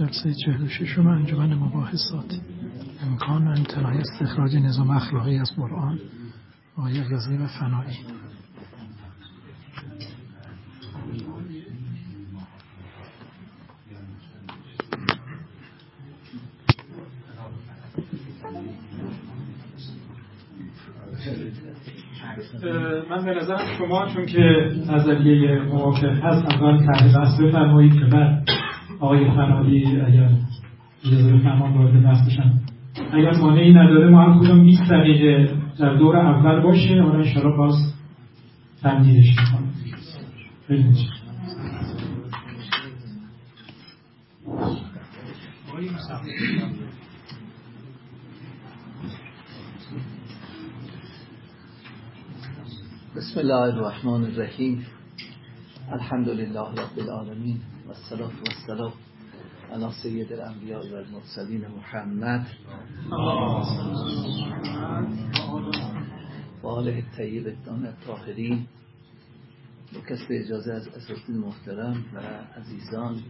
جلسه 46 انجمن مباحثات. امکان و امتناع استخراج نظام اخلاقی از قرآن آقای رضی و فنایی. من به نظرم شما چون که نظریه موافق هست اول تحلیل بحث بفرمایید که بعد آقای فنایی اگر اجازه بفرمان وارد بحث بشن اگر مانعی نداره ما هم کدوم 20 دقیقه در دور اول باشه. حالا انشاءالله باز تمدیدش می‌کنم خیلی بسم الله الرحمن الرحیم. الحمد لله رب العالمین. و الصلاة و السلام على سید الانبیاء و المرسلین محمد و آله الطیب الطاهرین. با کسب اجازه از اساتید محترم و عزیزان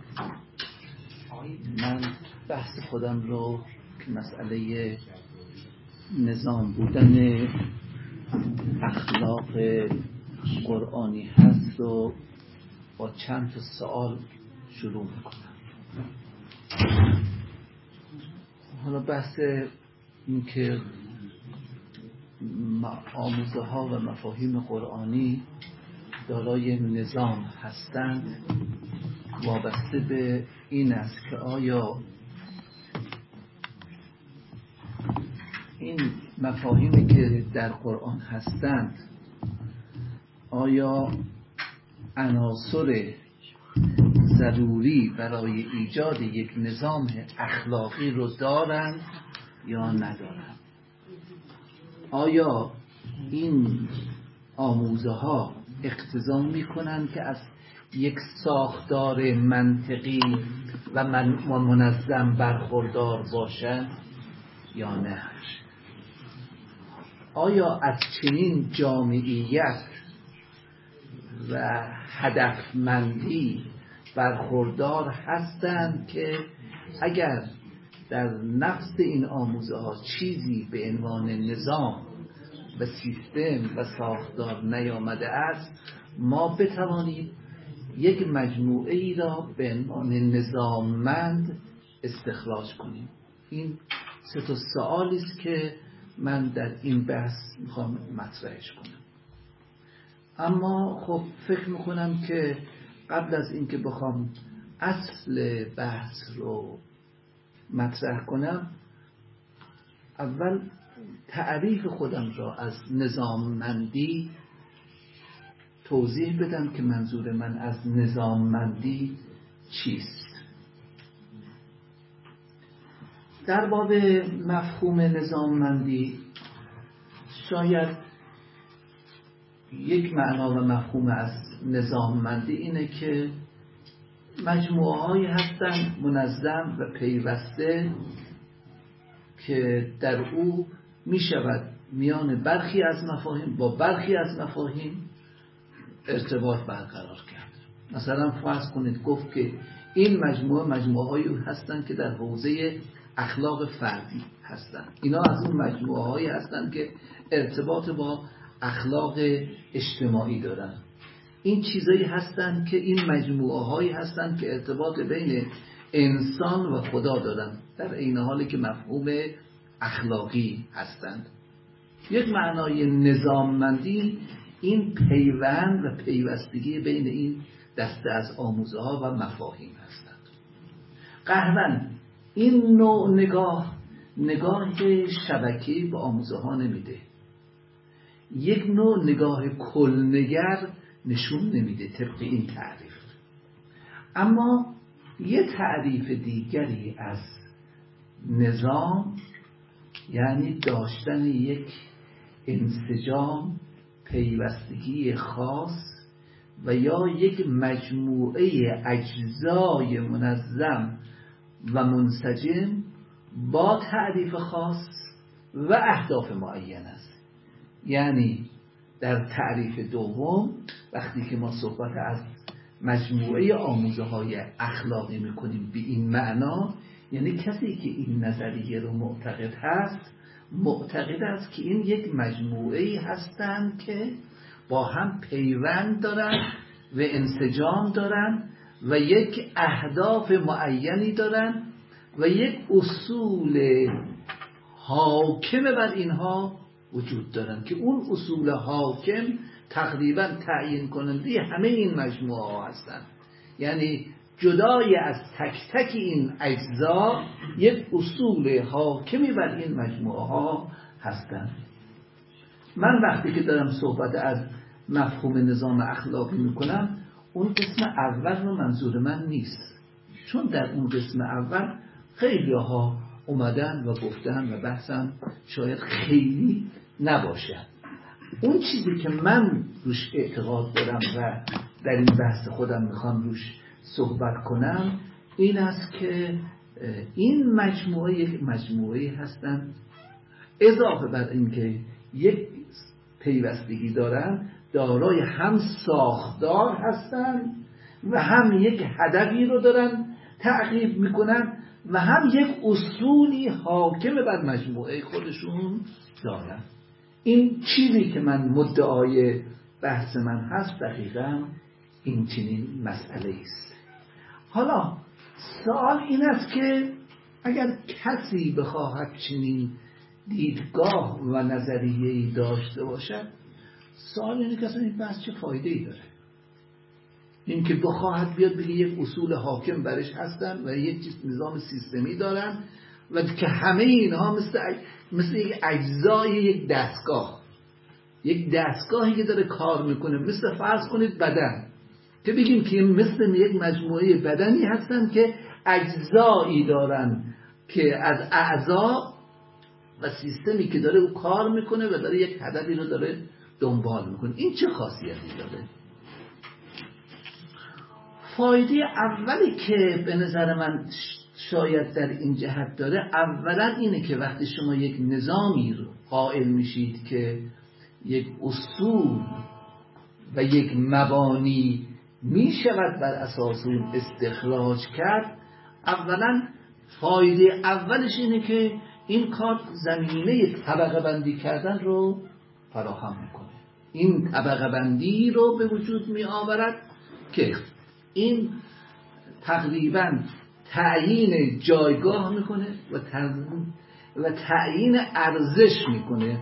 من بحث خودم رو که نظام بودن اخلاق قرآنی هست رو با چند تا سوال شروع می‌کنم. حالا بحث این که آموزه ها و مفاهیم قرآنی دارای نظام هستند وابسته به این است که آیا این مفاهیمی که در قرآن هستند آیا عناصر ضروری برای ایجاد یک نظام اخلاقی رو دارند یا ندارند آیا این آموزه ها اقتضا می کنند که از یک ساختار منطقی و منظم برخوردار باشند یا نه؟ آیا از چنین جامعیت و هدفمندی برخوردار هستند که اگر در نفس این آموزه ها چیزی به عنوان نظام و سیستم و ساختار نیامده است ما بتوانیم یک مجموعه ای را به عنوان نظاممند استخراج کنیم. این سه تا سوالی است که من در این بحث می‌خوام مطرحش کنم. اما خب فکر می‌کنم که قبل از اینکه بخوام اصل بحث رو مطرح کنم اول تعریف خودم را از نظاممندی توضیح بدم که منظور من از نظاممندی چیست. در باب مفهوم نظاممندی شاید یک معنا و مفهوم از نظاممندی اینه که مجموعه های هستن منظم و پیوسته که در او می شود میان برخی از مفاهیم با برخی از مفاهیم ارتباط برقرار کرد. مثلا فرض کنید گفت که این مجموعه مجموعه هایی هستند که در حوزه اخلاق فردی هستند اینا از اون مجموعه هایی هستند که ارتباط با اخلاق اجتماعی دارن. این چیزایی هستند که این مجموعه هایی هستند که ارتباط بین انسان و خدا دارن در این حالی که مفهوم اخلاقی هستند. یک معنای نظاممندی این پیوند و پیوستگی بین این دسته از آموزه ها و مفاهیم هستند. قهرن این نوع نگاه نگاه شبکی به آموزه ها نمیده. یک نوع نگاه کلنگر نشون نمیده طبق این تعریف. اما یه تعریف دیگری از نظام یعنی داشتن یک انسجام پیوستگی خاص و یا یک مجموعه اجزای منظم و منسجم با تعریف خاص و اهداف معین است. یعنی در تعریف دوم وقتی که ما صحبت از مجموعه آموزه های اخلاقی می‌کنیم به این معنا یعنی کسی که این نظریه رو معتقد هست معتقد است که این یک مجموعه هستند که با هم پیوند دارن و انسجام دارن و یک اهداف معینی دارن و یک اصول حاکم بر اینها وجود دارن که اون اصول حاکم تقریبا تعیین کننده همه این مجموعه ها هستند. یعنی جدای از تک تک این اجزا یک اصول حاکمی بر این مجموعه ها هستند. من وقتی که دارم صحبت از مفهوم نظام اخلاقی می‌کنم اون قسم اول رو منظور من نیست. چون در اون قسم اول خیلی ها اومدن و گفتن و بحثم شاید خیلی نباشه. اون چیزی که من روش اعتقاد دارم و در این بحث خودم می‌خوام روش صحبت کنم این است که این مجموعه یک مجموعه هستن. اضافه بر اینکه یک پیوستگی دارن دارای هم ساختار هستند و هم یک هدفی رو دارن تعقیب می‌کنن و هم یک اصولی حاکم بر مجموعه خودشون دارن. این چیزی که من مدعای بحث من هست دقیقا این چنین مسئله است. حالا سوال این است که اگر کسی بخواهد چنین دیدگاه و نظریه داشته باشد سوال اینه که اصلا این بحث چه فایده ای داره؟ این که بخواهد بیاد بگه یک اصول حاکم برش هستن و یک نظام سیستمی دارن و که همه اینها مثل, مثل یک اجزای یک دستگاه. یک دستگاهی که داره کار می‌کنه. مثل فرض کنید بدن. که بگیم که مثل یک مجموعه بدنی هستن که اجزایی دارن که از اعضا و سیستمی که داره او کار می‌کنه و داره یک هدفی رو داره دنبال می‌کنه. این چه خاصیتی داره؟ فایده اولی که به نظر من شاید در این جهت داره اولا اینه که وقتی شما یک نظامی رو قائل میشید که یک اصول و یک مبانی می شود بر اساس اون استخراج کرد اولا فایده اولش اینه که این کار زمینه طبقه بندی کردن رو فراهم می‌کنه. این طبقه بندی رو به وجود می آورد که این تقریبا تعیین جایگاه می‌کنه و و تعیین ارزش می‌کنه.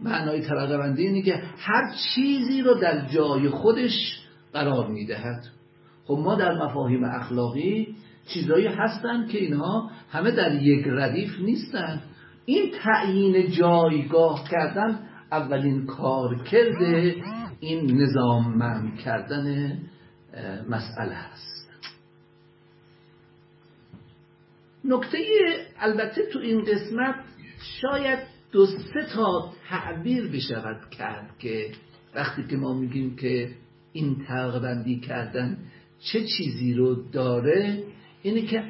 معنای طبقه بندی اینه که هر چیزی رو در جای خودش قرار می‌دهد. خب ما در مفاهیم اخلاقی چیزایی هستند که اینها همه در یک ردیف نیستند این تعیین جایگاه کردن اولین کار کرده این نظام کردن مسئله است. نکته البته تو این قسمت شاید دو سه تا تعبیر بشود کرد که وقتی که ما میگیم که این بندی کردن چه چیزی رو داره اینه که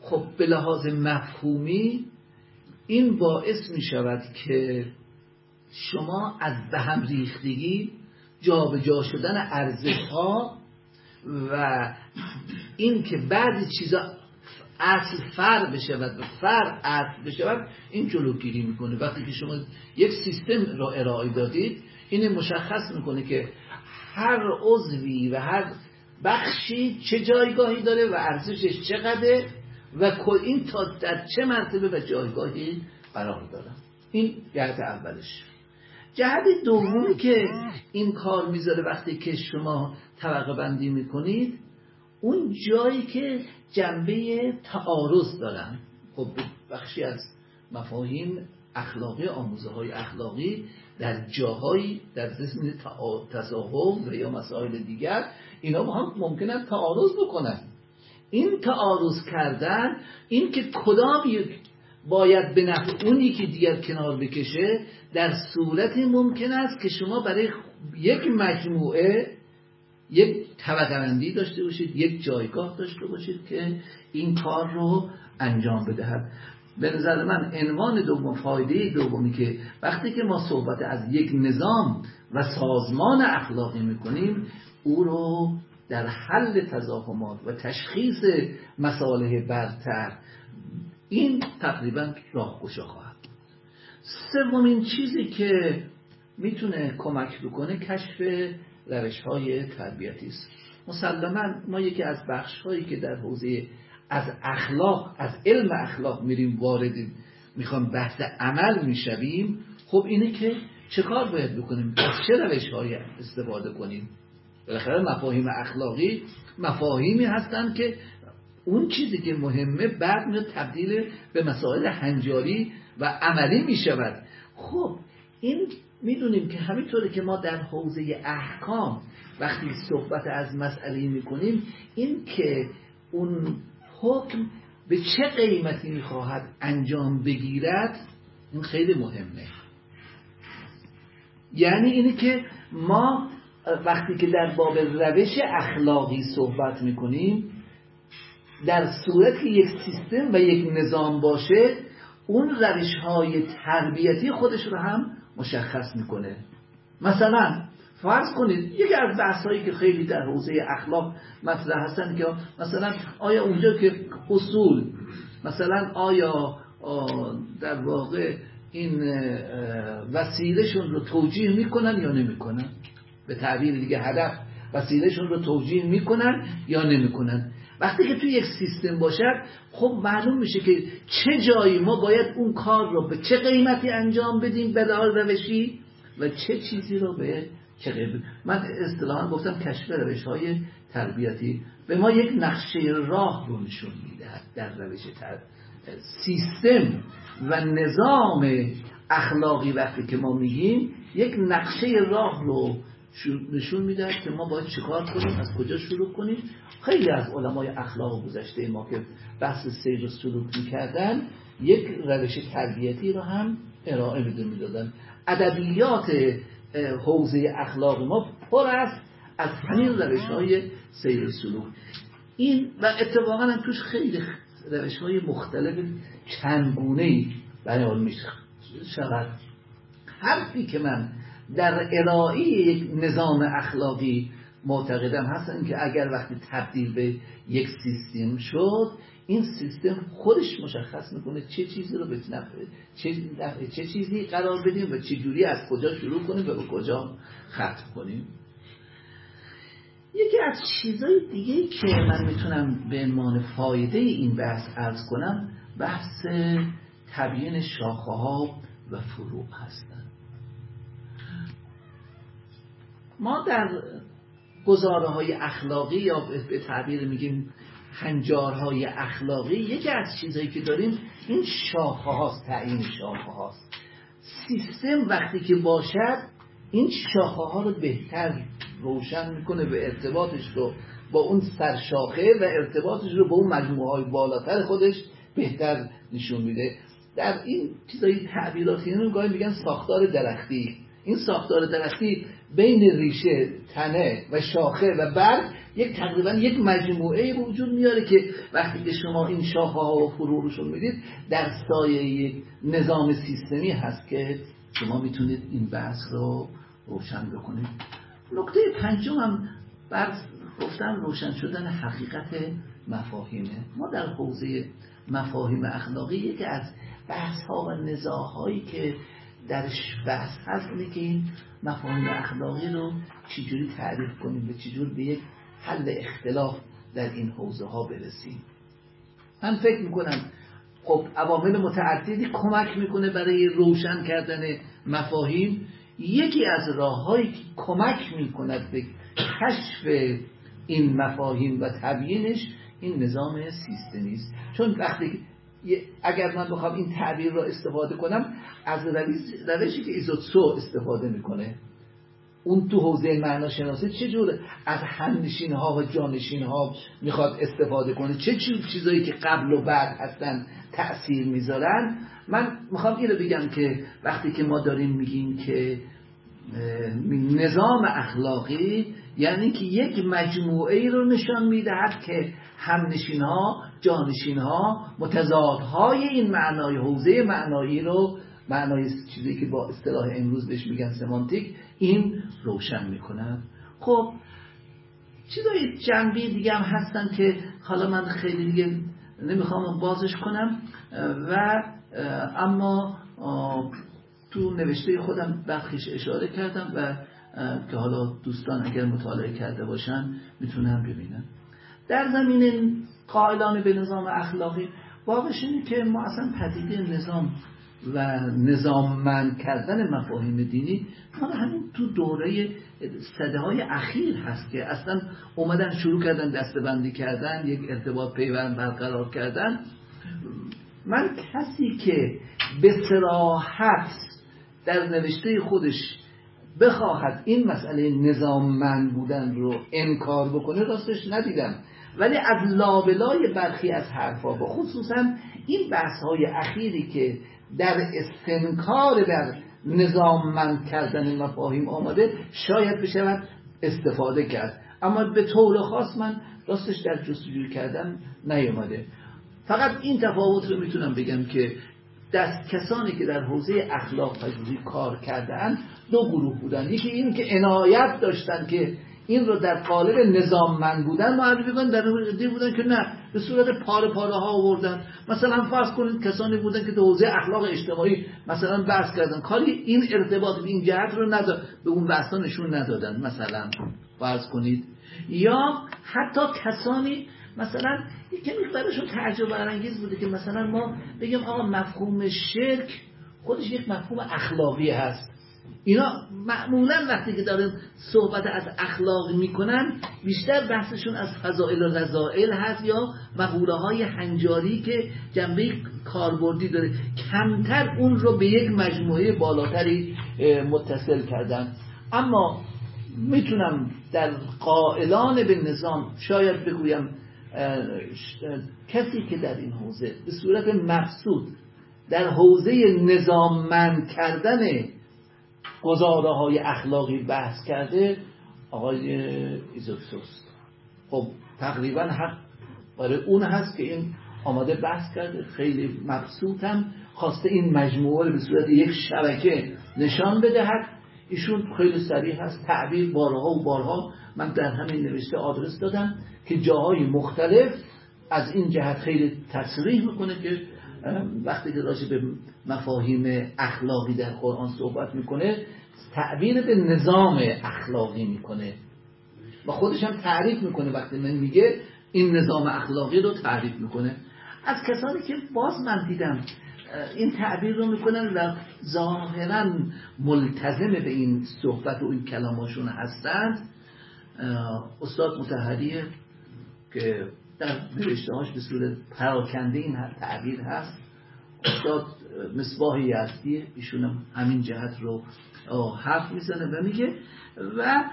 خب به لحاظ مفهومی این باعث می شود که شما از به هم ریختگی جابجا جا شدن ارزش ها و این که بعضی چیزا اصل فر بشود و فر اصل بشود این جلوگیری می‌کنه. وقتی که شما یک سیستم را ارائه دادید این مشخص می‌کنه که هر عضوی و هر بخشی چه جایگاهی داره و ارزشش چقدره و این تا در چه مرتبه و جایگاهی قرار دارم این جهت اولش. جهت دومی که این کار می‌ذاره وقتی که شما طبقه بندی می‌کنید اون جایی که جنبه تعارض دارن خب بخشی از مفاهیم اخلاقی آموزه های اخلاقی در جاهایی در زمین تصاحب و یا مسائل دیگر اینا با هم ممکنه تعارض بکنن. این تعارض کردن این که کدام باید به نفع اونی که دیگر کنار بکشه در صورت ممکن است که شما برای یک مجموعه یک طبقه داشته باشید یک جایگاه داشته باشید که این کار رو انجام بدهد. به نظر من عنوان دوم فایده دومی که وقتی که ما صحبت از یک نظام و سازمان اخلاقی می‌کنیم او رو در حل تضاهمات و تشخیص مساله برتر این تقریبا راهگشا خواهد سومین چیزی که می‌تونه کمک بکنه کشف روش های تربیتی است. مسلما ما یکی از بخش هایی که در حوزه از اخلاق از علم اخلاق میریم واردیم می‌خوام بحث عمل می‌شویم خب اینه که چه کار باید بکنیم؟ از چه روش های استفاده کنیم؟ بالاخره مفاهیم اخلاقی مفاهیمی هستند که اون چیزی که مهمه بعد میاد تبدیل به مسائل هنجاری و عملی می‌شود. خب این می‌دونیم که همینطوره که ما در حوزه احکام وقتی صحبت از مسئله می‌کنیم این که اون حکم به چه قیمتی می‌خواهد انجام بگیرد این خیلی مهمه. یعنی اینه که ما وقتی که در باب روش اخلاقی صحبت می‌کنیم در صورت که یک سیستم و یک نظام باشه اون روش های تربیتی خودش رو هم مشخص می‌کنه. مثلا فرض کنید یکی از بحث هایی که خیلی در حوزه اخلاق مطرح هستن که مثلا آیا اونجا که اصول مثلا آیا در واقع این وسیلهشون رو توجیه می‌کنن یا نمی‌کنن؟ به تعبیر دیگه هدف وسیلهشون رو توجیه می‌کنن یا نمی‌کنن؟ وقتی که توی یک سیستم باشد خب معلوم میشه که چه جایی ما باید اون کار رو به چه قیمتی انجام بدیم به روشی و چه چیزی رو به چه قیمتی. من اصطلاحا گفتم کشف روش های تربیتی به ما یک نقشه راه رو نشون می‌دهد در روش تر سیستم و نظام اخلاقی وقتی که ما میگیم یک نقشه راه رو نشون میده که ما باید چیکار کنیم از کجا شروع کنیم. خیلی از علمای اخلاق گذشته ما که بحث سیر و سلوک می‌کردن یک روش تربیتی رو هم ارائه میده می‌دادن. ادبیات حوزه اخلاق ما پر است از همین روش های سیر و سلوک. این و اتفاقا هم توش خیلی روش های مختلف چندگونه ای بیان میشه. شود حرفی که من در ارائه یک نظام اخلاقی معتقدم هستن که اگر وقتی تبدیل به یک سیستم شد این سیستم خودش مشخص می‌کنه چه چیزی رو به چه, چه چیزی قرار بدیم و چه جوری از کجا شروع کنیم و به کجا ختم کنیم. یکی از چیزهای دیگه که من می‌تونم به عنوان فایده این بحث ارز کنم بحث تبیین شاخه ها و فروع هستن. ما در گزاره های اخلاقی یا به تعبیر میگیم هنجارهای اخلاقی یکی از چیزهایی که داریم این شاخه هاست تعیین شاخه هاست سیستم وقتی که باشد این شاخه ها رو بهتر روشن می‌کنه به ارتباطش رو با اون سرشاخه و ارتباطش رو با اون مجموعه های بالاتر خودش بهتر نشون میده. در این چیزایی تعبیراتی رو میگن ساختار درختی. این ساختار درختی بین ریشه تنه و شاخه و برگ یک تقریبا یک مجموعه وجود میاره که وقتی که شما این شاخه ها و فروعشون می‌دید در سایه یک نظام سیستمی هست که شما می‌تونید این بحث رو روشن بکنید. نکته پنجم هم بر گفتن روشن شدن حقیقت مفاهیمه. ما در حوزه مفاهیم اخلاقی یکی از بحث ها و نزاع هایی که درش بحث هست اینه که این مفاهیم اخلاقی رو چجوری تعریف کنیم و چجور به یک حل اختلاف در این حوزه ها برسیم. من فکر می‌کنم خب عوامل متعددی کمک می‌کنه برای روشن کردن مفاهیم. یکی از راههایی که کمک می‌کند به کشف این مفاهیم و تبیینش این نظام سیستمی است. چون وقتی اگر من بخوام این تعبیر را استفاده کنم از روشی که ایزوتسو استفاده می‌کنه اون تو حوزه معناشناسی چجوره از همنشین ها و جانشین ها می‌خواد استفاده کنه. چه چیزایی که قبل و بعد هستن تأثیر می‌ذارن؟ من می‌خوام این رو بگم که وقتی که ما داریم میگیم که نظام اخلاقی یعنی که یک مجموعه ای رو نشان می‌دهد که همنشین ها جانشین ها متضادهای این معنای حوزه معنایی رو معنای چیزی که با اصطلاح امروز بهش میگن سمانتیک این روشن می‌کنن. خب چیزای جنبی دیگه هم هستن که حالا من خیلی دیگه نمی‌خوام بازش کنم و اما تو نوشته خودم برخیش اشاره کردم و که حالا دوستان اگر مطالعه کرده باشن می‌تونن ببینن. در زمین قائلان به نظام اخلاقی. واقعش اینه که ما اصلا پدیده نظام و نظاممند کردن مفاهیم دینی مال همین تو دوره صده های اخیر هست که اصلا اومدن شروع کردن دستبندی کردن یک ارتباط پیوند برقرار کردن. من کسی که به سراحت در نوشته خودش بخواهد این مسئله نظاممند بودن رو انکار بکنه راستش ندیدم. ولی از لابلای برخی از حرفا و خصوصا این بحث های اخیری که در استنکار بر نظاممند کردن مفاهیم آمده شاید بشود استفاده کرد. اما به طور خاص من راستش در جستجوی کردن نیامده. فقط این تفاوت رو می‌تونم بگم که دست کسانی که در حوزه اخلاق پژوهی کار کردن دو گروه بودن. یکی این که عنایت داشتن که این رو در قالب نظاممند بودن معرفی کنن در دی بودن که نه به صورت پاره پاره ها آوردن. مثلا فرض کنید کسانی بودن که حوزه اخلاق اجتماعی مثلا بحث کردن. کاری این ارتباط این جهت رو نداد به اون بحثا نشون ندادن مثلا. فرض کنید. یا حتی کسانی مثلا یکی براشون تعجب برانگیز بوده که مثلا ما بگیم آقا مفهوم شرک خودش یک مفهوم اخلاقی هست. اینا معمولا وقتی که دارن صحبت از اخلاق می‌کنن بیشتر بحثشون از فضائل و رضائل هست یا مقوله های هنجاری که جنبه کاربردی داره. کمتر اون رو به یک مجموعه بالاتری متصل کردن. اما می‌تونم در قائلان به نظام شاید بگویم کسی که در این حوزه به صورت مقصود در حوزه نظاممند کردن گزاره های اخلاقی بحث کرده آقای ایزوکسوس. خب تقریبا حق برای اون هست که این آماده بحث کرده. خیلی مبسوطم. خواسته این مجموعه رو به صورت یک شبکه نشان بدهد ایشون خیلی سریع هست. تعبیر بارها و بارها من در همین نوشته آدرس دادم که جاهای مختلف از این جهت خیلی تصریح می‌کنه که وقتی که راجع به مفاهیم اخلاقی در قرآن صحبت می‌کنه تعبیر به نظام اخلاقی می‌کنه. و خودش هم تعریف می‌کنه وقتی من میگه این نظام اخلاقی رو تعریف می‌کنه. از کسانی که باز من دیدم این تعبیر رو می‌کنن و ظاهرا ملتزم به این صحبت و این کلاماشون هستند. استاد متحریه که در نوشته هاش به صورت پراکنده این تعبیر هست. استاد مصباح یزدی ایشون هم همین جهت رو حرف می‌زنه و میگه و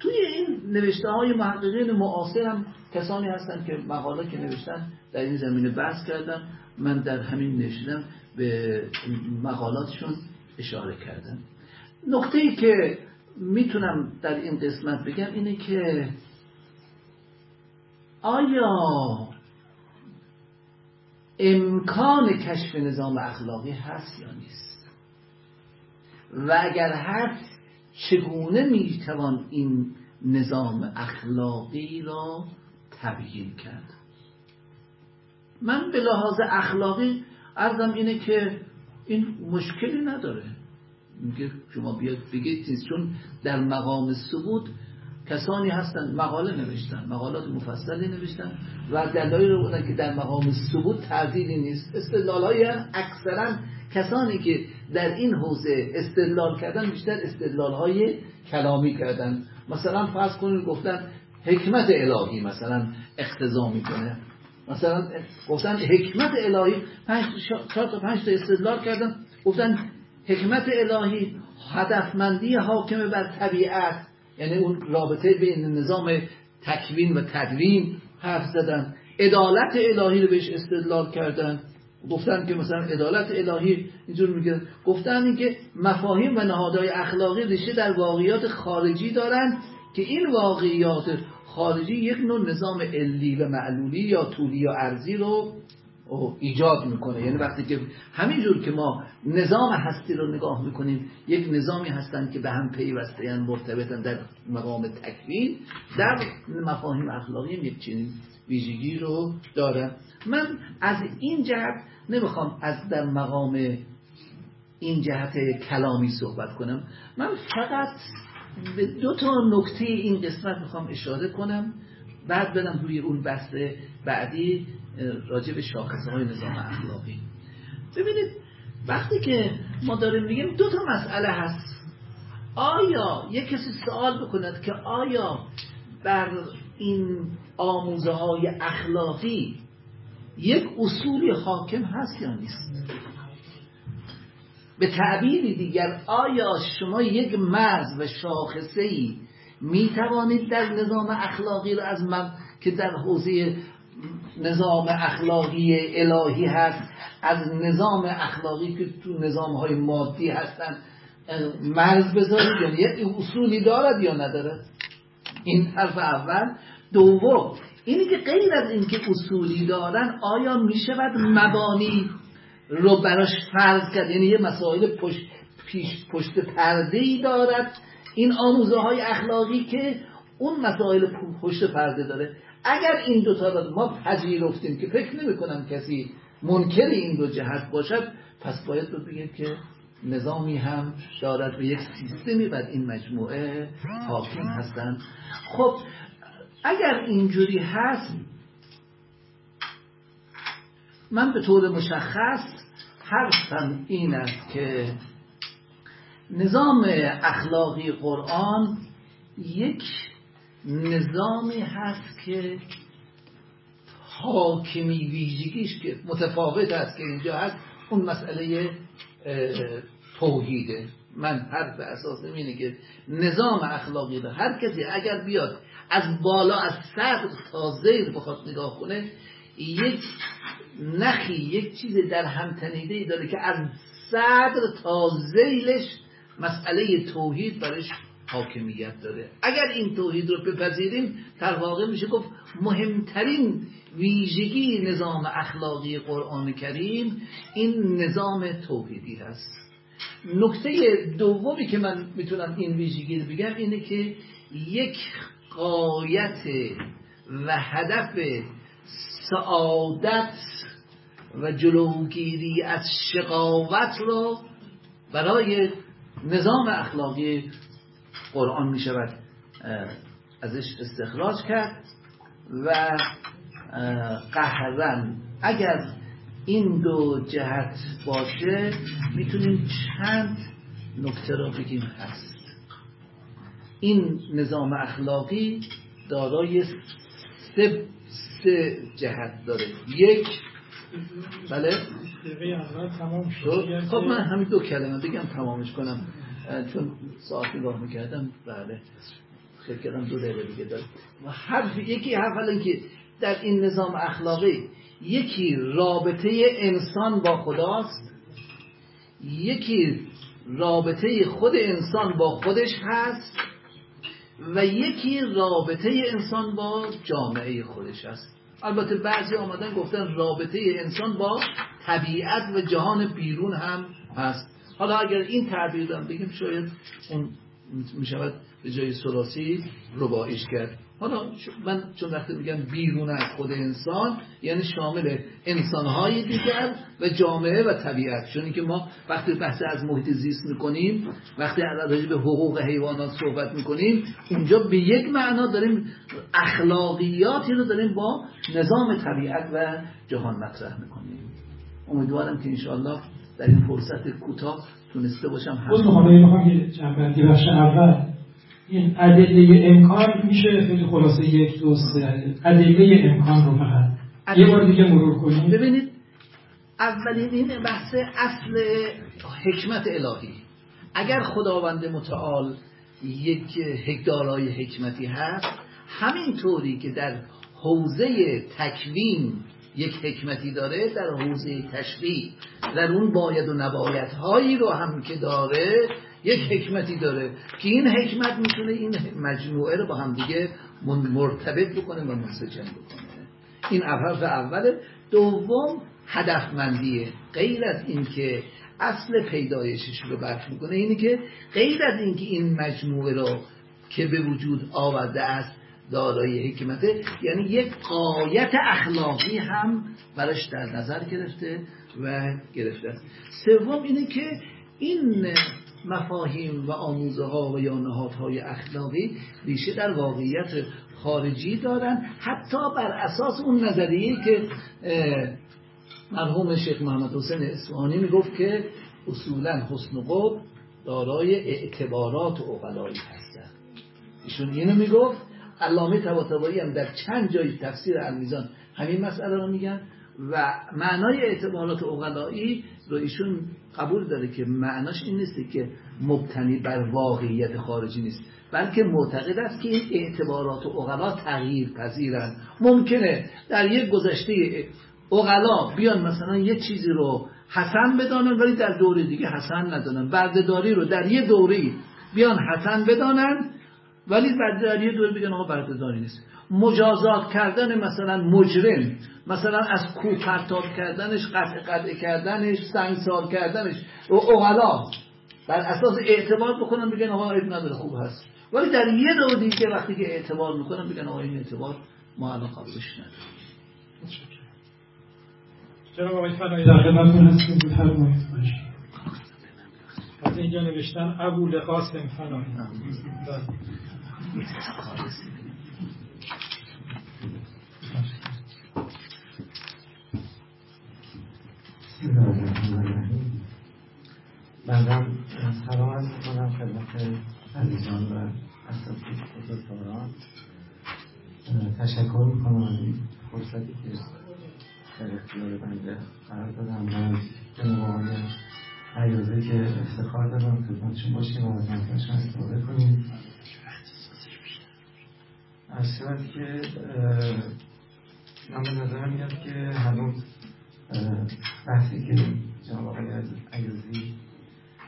توی این نوشته های محققین معاصر هم کسانی هستن که مقاله که نوشتن در این زمینه بحث کردن. من در همین نشیدم به مقالاتشون اشاره کردم. نقطه ای که می‌تونم در این قسمت بگم اینه که آیا امکان کشف نظام اخلاقی هست یا نیست؟ و اگر هست چگونه می‌توان این نظام اخلاقی را تبیین کرد؟ من به لحاظ اخلاقی ارزم اینه که این مشکلی نداره. میگه شما بیاد بگید چون در مقام ثبوت کسانی هستن مقاله نوشتن مقالات مفصلی نوشتن و دلایل رو بودن که در مقام ثبوت تعدیلی نیست استدلال های اکثرا کسانی که در این حوزه استدلال کردن بیشتر استدلال های کلامی کردن. مثلا فرض کنید گفتن حکمت الهی مثلا اقتضا می‌کنه. مثلا گفتن حکمت الهی پنج چهار تا پنج تا استدلال کردن گفتن حکمت الهی هدفمندی حاکم بر طبیعت. یعنی اون رابطه بین نظام تکوین و تدوین حرف زدن. عدالت الهی رو بهش استدلال کردن. گفتن که مثلا عدالت الهی اینجور میگه. گفتن اینکه مفاهیم و نهادهای اخلاقی ریشه در واقعیات خارجی دارن که این واقعیات خارجی یک نوع نظام علی و معلولی یا طولی یا ارزی رو ایجاد می‌کنه. یعنی وقتی که همینجور که ما نظام هستی رو نگاه می‌کنیم یک نظامی هستن که به هم پیوسته مرتبطن در مقام تکوین در مفاهیم اخلاقی یک چنین ویژگی رو دارن. من از این جهت نمی‌خوام از در مقام این جهت کلامی صحبت کنم. من فقط به دو تا نکته این قسمت می‌خوام اشاره کنم بعد بدم روی اون بحث بعدی. راجع به شاخصه های نظام اخلاقی. ببینید وقتی که ما داریم میگیم دو تا مسئله هست. آیا یک کسی سوال بکند که آیا بر این آموزه های اخلاقی یک اصولی حاکم هست یا نیست؟ به تعبیری دیگر آیا شما یک مرز و شاخصه ای می توانید در نظام اخلاقی رو از من که در حوزه نظام اخلاقی الهی هست. از نظام اخلاقی که تو نظام های مادی هستن مرز بذارید یعنی یک اصولی دارد یا ندارد؟ این حرف اول. دوم اینی که غیر از اینکه اصولی دارن آیا می شود مبانی رو براش فرض کرد؟ یعنی یه مسائل پشت, پیش پشت پرده ای دارد. این آموزه های اخلاقی که اون مسائل پشت پرده داره. اگر این دوتا رو ما پذیرفتیم که فکر نمی کنم کسی منکر این دو جهت باشد پس باید رو بگیم که نظامی هم دارد به یک سیستمی بر این مجموعه حاکم هستند. خب اگر اینجوری هست من به طور مشخص حرفم این است که نظام اخلاقی قرآن یک نظامی هست که حاکمی ویژگیش که متفاوت است که اینجا هست اون مسئله توحیده. من حرف اساس اینه که نظام اخلاقی رو هر کسی اگر بیاد از بالا از صدر تا زیر بخواد نگاه کنه یک نخی یک چیز در همتنیده داره که از صدر تا زیلش مسئله توحید برش حاکمیت داره. اگر این توحید رو بپذیریم در واقع میشه گفت مهمترین ویژگی نظام اخلاقی قرآن کریم این نظام توحیدی هست. نکته دومی که من می‌تونم این ویژگی رو بگم اینه که یک قایت و هدف سعادت و جلوگیری از شقاوت رو برای نظام اخلاقی قرآن می شود ازش استخراج کرد و قهرن. اگر این دو جهت باشه می‌تونیم چند نکته را بگیم هست. این نظام اخلاقی دارای سه, سه جهت داره. یک بله؟ خب من همین دو کلمه بگم تمامش کنم. چون ساعت نگاه می‌کردم بله. خیلی کردم دو دقیقه دیگه دارم و حرف یکی حرف که در این نظام اخلاقی یکی رابطه انسان با خداست یکی رابطه خود انسان با خودش هست و یکی رابطه انسان با جامعه خودش هست. البته بعضی آمدن گفتن رابطه انسان با طبیعت و جهان بیرون هم هست. حالا اگر این تعبیر دارم بگیم شاید اون می‌شود به جای سلاسی ربایش کرد. حالا من چون وقتی میگم بیرون از خود انسان یعنی شامل انسانهای دیگر و جامعه و طبیعت. چون که ما وقتی بحث از محیط زیست می‌کنیم وقتی از به حقوق حیوانات صحبت می‌کنیم اونجا به یک معنا داریم اخلاقیاتی رو داریم با نظام طبیعت و جهان مطرح می‌کنیم. امیدوارم که انشاءالله در این فرصت کوتاه تونسته باشم هم بخش اول این ادله امکان میشه؟ خیلی خلاصه یک دو سه. ادله امکان رو فقط. یه بار دیگه مرور کنیم. ببینید اولین این بحث اصل حکمت الهی. اگر خداوند متعال یک هکدارای حکمتی هست همین طوری که در حوزه تکوین یک حکمتی داره در حوزه تشریع در اون باید و نبایت هایی رو هم که داره یک حکمتی داره که این حکمت می‌تونه این مجموعه رو با هم دیگه مرتبط بکنه و منسجم بکنه. این حرف اوله. دوم هدفمندیه. غیر از اینکه اصل پیدایشش رو برف می‌کنه اینه که غیر از اینکه این مجموعه رو که به وجود آورده است دارای حکمته یعنی یک قایت اخلاقی هم براش در نظر گرفته و گرفته سوم اینه که این مفاهیم و آموزه ها و یا نهادهای اخلاقی ریشه در واقعیت خارجی دارن حتی بر اساس اون نظریه که مرحوم شیخ محمد حسین اصفهانی می‌گفت که اصولا حسن و دارای اعتبارات و اقلایی هستن ایشون اینو می‌گفت علامه طباطبایی هم در چند جای تفسیر المیزان همین مسئله رو میگن و معنای اعتبارات اقلایی رو ایشون قبول داره که معناش این نیست که مبتنی بر واقعیت خارجی نیست بلکه معتقد است که این اعتبارات اقلا تغییر پذیرن ممکنه در یک گذشته اقلا بیان مثلا یه چیزی رو حسن بدانن ولی در دوره دیگه حسن ندانن. بردهداری رو در یه دوره بیان حسن بدانن ولی در یه دوره بگن آقا بردهداری نیست. مجازات کردن مثلا مجرم مثلا از کو پرتاب کردنش قطع قطع کردنش سنگسار کردنش و اغلا بر اساس اعتبار بکنن بگن آقا عیب نداره خوب هست. ولی در یه دور دیگه وقتی که اعتبار می‌کنن بگن آقا این اعتبار ما الان قبولش نداریم. جناب آقای فنایی در خدمتتون هستیم. بفرمایید از اینجا نوشتن ابو لقاسم فنایی. بعدم سلام از کنم خدمت عزیزان و اساتید بزرگواران. تشکر می‌کنم از فرصتی که در اختیار بنده قرار دادم. و جناب آقای که افتخار دارم خدمتشون باشیم و از منفعشون استفاده کنیم. از صورتی که من به نظرم میاد که هنوز بحثی که جناب آقای عیازی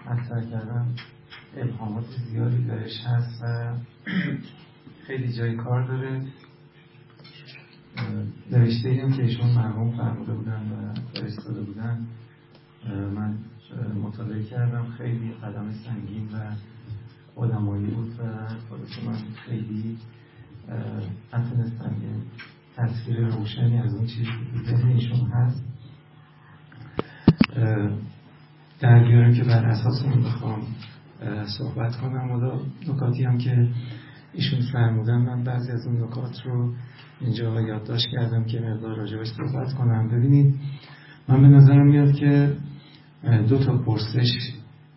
مطرح کردم ابهامات زیادی درش هست و خیلی جای کار داره. نوشته ایم که ایشون مرموم فرموده بودن و فرستاده بودن. من مطالعه کردم. خیلی قدم سنگین و آدمایی بود و خودش من خیلی نتونستم یه تصویر روشنی از اون چیزی که ذهن ایشون هست در بیارم که بر اساس اون بخوام صحبت کنم. و نکاتی هم که ایشون فرمودن من بعضی از اون نکات رو اینجا یادداشت کردم که مقدار راجبش صحبت کنم. ببینید من به نظرم میاد که دو تا پرسش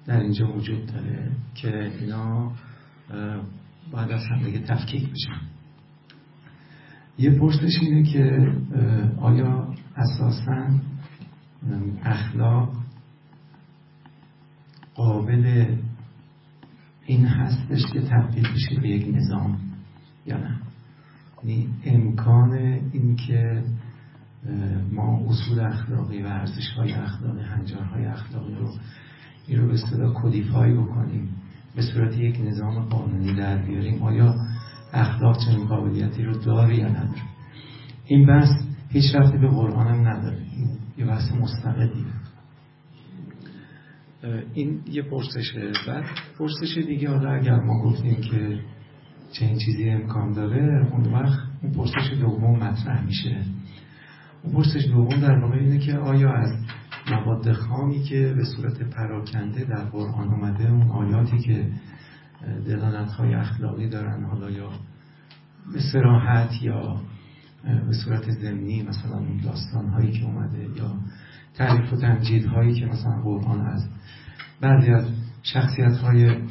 در اینجا وجود داره که اینا باید از هم دیگه تفکیک بشن. یه پرسش اینه که آیا اساسا اخلاق قابل این هستش که تبدیل بشه به یک نظام یا نه؟ یعنی امکان اینکه ما اصول اخلاقی و ارزش های اخلاقی هنجارهای اخلاقی رو این رو به اصطلاح کدیفای بکنیم به صورت یک نظام قانونی در بیاریم. آیا اخلاق چنین قابلیتی رو داره یا نداره. این بحث هیچ رفتی به قرآن هم نداره. این یه بحث مستقلیه این یه پرسشه بعد. پرسش دیگه حالا اگر ما گفتیم که چنین چیزی امکان داره اون وقت اون پرسش دوم مطرح میشه. اون پرسش دوم در واقع اینه که آیا از مواد خامی که به صورت پراکنده در قرآن آمده اون آیاتی که دلالت های اخلاقی دارن حالا یا به سراحت یا به صورت زمینی مثلا اون داستان هایی که اومده یا تعریف و تمجید هایی که مثلا قرآن از بعضی از شخصیت های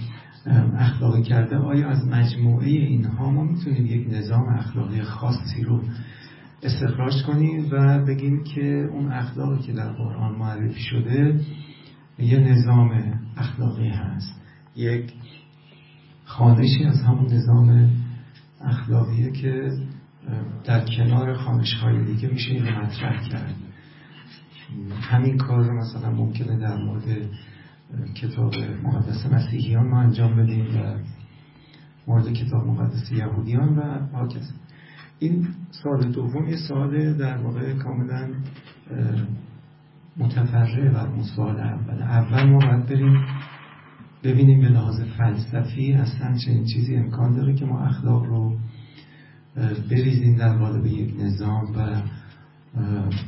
اخلاقی کرده آیا از مجموعه اینها ما می‌تونیم یک نظام اخلاقی خاصی رو استخراج کنیم و بگیم که اون اخلاقی که در قرآن معرفی شده یه نظام اخلاقی هست یک خانشی از همون نظام اخلاقیه که در کنار خانش های دیگه میشه این مطرح کرد. همین کار مثلا ممکنه در مورد کتاب مقدس مسیحیان ما انجام بدیم و مورد کتاب مقدس یهودیان و حاکس این سال دوم یه سال در واقع کاملا متفرع بر اون سال اول. اول ما باید بریم ببینیم به لحاظ فلسفی اصلا چنین چیزی امکان داره که ما اخلاق رو بریزیم در قالب یک نظام و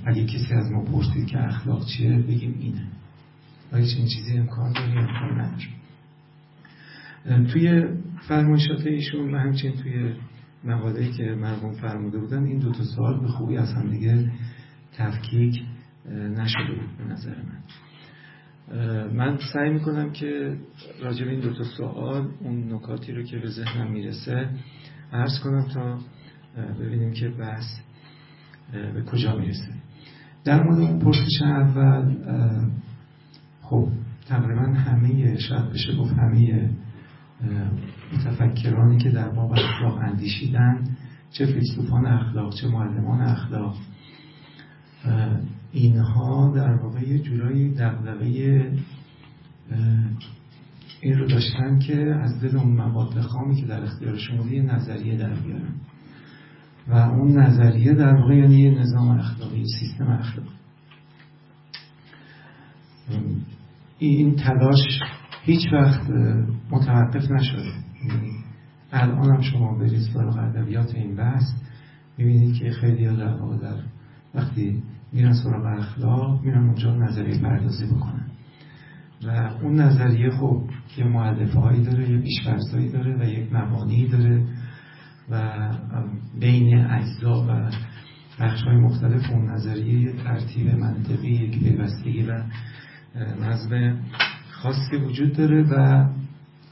اگه کسی از ما پرسید که اخلاق چیه بگیم اینه. آیا چنین چیزی امکان داره امکان نداره. توی فرمایشات ایشون و همچنین توی مقاله‌ای که مرحوم فرموده بودن این دو تا سوال به خوبی از هم دیگه تفکیک نشده بود به نظر من. من سعی می‌کنم که راجع به این دو تا سوال اون نکاتی رو که به ذهنم می‌رسه عرض کنم تا ببینیم که بحث به کجا می‌رسه. در مورد اون پرسش اول خب تقریبا همه شاید بشه گفت همه متفکرانی که در باب اخلاق اندیشیدن چه فیلسوفان اخلاق چه معلمان اخلاق اینها در واقع یه جورایی دقدقه این رو داشتن که از دل اون مواد خامی که در اختیارشون بوده یه نظریه در بیارن. و اون نظریه در واقع یعنی یه نظام اخلاقی سیستم اخلاقی. این تلاش هیچ وقت متوقف نشده. یعنی الان هم شما برید سراغ ادبیات این بحث می‌بینید که خیلی در واقع در وقتی میرن سراغ اخلاق میرن اونجا نظریه پردازی بکنن. و اون نظریه خب یه معلفه هایی داره یه پیشفرزهایی داره و یک مبانی داره و بین اجزا و بخش های مختلف اون نظریه یه ترتیب منطقی یک پیوستگی و نظم خاصی وجود داره و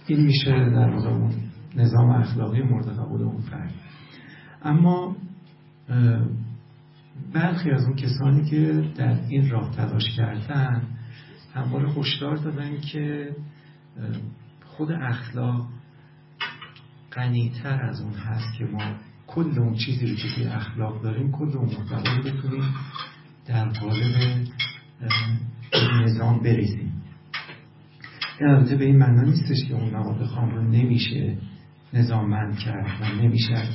این میشه در اون نظام اخلاقی مورد قبول اون فرد. اما برخی از اون کسانی که در این راه تلاش کردن همواره هشدار دادن که خود اخلاق غنیتر از اون هست که ما کل اون چیزی رو که توی اخلاق داریم کل اون محتوا رو بتونیم در قالب نظام بریزیم. این البته به این معنا نیستش که اون مواد خام رو نمیشه نظاممند کرد و نمیشه از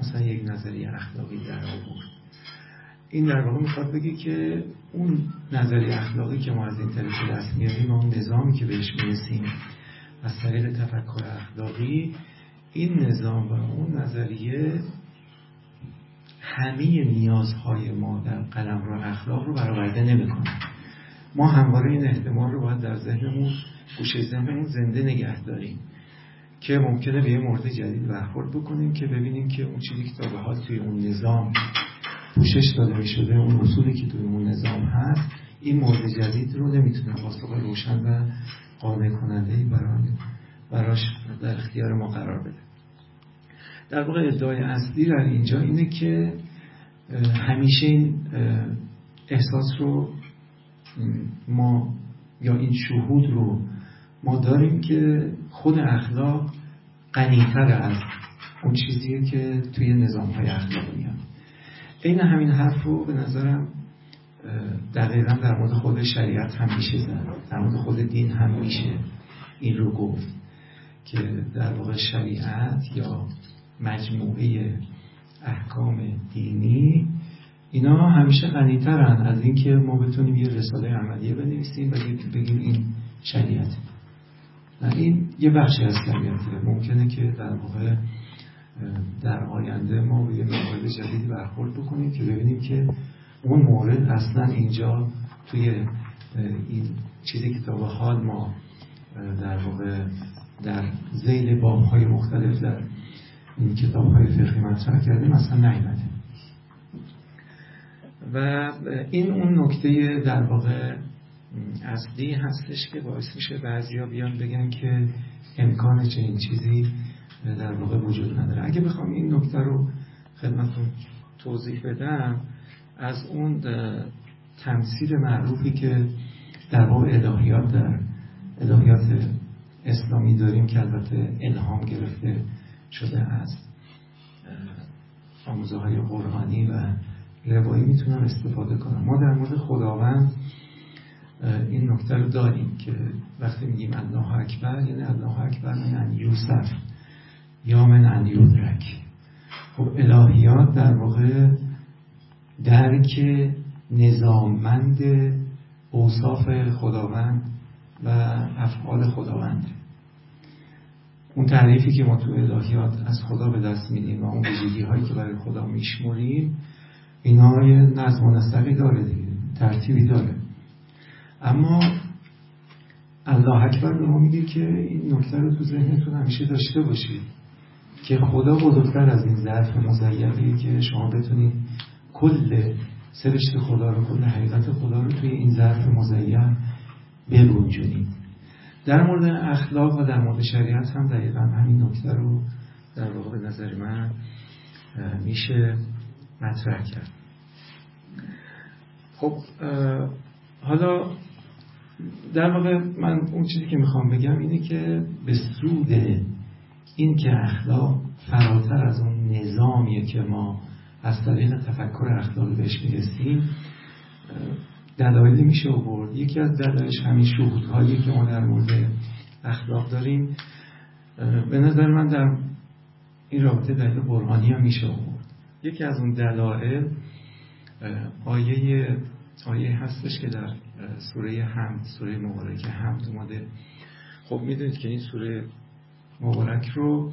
مثلا یک نظریه اخلاقی در آورد. این در واقع می‌خواد بگه که اون نظریه اخلاقی که ما از این طریق دست میاریم اون نظامی که بهش می‌رسیم از طریق تفکر اخلاقی این نظام و اون نظریه همه نیازهای ما در قلم رو اخلاق رو برآورده نمی‌کنه. ما همواره این احتمال رو باید در ذهنمون گوشه ذهنمون زنده نگه داریم که ممکنه به یه مورد جدید برخورد بکنیم که ببینیم که اون چیزی که تا به حال توی اون نظام پوشش داده می شده اون اصولی که توی اون نظام هست این مورد جدید رو نمی‌تونه پاسخ روشن و قانع کننده برای براش در اختیار ما قرار بده. در واقع ادعای اصلی در اینجا اینه که همیشه این احساس رو ما یا این شهود رو ما داریم که خود اخلاق غنیتر از اون چیزیه که توی نظام های اخلاق میاد این همین حرف رو به نظرم دقیقا در مورد خود شریعت هم میشه زد. در مورد خود دین هم میشه این رو گفت که در واقع شریعت یا مجموعه احکام دینی اینا همیشه غنیترن از اینکه ما بتونیم یه رساله عملیه بنویسیم و بگیم این شریعت این یه بخشی از شریعته. ممکنه که در واقع در آینده ما به یه موارد جدیدی برخورد بکنیم که ببینیم که اون مورد اصلا اینجا توی این چیزی که تا به حال ما در واقع در زیل باب های مختلف در این کتاب های فقهی مطرح کردیم اصلا نیمده و این اون نکته در واقع اصلی هستش که باعث میشه بعضیا بیان بگن که امکان چنین چیزی در واقع وجود نداره. اگه بخوام این نکته رو خدمتون توضیح بدم از اون تمثیل معروفی که در واقع الهیات در الهیات اسلامی داریم که البته الهام گرفته شده از آموزه های قرآنی و روایی می‌تونم استفاده کنم. ما در مورد خداوند این نکته رو داریم که وقتی میگیم الله اکبر یعنی الله اکبر ان یوسف. یا من ان یودرک خب الهیات در واقع درک نظاممند اوصاف خداوند و افعال خداوند. اون تعریفی که ما تو الهیات از خدا به دست میدیم و اون ویژگی هایی که برای خدا میشمریم اینا یه نظم و نسقی داره دیگه ترتیبی داره. اما الله اکبر به ما میگه که این نکته رو تو ذهنتون همیشه داشته باشید. که خدا بزرگتر از این ظرف مزینی که شما بتونید کل سرشت خدا رو کل حقیقت خدا رو توی این ظرف مزین ببونجونید در مورد اخلاق و در مورد شریعت هم دقیقا همین نکته رو در واقع به نظر من میشه مطرح کرد. خب حالا در واقع من اون چیزی که می‌خوام بگم اینه که به سود این که اخلاق فراتر از اون نظامیه که ما از طریق تفکر اخلاقی بهش می‌رسیم دلایلی میشه آورد. یکی از دلایلش همین شهودهایی که ما در مورد اخلاق داریم. به نظر من در این رابطه دلیل برهانی هم میشه آورد. یکی از اون دلایل آیه آیه هستش که در سوره حمد سوره مبارک حمد اومده. خب می‌دونید که این سوره مبارک رو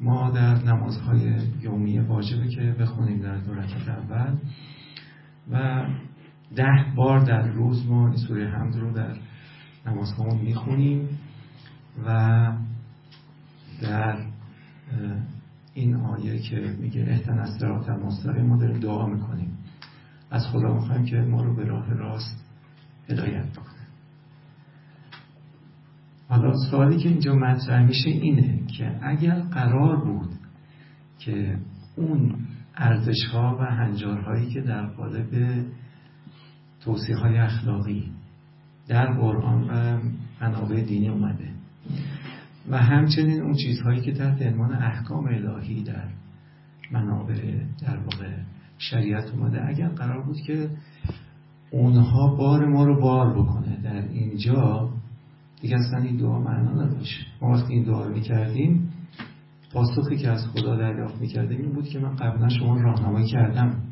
ما در نمازهای یومی واجبه که بخونیم در دو رکعت اول. و ده بار در روز ما این سوره حمد رو در نمازهامون می‌خونیم و در این آیه که میگه اهتن از سرات المستقیم ما داریم دعا می‌کنیم. از خدا می‌خوایم که ما رو به راه راست هدایت بکنه. حالا سوالی که اینجا مطرح میشه اینه که اگر قرار بود که اون ارزش ها و هنجارهایی که در قالب توصیه های اخلاقی در قرآن و منابع دینی اومده و همچنین اون چیزهایی که تحت عنوان احکام الهی در منابع در واقع شریعت اومده اگر قرار بود که اونها بار ما رو بار بکنه در اینجا دیگه اصلا این دعا معنا نداشت. ما وقتی این دعا رو می‌کردیم پاسخی که از خدا دریافت می‌کردیم این بود که من قبلا شما راهنمایی کردم.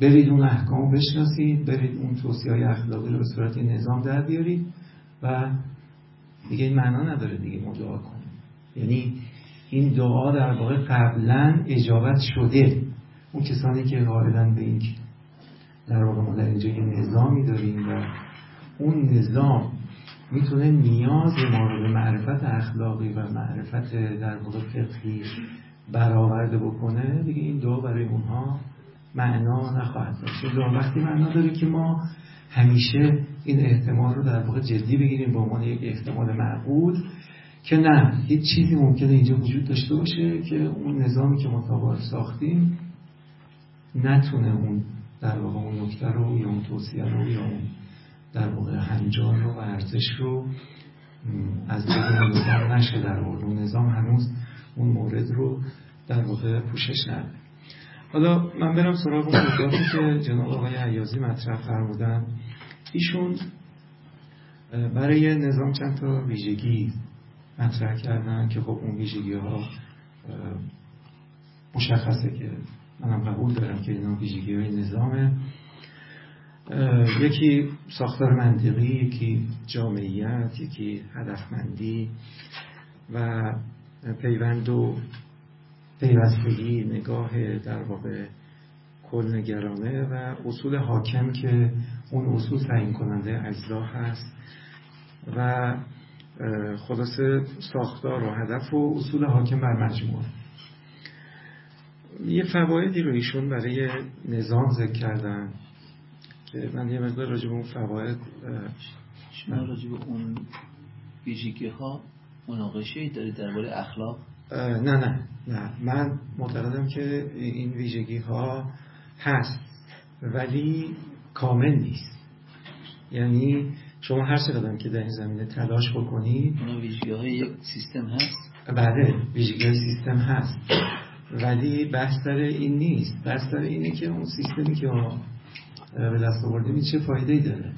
برید اون احکام بشناسید برید اون توصیه های اخلاقی رو به صورت نظام در بیارید و دیگه این معنا نداره دیگه ما دعا کنیم. یعنی این دعا در واقع قبلا اجابت شده. اون کسانی که قائلن به این در واقع ما در اینجا یه نظامی داریم و اون نظام می‌تونه نیاز ما رو به معرفت اخلاقی و معرفت در واقع فقهی برآورده بکنه دیگه این دعا برای اونها معنا نخواهد داشت. دعا وقتی معنا داره که ما همیشه این احتمال رو در واقع جدی بگیریم به عنوان یک احتمال معقول که نه هیچ چیزی ممکنه اینجا وجود داشته باشه که اون نظامی که ما ساختیم نتونه اون در واقع اون نکته رو یا اون توصیه رو یا اون در واقع هنجار رو و ارزش رو از بدون نظام نشه در واقع. نظام هنوز اون مورد رو در واقع پوشش نده. حالا من برم سراغ اون که جناب آقای عیازی مطرح فرمودن. ایشون برای نظام چند تا ویژگی مطرح کردن که خب اون ویژگی ها مشخصه که منم قبول دارم که اینا ویژگی های نظامه. یکی ساختار منطقی یکی جامعیت یکی هدفمندی و پیوند و پیوستگی نگاه در واقع کل نگرانه و اصول حاکم که اون اصول تعیین کننده اجزا هست و خلاصه ساختار و هدف و اصول حاکم بر مجموعه. یه فوایدی رو ایشون برای نظام ذکر کردن. که من یه مقدار راجب اون فواید شما راجب اون ویژگی ها مناقشه دارید درباره اخلاق؟ نه نه نه. من معتقدم که این ویژگی ها هست ولی کامل نیست. یعنی شما هر چقدر که در این زمینه تلاش بکنید اونا ویژگی های یک سیستم هست؟ بله ویژگی های سیستم هست. ولی بحث در این نیست. بحث در اینه که اون سیستمی که ما به دست آوردیم چه فایده ای داره؟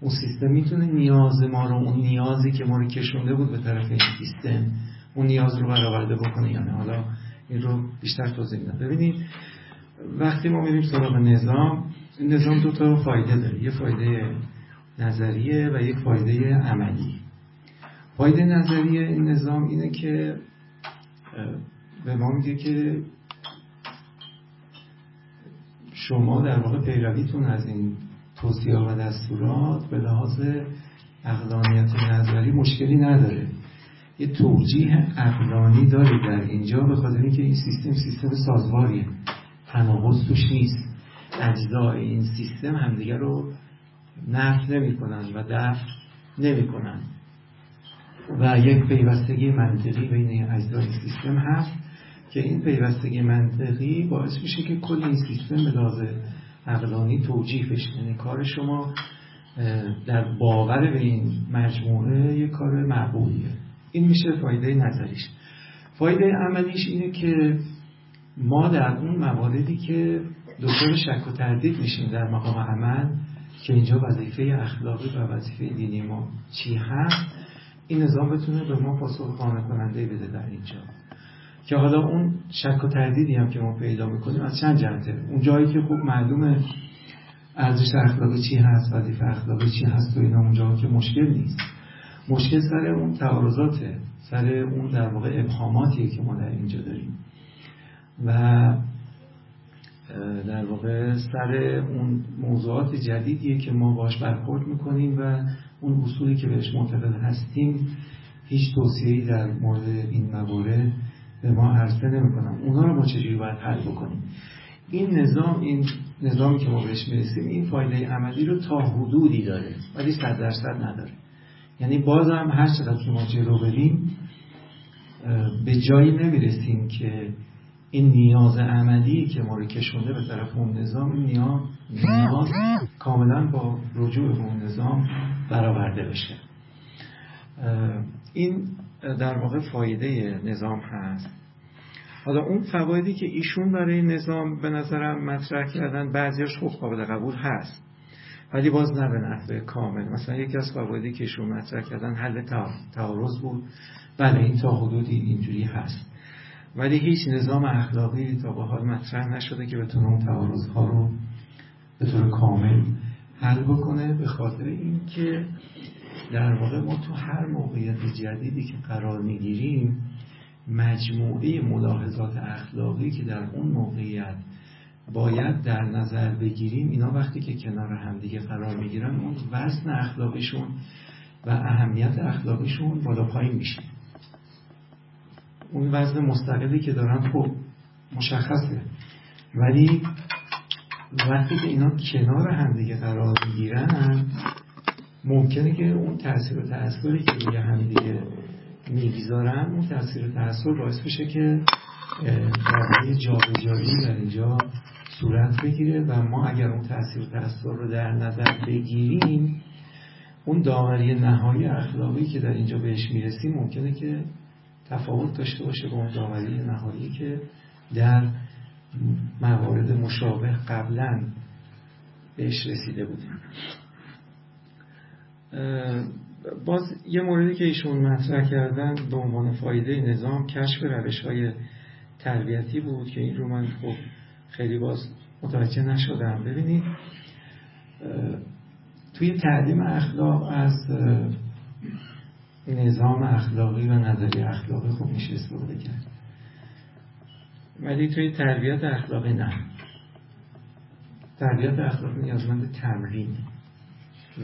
اون سیستم می‌تونه نیاز ما رو اون نیازی که ما رو کشونده بود به طرف این سیستم اون نیاز رو برآورده بکنه یا حالا این رو بیشتر توضیح میدم. ببینید وقتی ما میریم سراغ نظام این نظام دو تا فایده داره. یه فایده نظریه و یک فایده عملی. فایده نظریه این نظام اینه که به ما میگه که شما در واقع پیرویتون از این توصیه و دستورات به لحاظ اقلانیت نظری مشکلی نداره. یه توجیه اقلانی داره در اینجا به خاطر اینکه این سیستم سیستم سازواریه. تناقض توش نیست. اجزای این سیستم همدیگه رو نفت نمی کنن و دفع نمی کنن و یک پیوستگی منطقی بین اجزای سیستم هست. که این پیوستگی منطقی باعث میشه که کل این سیستم به عقلانی توجیه بشه. یعنی کار شما در باور به این مجموعه یک کار معقولیه. این میشه فایده نظریش. فایده عملیش اینه که ما در اون مواردی که دچار شک و تردید میشیم در مقام عمل که اینجا وظیفه اخلاقی و وظیفه دینی ما چی هست این نظام بتونه به ما پاسخ قانع کننده بده در اینجا. که حالا اون شک و تردیدی هم که ما پیدا می‌کنیم از چند جهته. اون جایی که خوب معلومه ارزش اخلاقی چی هست وظیفه اخلاقی چی هست و اینا اونجا که مشکل نیست. مشکل سر اون تعارضاته سر اون در واقع ابهاماتیه که ما در اینجا داریم. و در واقع سر اون موضوعات جدیدیه که ما باش برخورد می‌کنیم و اون اصولی که بهش معتقد هستیم هیچ توصیه‌ای در مورد این موارد به ما عرضه نمی‌کنم. اونا رو ما چجوری باید حل بکنیم؟ این نظام این نظامی که ما بهش می‌رسیم این فایده عملی رو تا حدودی داره ولی صد درصد نداره. یعنی بازم هر چقدر که ما جلو بریم به جایی نمی‌رسیم که این نیاز عملی که ما رو کشونده به طرف اون نظام این نیاز, نیاز کاملا با رجوع به اون نظام برآورده بشه. این در واقع فایده نظام هست. حالا اون فوایدی که ایشون برای نظام به نظرم مطرح کردن بعضیش خوب قابل قبول هست. ولی باز نه به نحوه کامل. مثلا یکی از فوایدی که ایشون مطرح کردن حل تعارض بود. بله این تا حدودی اینجوری هست. ولی هیچ نظام اخلاقی تا به حال مطرح نشده که بتونه اون تعارض ها رو به طور کامل حل بکنه. به خاطر اینکه در واقع ما تو هر موقعیت جدیدی که قرار می‌گیریم مجموعه ملاحظات اخلاقی که در اون موقعیت باید در نظر بگیریم اینا وقتی که کنار همدیگه قرار می‌گیرن اون وزن اخلاقیشون و اهمیت اخلاقیشون بالا پایین میشه. اون وزن مستقلی که دارن خب مشخصه. ولی وقتی که اینا کنار همدیگه قرار می‌گیرن ممکنه که اون تاثیر و تأثیری که روی همدیگه می‌گذارن اون تاثیر و تأثیر باعث بشه که واقعی جابجایی در اینجا صورت بگیره و ما اگر اون تاثیر و تأثیر رو در نظر بگیریم اون داوری نهایی اخلاقی که در اینجا بهش می‌رسیم ممکنه که تفاوت داشته باشه با اون داوری نهایی که در موارد مشابه قبلا بهش رسیده بودیم. باز یه موردی که ایشون مطرح کردن به عنوان فایده نظام کشف روش های تربیتی بود که این رو من خب خیلی باز متوجه نشدم. ببینید توی تعلیم اخلاق از نظام اخلاقی و نظری اخلاقی خوب میشه استفاده کرد. ولی توی تربیت اخلاقی نه. تربیت اخلاقی نیازمند تمرین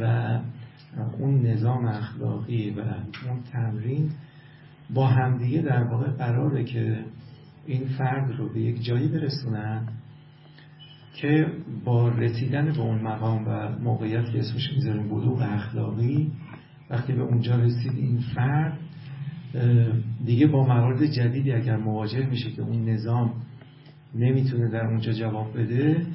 و اون نظام اخلاقی و اون تمرین با همدیگه در واقع قراره که این فرد رو به یک جایی برسونن که با رسیدن به اون مقام و موقعیت که اسمش می‌ذاریم بلوغ اخلاقی وقتی به اونجا رسید این فرد دیگه با موارد جدیدی اگر مواجه میشه که اون نظام نمی‌تونه در اونجا جواب بده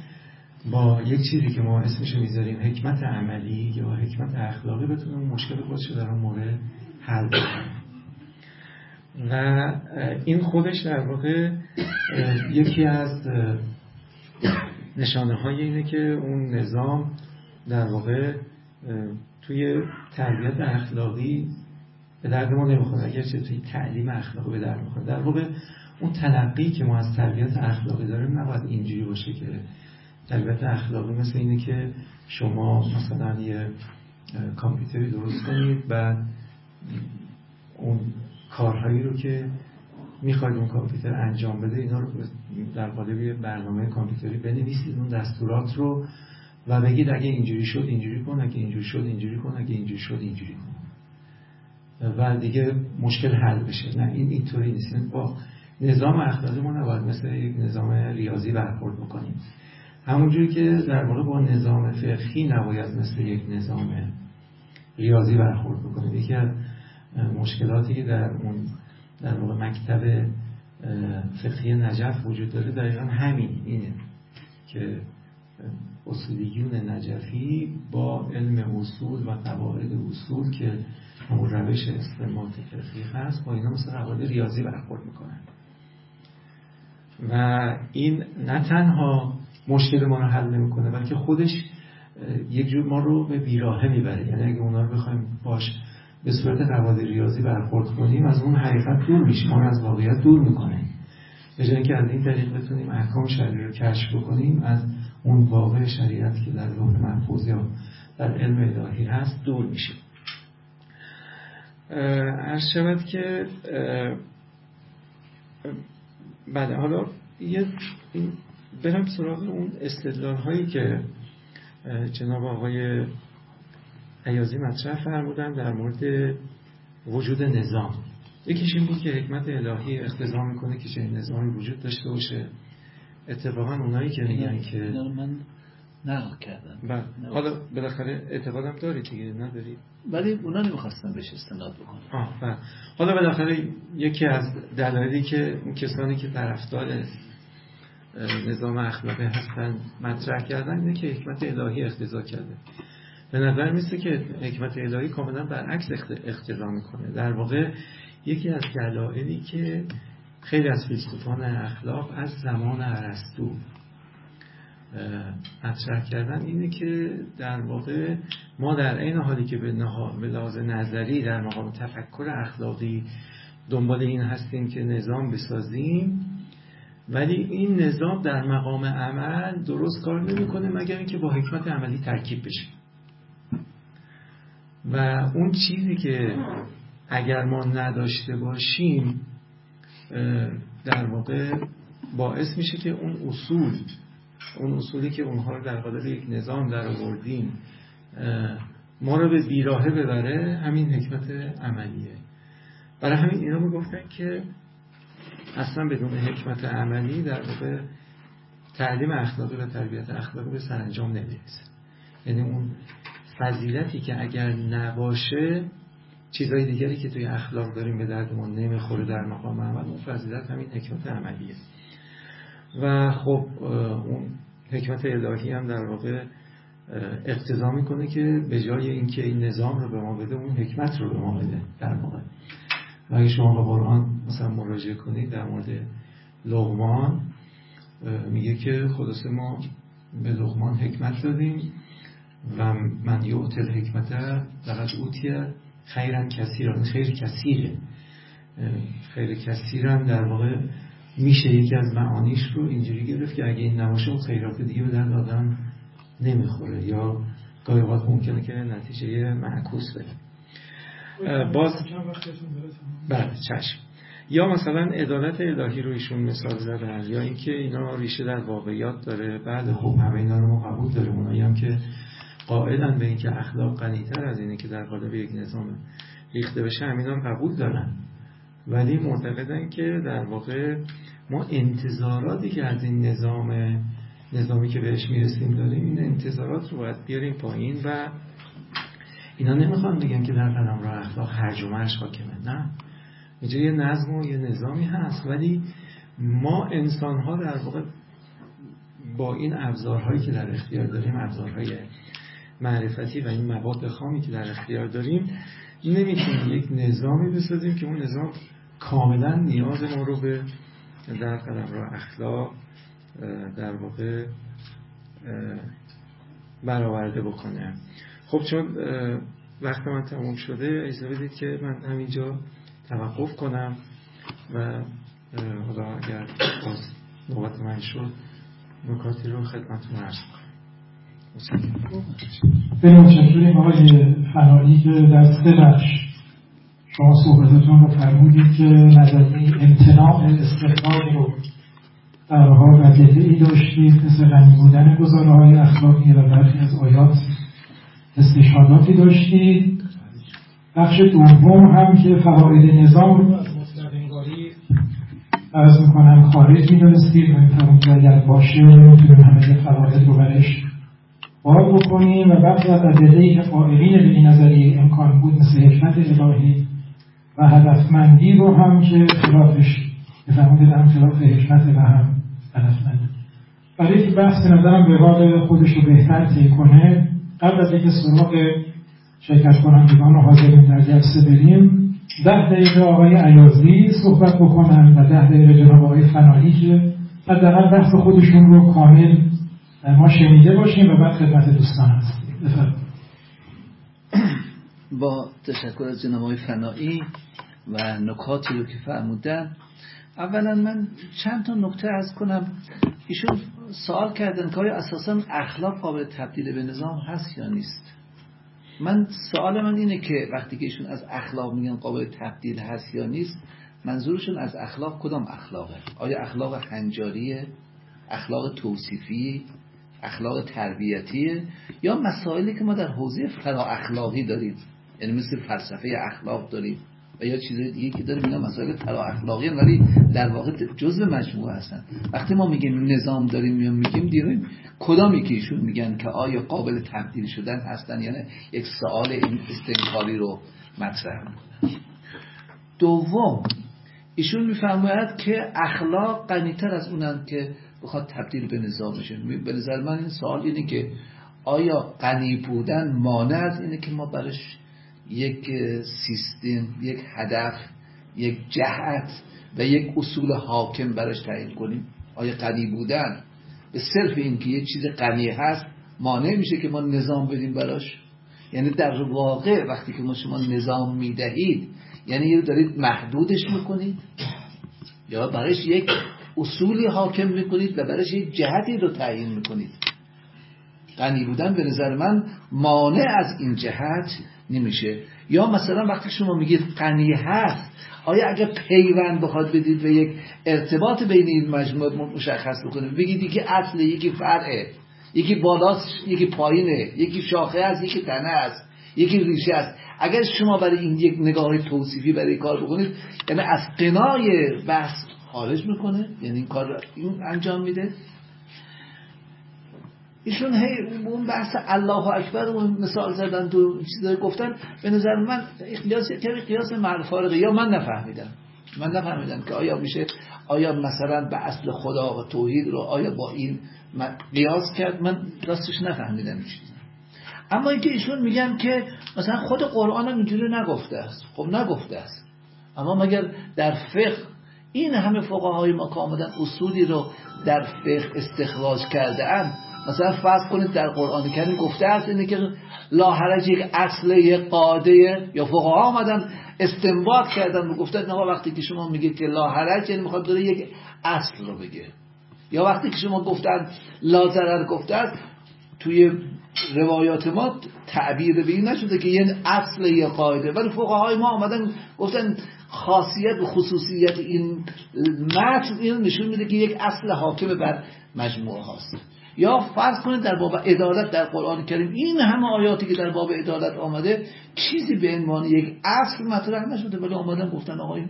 با یک چیزی که ما اسمش می‌ذاریم حکمت عملی یا حکمت اخلاقی بتونه اون مشکل خودش در اون مورد حل کنه و این خودش در واقع یکی از نشانه های اینه که اون نظام در واقع توی تربیت اخلاقی به درد ما نمی‌خوره. اگر چه توی تعلیم اخلاقی به درد می‌خوره. در واقع اون تلقی که ما از تربیت اخلاقی داریم نباید اینجوری باشه که تربیت اخلاقی مثل اینه که شما مثلا یه کامپیوتری درست کنید و اون کارهایی رو که می‌خواید اون کامپیوتر انجام بده اینا رو در قالب برنامه کامپیوتری بنویسید اون دستورات رو و بگید اگه اینجوری شد اینجوری کن اگه اینجوری شد اینجوری کن اگه اینجوری شد اینجوری کن. و دیگه مشکل حل بشه. نه این اینطوری نیست. با نظام اخلاقی ما نباید مثل یک نظام ریاضی برخورد بکنیم. همونجوری که در واقع با نظام فقهی نباید مثل یک نظام ریاضی برخورد بکنیم یکی از مشکلاتی که در اون در واقع مکتب فقهی نجف وجود داره دقیقا همین اینه که اصولیون نجفی با علم اصول و قواعد اصول که همون روش استنباط فقهی هست با اینا مثل قواعد ریاضی برخورد می‌کنن. و این نه تنها مشکل ما رو حل نمی‌کنه بلکه خودش یک جور ما رو به بیراهه می‌بره. یعنی اگه اونا رو بخوایم باش به صورت قواعد ریاضی برخورد کنیم از اون حقیقت دور میشیم. ما از واقعیت دور می‌کنه به جای که از این طریق بتونیم احکام شریعه رو کشف بکنیم از اون واقع شریعت که در لوح محفوظ یا در علم الهی هست دور میشیم. عرض شود که بله حالا یه برم سراغ اون استدلال هایی که جناب آقای عیازی مطرح فرمودن در مورد وجود نظام. یکیش این بود که حکمت الهی اختزام می‌کنه که چنین نظامی وجود داشته باشه. اتفاقا اونایی که میگن که من نقل کردم. بله. حالا بالاخره اعتقادم دارید دیگه ندارید ولی اونا نمی‌خواستن بهش استناد بکنن. بله. حالا بالاخره یکی از دلایلی که کسانی که طرفدار نظام اخلاقی هستن مطرح کردن اینه که حکمت الهی اختزا کرده. به نظر میسته که حکمت الهی کاملا برعکس اختزا می‌کنه. در واقع یکی از دلایلی که خیلی از فیلسوفان اخلاق از زمان ارسطو مطرح کردن اینه که در واقع ما در این حالی که به لحاظ نظری در مقام تفکر اخلاقی دنبال این هستیم که نظام بسازیم ولی این نظام در مقام عمل درست کار نمی‌کنه مگر اینکه با حکمت عملی ترکیب بشه. و اون چیزی که اگر ما نداشته باشیم در واقع باعث میشه که اون اصول اون اصولی که اونها رو در قالب یک نظام در آوردیم ما رو به بیراهه ببره همین حکمت عملیه. برای همین اینا می‌گفتن که اصلا بدون حکمت عملی در واقع تعلیم اخلاقی و تربیت اخلاقی به سرانجام نمی‌رسه. یعنی اون فضیلتی که اگر نباشه چیزهای دیگری که توی اخلاق داریم به درد ما نمی‌خوره در مقام عمل اون فضیلت همین حکمت عملیه و خب اون حکمت الهی هم در واقع اقتضا می‌کنه که به جای اینکه این نظام رو به ما بده اون حکمت رو به ما بده. در واقع اگه شما به قرآن مثلا مراجعه کنید در مورد لغمان میگه که خلاصه ما به لغمان حکمت دادیم و من یعطل الحکمت لقد اوتیه. خیرن کثیر خیر کثیره. خیر کثیرم در واقع میشه یکی از معانیش رو اینجوری گرفت که اگه این نباشه اون خیرات دیگه به درد آدم نمی‌خوره. یا گاهی اوقات ممکنه که نتیجه معکوس بده باز بله چشم. یا مثلا عدالت الهی رو ایشون مثال زدن یا اینکه اینا ریشه در واقعیات داره بعد خب همه اینا رو ما قبول داریم. اونایی هم که قائلن به اینکه اخلاق غنیتر از اینه که در قالب یک نظام ریخته بشه همینا هم قبول دارن. ولی معتقدن که در واقع ما انتظاراتی که از این نظام نظامی که بهش می‌رسیم داریم این انتظارات رو باید بیاریم پایین و اینا نمی‌خوان بگن که در قلم را اخلاق هرج و مرج حاکمه. نه. اینجا یه نظم و یه نظامی هست ولی ما انسان ها در واقع با این ابزارهایی که در اختیار داریم ابزارهای معرفتی و این مواد خامی که در اختیار داریم نمی‌تونیم یک نظامی بسازیم که اون نظام کاملا نیاز ما رو به در قلم را اخلاق در واقع برآورده بکنه. خب چون وقت من تموم شده اجازه بدید که من همینجا توقف کنم و حالا اگر باز نوبت من شد نکاتی رو خدمتتون عرض خیلی متشکریم آقای فنایی که در سه بخش شما صحبتتون رو فرمودید که نظریه امتناع استقلال رو در حال ای داشتید مثل غنی بودن گزاره های اخلاقی و برخی از آیات. استشهاداتی داشتید. بخش دوم هم که فواید نظام از می‌کنم خارج می‌دونستید. و میفرمود اگر باشه نمی‌تونیم همه فواید رو برش بار بکنیم. و بعضی از ادله که به این نظریه امکان بود مثل حکمت الهی و هدفمندی رو هم که خلافش بفرمودید هم خلاف حکمت و هم هدفمندی برای اینکه بحث نظرم به خودش رو بهتر طی کنه قبل از اینکه سراغ شرکت کنندگان و حاضرین در جلسه بریم ده دقیقه آقای عیازی صحبت بکنن و ده دقیقه جناب آقای فنایی که حداقل بحث خودشون رو کامل ما شنیده باشیم و بعد خدمت دوستان هستیم. با تشکر از جناب آقای فنایی و نکاتی رو که فرمودن اولا من چند تا نکته از کنم. ایشون سوال کردن که آیا اساسا اخلاق قابل تبدیل به نظام هست یا نیست؟ من سوال من اینه که وقتی که ایشون از اخلاق میگن قابل تبدیل هست یا نیست منظورشون از اخلاق کدام اخلاقه؟ آیا اخلاق هنجاریه؟ اخلاق توصیفی اخلاق تربیتیه؟ یا مسائلی که ما در حوزه فرا اخلاقی داریم یعنی مثل فلسفه اخلاق داریم. یا چیزهای دیگه که داریم اینا مسائل فرا اخلاقی ولی در واقع جزء مجموعه هستن. وقتی ما میگیم نظام داریم میگیم دیریم کدامی که ایشون میگن که آیا قابل تبدیل شدن هستن یعنی یک سوال استنکاری رو مطرح دوم ایشون میفرماید که اخلاق غنیتر از اونن که بخواد تبدیل به نظام بشه. به نظر من این سوال اینه که آیا غنی بودن مانع از اینه که ما برش یک سیستم یک هدف یک جهت و یک اصول حاکم برش تعیین کنیم. آیا غنی بودن؟ به صرف اینکه یه چیز غنی هست مانع میشه که ما نظام بدیم براش؟ یعنی در واقع وقتی که ما شما نظام می‌دهید یعنی یه دارید محدودش می‌کنید؟ یا برایش یک اصولی حاکم می‌کنید و برایش یک جهتی رو تعیین می‌کنید؟ غنی بودن به نظر من مانع از این جهت نمیشه. یا مثلا وقتی شما میگید غنی هست آیا اگر پیوند بخواد بدید و یک ارتباط بین این مجموعه مشخص بکنید بگید یکی اصل یکی فرعه یکی بالاست یکی پایینه یکی شاخه است یکی تنه است یکی ریشه است. اگر شما برای این یک نگاه توصیفی برای کار بکنید یعنی از قنای بحث خارج می‌کنه یعنی این کار این انجام میده. ایشون هی اون بحث الله اکبر اون مثال زدن تو چیزایی گفتن. به نظر من قیاس کمی قیاس فارغه. یا من نفهمیدم. من نفهمیدم که آیا میشه آیا مثلا به اصل خدا و توحید رو آیا با این قیاس کرد؟ من راستش نفهمیدم چیز اما اینکه ایشون میگن که مثلا خود قرآن هم اینجوری نگفته است. خب نگفته است. اما مگر در فقه این همه فقهای ما که اصولی رو در فقه استخراج کرده اند مثلا فرض کنید در قرآن کریم گفته است اینه که لاحرج یک اصل یک قاعده یا فقها آمدن استنباط کردن و گفتن نه وقتی که شما میگید که لاحرج یعنی می‌خواد داره یک اصل رو بگه. یا وقتی که شما گفتن لا ضرر گفتن توی روایات ما تعبیر به این نشده که یه اصل یه قاعده. ولی فقهای ما آمدن گفتن خاصیت و خصوصیت این متن این نشون میده که یک اصل حاکم بر مجموعه هاست. یا فرض کنید در باب عدالت در قرآن کریم این همه آیاتی که در باب عدالت آمده چیزی به عنوان یک اصل مطرح نشده ولی آمدن گفتن آقای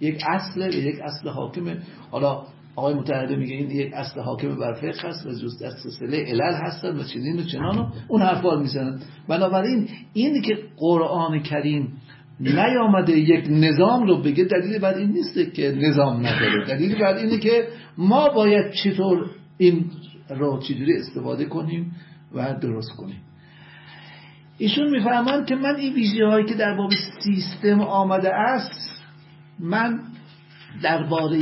یک اصل و یک اصل حاکم. حالا آقای متحده میگه این یک اصل حاکم بر فقه هست و جز در سلسله علل هستن و چنین و چنان اون حرفا می‌زنن. بنابراین این که قرآن کریم نیامده یک نظام رو بگه دلیل بر این نیست که نظام نداره. دلیل بر اینه که ما باید چطور این رو چجوری استفاده کنیم و درست کنیم. ایشون می‌فهمند که من این ویژه هایی که در باب سیستم آمده است من درباره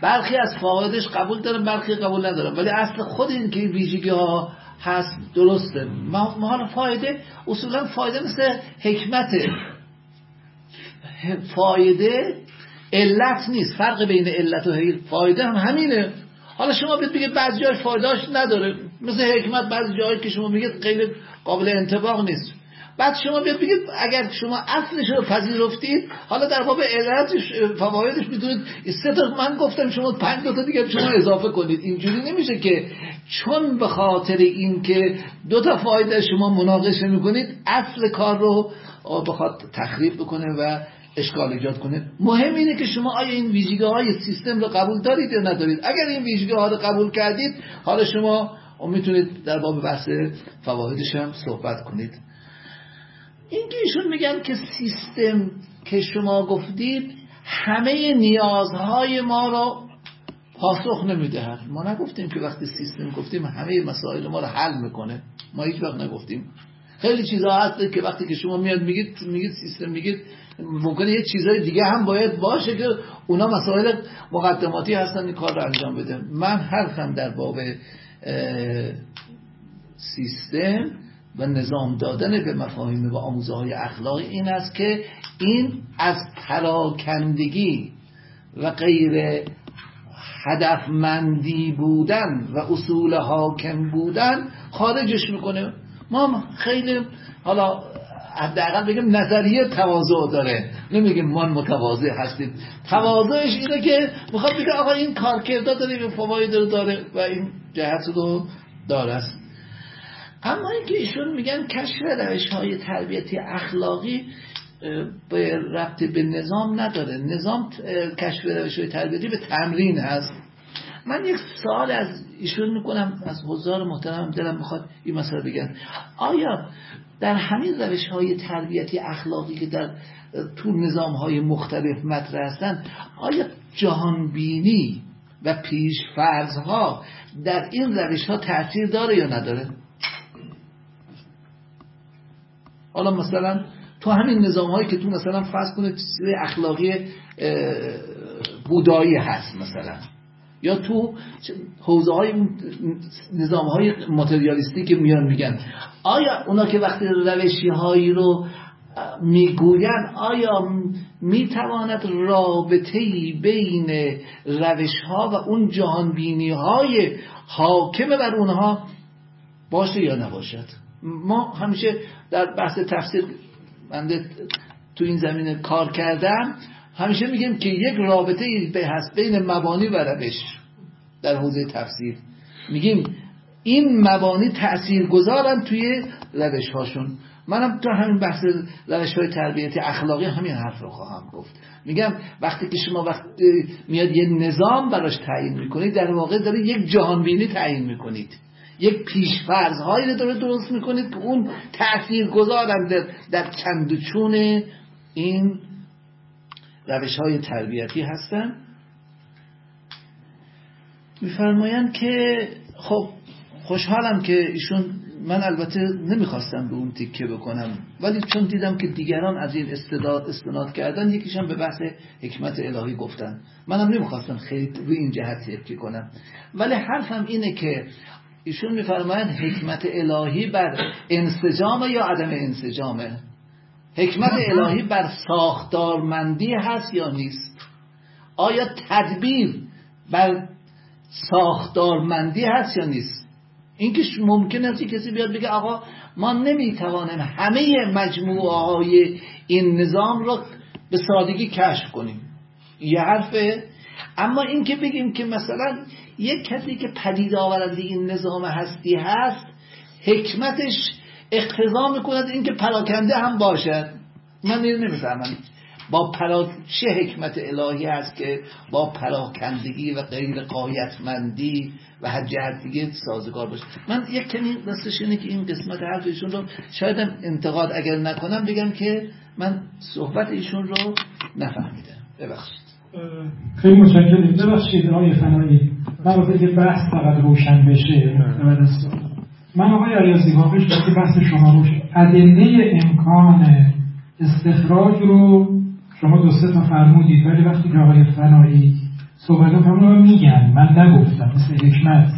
برخی از فوایدش قبول دارم برخی قبول ندارم. ولی اصل خود این که ویژگی ها هست درسته. ما حالا فایده اصولا فایده مثل حکمته فایده علت نیست. فرق بین علت و فایده هم همینه. حالا شما بید بگید بعضی جای فایدهاش نداره. مثل حکمت بعضی جایی که شما میگید خیلی قابل انتباق نیست. بعد شما بیاد بگید اگر شما اصلش رو پذیرفتید حالا در باب علتش فوایدش می‌تونید سه تا من گفتم شما پنج تا دیگه شما اضافه کنید. اینجوری نمیشه که چون به خاطر اینکه دو تا فایده شما مناقشه می‌کنید اصل کار رو بخواد تخریب بکنه و اشکال ایجاد کنه مهم اینه که شما آیا این ویژگی های سیستم رو قبول دارید یا ندارید. اگر این ویژگی ها رو قبول کردید حالا شما می‌تونید در باب بحث فوایدش هم صحبت کنید. اینکه ایشون میگن که سیستم که شما گفتید همه نیازهای ما رو پاسخ نمی‌دهد. ما نگفتیم که وقتی سیستم گفتیم همه مسائل ما رو حل می‌کنه. ما هیچ وقت نگفتیم. خیلی چیزها هست که وقتی که شما میاد میگید میگید سیستم میگید ممکنه یه چیزای دیگه هم باید باشه که اونا مسائل مقدماتی هستن این کار رو انجام بده. من حرفم در باب سیستم و نظام دادن به مفاهیم و آموزه های اخلاقی این است که این از پراکندگی و غیر هدفمندی بودن و اصول حاکم بودن خارجش می‌کنه. ما خیلی حالا حداقل بگیم نظریه تواضع داره. نمیگیم ما متواضع هستیم. تواضعش اینه که می‌خواد بگه آقا این کارکردا داره به فواید داره و این جهت رو داره. است اما اینکه ایشون میگن کشف روش های تربیتی اخلاقی به ربط به نظام نداره. نظام کشف روش های تربیتی به تمرین هست. من یک سوال از ایشون می‌کنم از حضار محترم دلم می‌خواد این مسئله بگن آیا در همین روش های تربیتی اخلاقی که در تو نظام های مختلف مطرح هستن آیا جهانبینی و پیش فرض ها در این روش ها تاثیر داره یا نداره؟ حالا مثلا تو همین نظام هایی که تو مثلا فرض کنه اخلاقی بودایی هست مثلا. یا تو حوزه های نظام های ماتریالیستی که میان میگن آیا اونا که وقتی روشی هایی رو می‌گوین آیا می‌تواند رابطه بین روش ها و اون جهانبینی های حاکم بر اونها باشه یا نباشد؟ ما همیشه در بحث تفسیر بنده تو این زمینه کار کردم. همیشه میگیم که یک رابطه به هست بین مبانی و روش در حوزه تفسیر. میگیم این مبانی تأثیر گذارن توی روش هاشون منم تو همین بحث روش های تربیتی اخلاقی همین حرف رو خواهم گفت. میگم وقتی که شما وقتی میاد یه نظام براش تعیین می‌کنید در واقع داره یک جهانبینی تعیین می‌کنید. یک پیشفرض هایی رو داره درست می‌کنید که اون تأثیر گذارن در, در چون این روش های تربیتی هستن. میفرمایند که خب خوشحالم که ایشون من البته نمی‌خواستم به اون تیکه بکنم ولی چون دیدم که دیگران از این استداد استناد کردن یکیشم به بحث حکمت الهی گفتن. منم نمی‌خواستم خیلی روی این جهت تکیه کنم. ولی حرفم اینه که ایشون میفرمایند حکمت الهی بر انسجام یا عدم انسجامه؟ حکمت الهی بر ساختارمندی هست یا نیست؟ آیا تدبیر بر ساختارمندی هست یا نیست؟ اینکه ممکن است کسی بیاد بگه آقا ما نمی‌توانیم همه مجموعه های این نظام رو به سادگی کشف کنیم. یه حرفه. اما اینکه بگیم که مثلا یک کسی که پدید آورنده این نظام هستی هست حکمتش اقتضا می‌کند اینکه پراکنده هم باشد. من اینو نمی‌فهمم. با پرا... چه حکمت الهی هست که با پراکندگی و غیر قایتمندی و هر جهت دیگه سازگار باشه؟ من یک کمی دستش اینه که این قسمت حرف ایشون رو شاید انتقاد اگر نکنم بگم که من صحبت ایشون رو نفهمیدم. ببخشید. خیلی متشکرم. ببخشید آقای فنایی. من واسه که بحث فقط روشن بشه. من آقای علیازی واقعش وقتی بحث شما روش ادله امکان استخراج رو شما دو سه تا فرمودید ولی وقتی که آقای فنایی صحبت رو میگن من نگفتم مثل حکمت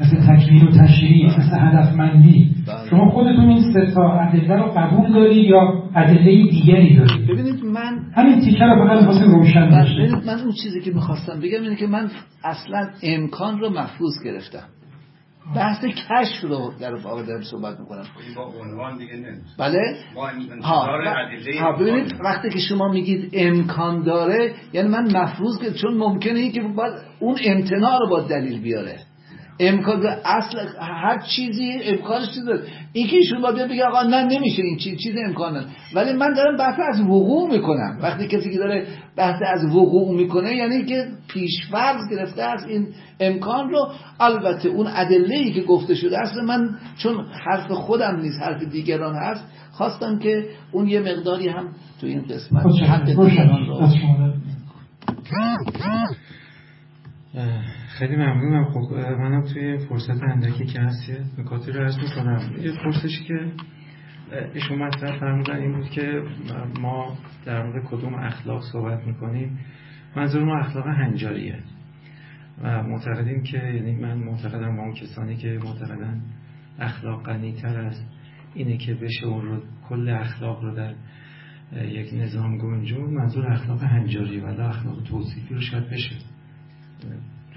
مثل تکمیل و تشریع مثل هدفمندی. شما خود خودتون این سه تا ادله رو قبول داری یا ادله دیگری داری ببینید من همین تیکه رو فقط می‌خواستم روشن بشه. من اون چیزی که می‌خواستم بگم اینه که من اصلا امکان رو محفوظ گرفتم. بحث کشف رو در واقع دارم صحبت می‌کنم. با عنوان دیگه نمیشه. بله؟ ها ها ببینید وقتی که شما میگید امکان داره یعنی من مفروض که چون ممکنه که باید اون امتناع رو با دلیل بیاره. امکان اصل هر چیزی امکانش چیز داره. این که ایشون باید بگه آقا نه نمیشه این چیز چیز امکان نداره ولی من دارم بحث از وقوع می‌کنم. وقتی کسی که داره بحث از وقوع می‌کنه یعنی که پیشفرض گرفته از این امکان رو. البته اون ادله ای که گفته شده است من چون حرف خودم نیست حرف دیگران هست خواستم که اون یه مقداری هم تو این قسمت حق دیگران رو خیلی ممنونم. خب منم توی فرصت اندکی که هست نکاتی رو عرض می‌کنم. یه پرسشی که ایشون مطرح فرمودن این بود که ما در مورد کدوم اخلاق صحبت می‌کنیم. منظور ما اخلاق هنجاریه. و معتقدیم که یعنی من معتقدم با اون کسانی که معتقدن اخلاق غنیتر است. اینه که بشه اون رو کل اخلاق رو در یک نظام گنجون. منظور اخلاق هنجاری ولی اخلاق توصیفی رو شاید بشه.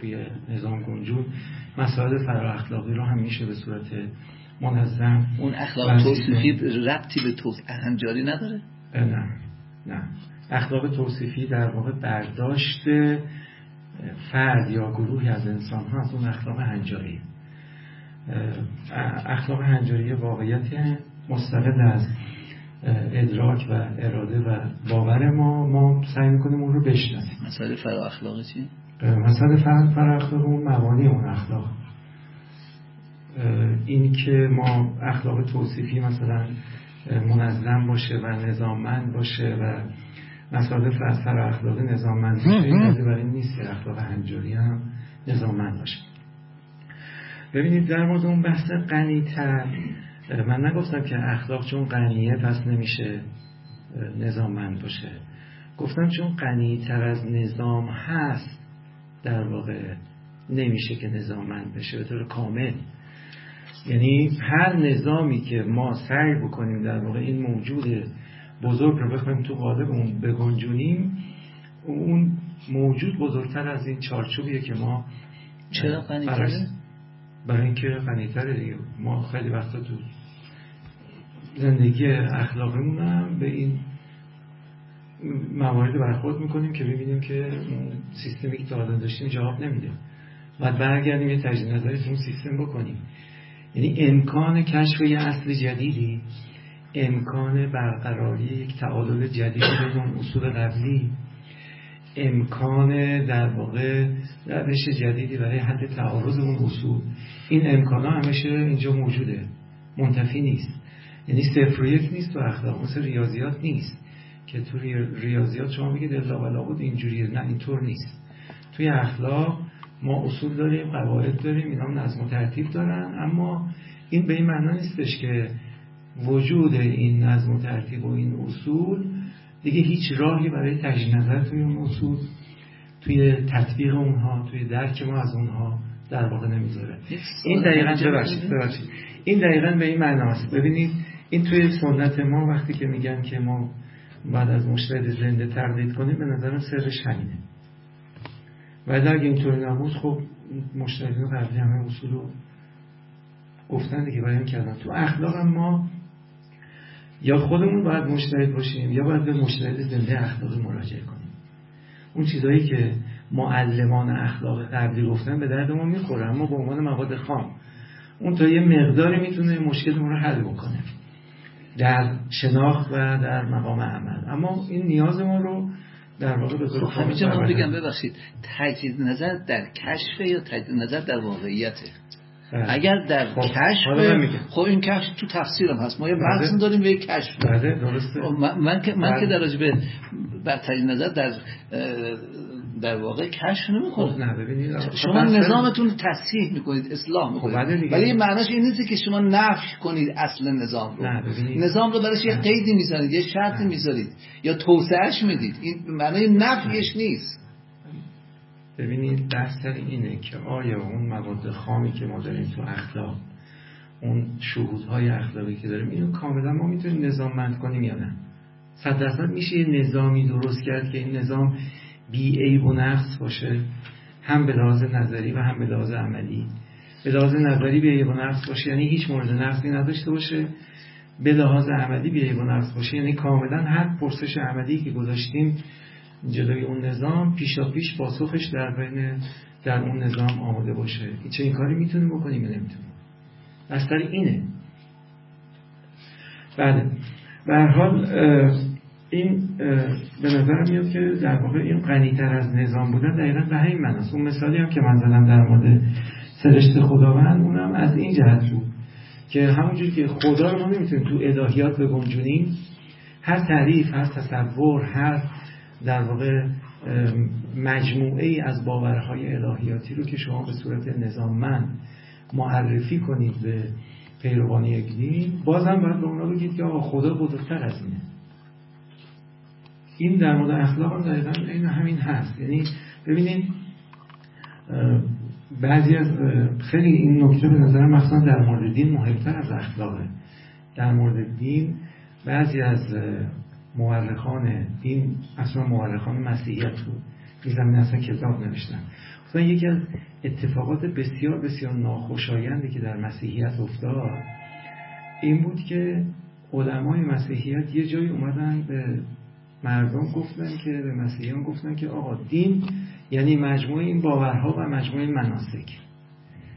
توی نظام گنجون مسائل فرا اخلاقی رو هم میشه به صورت منظم اون اخلاق توصیفی ربطی به توصیف هنجاری نداره؟ نه نه. اخلاق توصیفی در واقع برداشت فرد یا گروهی از انسان ها از اون اخلاق هنجاری. اخلاق هنجاری واقعیت مستقل از ادراک و اراده و باور ما. ما سعی می‌کنیم اون رو بشناسیم. مسئله فرا اخلاقی چی؟ مسئله فرد فرا اخلاق اون اخلاق. این که ما اخلاق توصیفی مثلا منظم باشه و نظاممند باشه و مسائل فر اخلاق نظاممند باشه این برای نیست که اخلاق هنجاری هم نظاممند باشه. ببینید در مورد اون بحث غنیتر من نگفتم که اخلاق چون غنیه پس نمیشه نظاممند باشه. گفتم چون غنیتر از نظام هست در واقع نمیشه که نظاممند بشه به طور کامل یعنی هر نظامی که ما سعی بکنیم در واقع این موجود بزرگ رو بخوایم تو قالب اون بگنجونیم اون موجود بزرگتر از این چارچوبیه که ما چرا غنیتره؟ برای اینکه غنیتره دیگه ما خیلی وقتا تو زندگی اخلاقیمون هم به این موارد برخورد می‌کنیم که ببینیم که سیستمی که تا داشتیم جواب نمیده. و برگردیم یه تجدید نظری اون سیستم بکنیم. یعنی امکان کشف یه اصل جدیدی امکان برقراری یک تعادل جدیدی بین اون اصول قبلی امکان در واقع روش جدیدی برای حد تعارض اون اصول. این امکان ها همیشه اینجا موجوده. منتفی نیست. یعنی صفر و نیست تو اخلاق مثل ریاضیات نیست. که تو ریاضیات شما میگید الا ولا بود اینجوریه نه اینطور نیست. توی اخلاق ما اصول داریم قواعد داریم اینا نظم و ترتیب دارن اما این به این معنا نیستش که وجود این نظم و ترتیب و این اصول دیگه هیچ راهی برای تجدید نظر توی اون اصول توی تطبیق اونها توی درک ما از اونها در واقع نمی‌ذاره. این دقیقا ببخشید ببخشید. این دقیقا به این معناست ببینید این توی سنت ما وقتی که میگن که ما بعد از مشتهد زنده تردید کنیم به نظرم سرش همینه ولی اگه اینطوری نبود خب مشتهدین قبلی همه اصول رو گفتن دیگه بیان کردن. تو اخلاق ما یا خودمون باید مشتهد باشیم یا باید به مشتهد زنده اخلاق مراجعه کنیم. اون چیزهایی که معلمان اخلاق قبلی گفتن به درد ما می‌خوره اما به عنوان مواد خام. اون تا یه مقداری می‌تونه مشکلمون رو حل بکنه. در شناخت و در مقام عمل. اما این نیاز ما رو در واقع به طور خب بگم ببخشید تجدید نظر در کشف یا تجدید نظر در واقعیته؟ اگر در خب. کشف خب این کشف تو تفسیرم هست. ما یه بحث داریم به کشف. بله درسته. من, من که من که در به بر تجدید نظر در در واقع کشف نمی‌کنه خب نه ببینید شما نظامتون تصحیح می‌کنید اصلاح می‌کنید. ولی این معناش این نیست که شما نفی کنید اصل نظام رو. نظام رو برایش یه قیدی می‌ذارید یه شرطی می‌ذارید یا توسعهش می‌دید؟ این معنای نفیش نیست. ببینید بحث اینه که آیا اون مواد خامی که ما داریم تو اخلاق اون شهودهای اخلاقی که داریم اینو کاملا ما می‌تونیم نظاممند کنیم یا نه؟ صد درصد میشه یه نظامی درست کرد که این نظام بی عیب و نقص باشه هم به لحاظ نظری و هم به لحاظ عملی. به لحاظ نظری به عیب و نقص باشه یعنی هیچ مورد نقصی نداشته باشه. به لحاظ عملی به عیب و نقص باشه یعنی کاملا هر پرسش عملی که گذاشتیم جلوی اون نظام پیشا پیش پاسخش در بین در اون نظام آماده باشه. چه این کاری می‌تونیم بکنیم یا نمی‌تونیم؟ بستر اینه. بله. به حال این به نظر میاد که در واقع این غنیتر از نظام بودن دقیقا به همین معناست. اون مثالی هم که من زدم در مورد سرشت خداوند اونم از این جهت بود که همونجور که خدا رو ما نمی‌تونیم تو الهیات بگنجونیم هر تعریف هر تصور هر در واقع مجموعه از باورهای الهیاتی رو که شما به صورت نظاممند معرفی کنید به پیروانی یک دین بازم باید به اونا بگید که آقا خدا بزرگتر از اینه. این در مورد اخلاق هم دقیقا این همین هست. یعنی ببینید بعضی از خیلی این نکته به نظر مثلا در مورد دین مهمتر از اخلاقه. در مورد دین بعضی از مورخان دین اصلا مورخان مسیحیت بود این زمین اصلا کتاب نوشتن. مثلا یکی از اتفاقات بسیار بسیار ناخوشایندی که در مسیحیت افتاد این بود که علمای مسیحیت یه جایی اومدن به مردم گفتن که به مسیحیان گفتن که آقا دین یعنی مجموعه این باورها و مجموعه مناسک.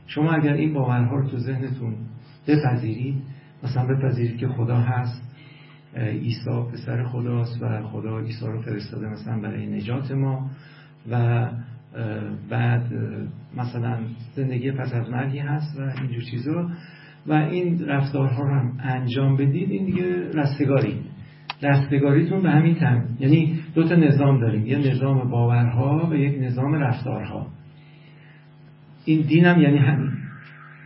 شما اگر این باورها رو تو ذهنتون بپذیرید مثلا بپذیرید که خدا هست عیسی پسر خداست و خدا عیسی رو فرستاده مثلا برای نجات ما و بعد مثلا زندگی پس از مرگی هست و اینجور چیزا. و این رفتارها رو هم انجام بدید این دیگه رستگاری. رستگاریتون به همین تم یعنی دو تا نظام داریم. یه نظام باورها و یک نظام رفتارها. این دین هم یعنی همین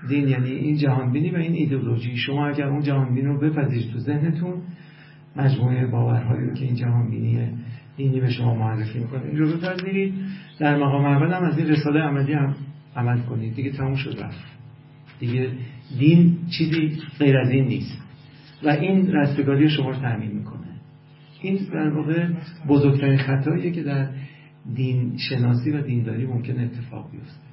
دین یعنی این جهانبینی و این ایدئولوژی. شما اگر اون جهانبینی رو بپذیرید تو ذهنتون مجموعه باورهایی که این جهانبینی دینی به شما معرفی می‌کنه. این رو بپذیرید در مقام اول هم از این رساله عملی هم عمل کنید. دیگه تموم شد رفت. دیگه دین چیزی غیر از این نیست. و این رستگاری شما رو تعمین می‌کنه. این در واقع بزرگترین خطاییه که در دین شناسی و دینداری ممکن اتفاق بیفته.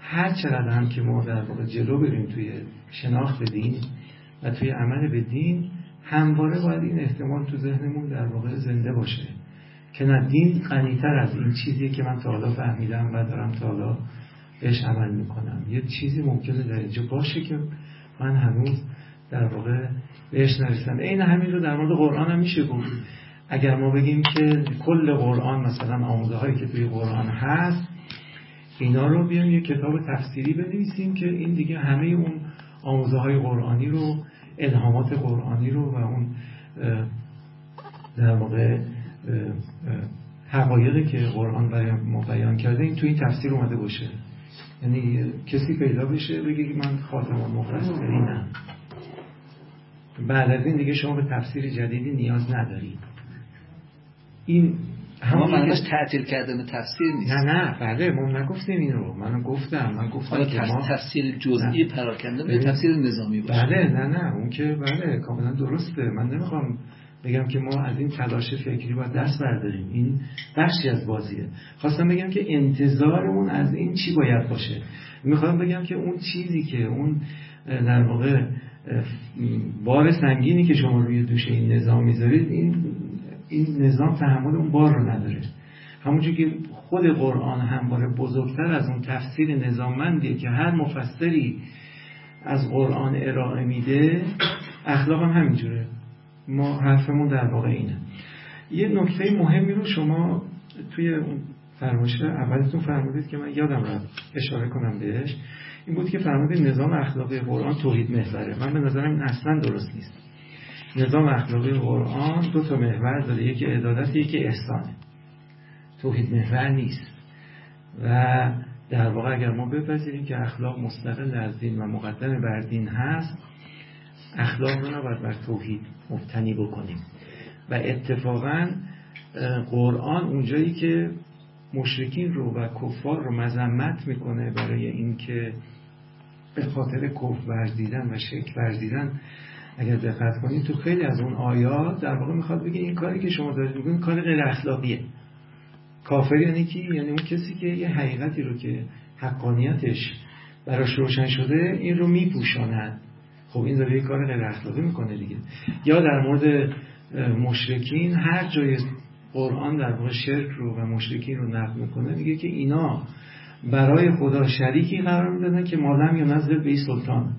هر چقدر هم که ما در واقع جلو بریم توی شناخت دین و توی عمل به دین همواره باید این احتمال تو ذهنمون در واقع زنده باشه. که نه دین غنیتر از این چیزیه که من تا حالا فهمیدم و دارم تا حالا بهش عمل می‌کنم. یه چیزی ممکنه در اینجا باشه که من هنوز در واقع بهش نرسیدم. این همین رو در مورد قرآن هم میشه گفت. اگر ما بگیم که کل قرآن مثلا آموزه هایی که توی قرآن هست اینا رو بیایم یه کتاب تفسیری بنویسیم که این دیگه همه اون آموزه های قرآنی رو الهامات قرآنی رو و اون در واقع حقایقی که قرآن ما بیان کرده این توی این تفسیر اومده باشه. یعنی کسی پیدا بشه بگه که من خاتم المفسرینم بعد از این دیگه شما به تفسیر جدیدی نیاز ندارید. این اما معنیش تعطیل کردن تفسیر نیست. نه نه بله ما نگفتیم این رو من گفتم من گفتم که ما تفسیر جزئی پراکنده به تفسیر نظامی باشه. بله نه نه اون که بله کاملا درسته. من نمی‌خوام بگم که ما از این تلاش فکری باید دست برداریم. این بخشی از بازیه. خواستم بگم که انتظارمون از این چی باید باشه. می‌خوام بگم که اون چیزی که اون در واقع بار سنگینی که شما روی دوش این نظام می‌ذارید این این نظام تحمل اون بار رو نداره. همونجور که خود قرآن همواره بزرگتر از اون تفسیر نظاممندیه که هر مفسری از قرآن ارائه میده اخلاق هم همینجوره. ما حرفمون در واقع اینه. یه نکته مهمی رو شما توی اون فرمایشه اولتون فرمودید که من یادم رفت اشاره کنم بهش. این بود که فرمودید نظام اخلاقی قرآن توحید محوره. من به نظرم این اصلا درست نیست. نظام اخلاقی قرآن دو تا محور داره. یکی عدالت یکی احسانه توحید محور نیست. و در واقع اگر ما بپذیریم که اخلاق مستقل از دین و مقدم بر دین هست اخلاق رو نباید بر توحید مبتنی بکنیم. و اتفاقا قرآن اونجایی که مشرکین رو و کفار رو مذمت می‌کنه برای اینکه به خاطر کف ورزیدن و شک ورزیدن اگر دقت کنید تو خیلی از اون آیات در واقع می‌خواد بگه این کاری که شما دارید می‌کنید کار غیر اخلاقیه. کافر یعنی کی؟ یعنی اون کسی که یه حقیقتی رو که حقانیتش براش روشن شده این رو میپوشاند. خب این داره یه کار غیر اخلاقی می‌کنه دیگه. یا در مورد مشرکین هر جای قرآن در واقع شرک رو و مشرکین رو نقل می‌کنه میگه که اینا برای خدا شریکی قرار می‌دادن که مالم یا نزد به سلطان.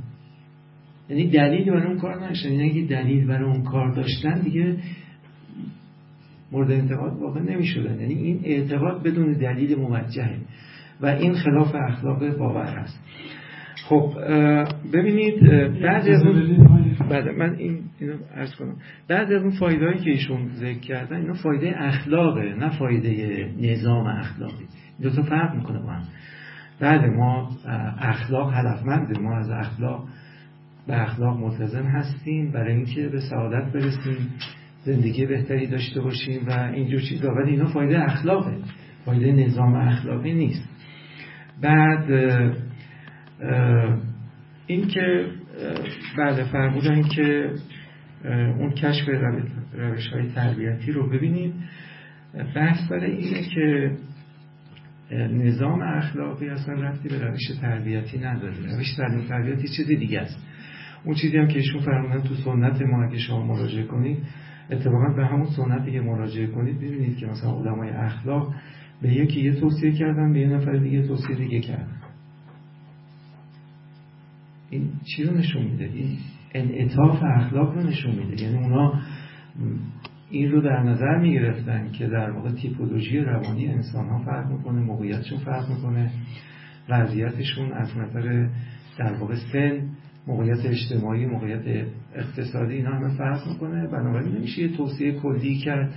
یعنی دلیل برای اون کار نشدن یعنی اگه دلیل برای اون کار داشتن دیگه مورد انتقاد واقع نمی شدن یعنی این اعتقاد بدون دلیل موجهه و این خلاف اخلاق باور هست. خب ببینید بعد از اون بعد من این اینو عرض کنم. بعد از اون فایده که ایشون ذکر کردن اینا فایده اخلاقه نه فایده نظام اخلاقی. دو تا فرق می‌کنه با هم. بله ما اخلاق هدفمنده ما از اخلاق به اخلاق ملتزم هستیم برای اینکه به سعادت برسیم زندگی بهتری داشته باشیم و اینجور چیزا. ولی اینا فایده اخلاقه. فایده نظام اخلاقی نیست. بعد این که بله فرمودن که اون کشف روش های تربیتی رو ببینید. بحث برای اینه که نظام اخلاقی اصلا رفتی به روش تربیتی نداره. روش تربیتی چیز دیگه است. اون چیزی هم که ایشون فرمودن تو سنت ما اگه شما مراجعه کنید اتفاقا به همون سنتی که مراجعه کنید ببینید که مثلا علمای اخلاق به یکی یه توصیه کردن به یه نفر دیگه توصیه دیگه کردن. این چی رو نشون میده؟ این انعطاف اخلاق رو نشون میده. یعنی اونا این رو در نظر می‌گرفتن که در واقع تیپولوژی روانی انسان ها فرق می‌کنه موقعیتشون فرق می‌کنه وضعیتشون از نظر در واقع سن موقعیت اجتماعی موقعیت اقتصادی اینا همه فرق می‌کنه. بنابراین نمیشه یه توصیه کلی کرد.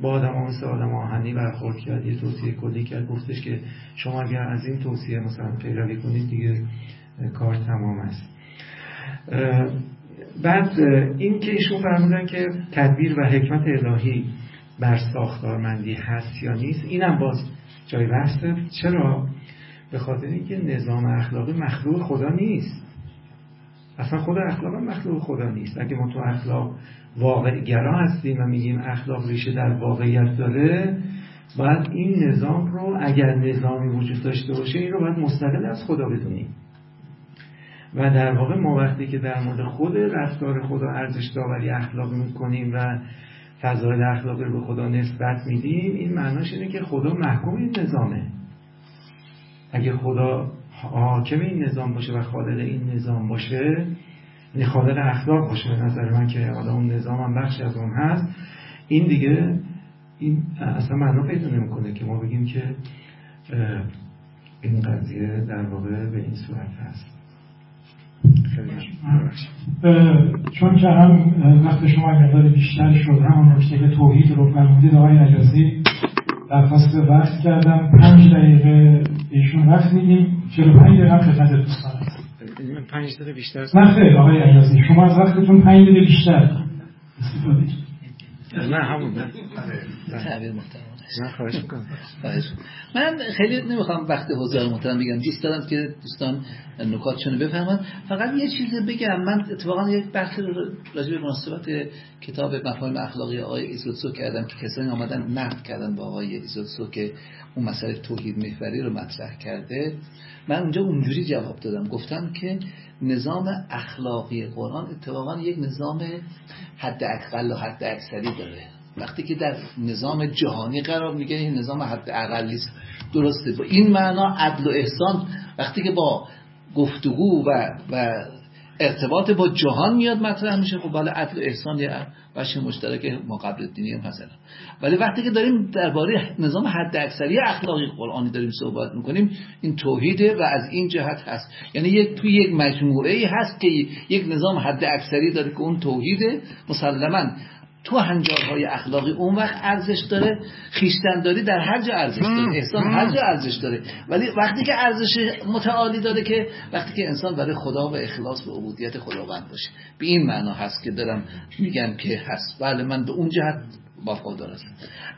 با آدم ها مثل آدم آهنی برخورد کرد یه توصیه کلی کرد. گفتش که شما اگر از این توصیه مثلا پیروی کنید دیگه کار تمام است. بعد این که ایشون فرمودن که تدبیر و حکمت الهی بر ساختارمندی هست یا نیست اینم باز جای بحثه. چرا؟ به خاطر اینکه نظام اخلاقی مخلوق خدا نیست. اصلا خود اخلاق مخلوق خدا نیست. اگه ما تو اخلاق واقع گرا هستیم و میگیم اخلاق ریشه در واقعیت داره باید این نظام رو اگر نظامی وجود داشته باشه این رو باید مستقل از خدا بدونیم. و در واقع ما وقتی که در مورد خود رفتار خدا ارزش داوری اخلاقی می‌کنیم و فضایل اخلاقی رو به خدا نسبت میدیم این معناش اینه که خدا محکوم این نظامه. اگه خدا حاکم این نظام باشه و خالق این نظام باشه یعنی خالق اخلاق باشه به نظر من که حالا اون نظام هم بخشی از اون هست. این دیگه این اصلا معنا پیدا نمی‌کنه که ما بگیم که این قضیه در واقع به این صورت هست. چون که هم وقت شما مقدار بیشتر شد همون نکته که توحید رو فرمودید آقای عجازی درخواست وقت کردم. پنج دقیقه ایشون وقت میدیم چرا پنج دقیقه خدمت دوستان من پنج دقیقه بیشتر نه خیر آقای عجازی شما از وقتتون پنج دقیقه بیشتر. استفاده نه همون تعبیر محترم. نه خواهش می‌کنم. من خیلی نمی‌خوام وقت حضار محترم بگم. دوست دارم که دوستان نکاتشون بفهمن. فقط یه چیز بگم. من اتفاقا یک بحث راجع به مناسبت کتاب مفاهیم اخلاقی آقای ایزوتسو کردم که کسانی آمدن نقد کردن با آقای ایزوتسو که اون مسئله توحید محوری رو مطرح کرده. من اونجا اونجوری جواب دادم. گفتم که نظام اخلاقی قرآن اتفاقا یک نظام حد اقل و حد اکثری داره. وقتی که در نظام جهانی قرار میگه این نظام حد اقلی درسته. با این معنا عدل و احسان وقتی که با گفتگو و و ارتباط با جهان میاد مطرح میشه خب بله عدل و احسان یه بخش مشترک ما قبل دینی هم هست. ولی وقتی که داریم درباره نظام حد اکثری اخلاقی قرآنی داریم صحبت می‌کنیم این توحیده و از این جهت هست. یعنی یک توی یک مجموعه ای هست که یک نظام حد اکثری داره که اون توحیده مسلما تو هنجارهای اخلاقی اون وقت ارزش داره خیشتنداری در هر جا ارزش داره احسان هر جا ارزش داره. ولی وقتی که ارزش متعالی داره که وقتی که انسان برای خدا و اخلاص به عبودیت خداوند باشه. به این معنا هست که دارم میگم که هست. بله من به اون جهت وفادار هستم.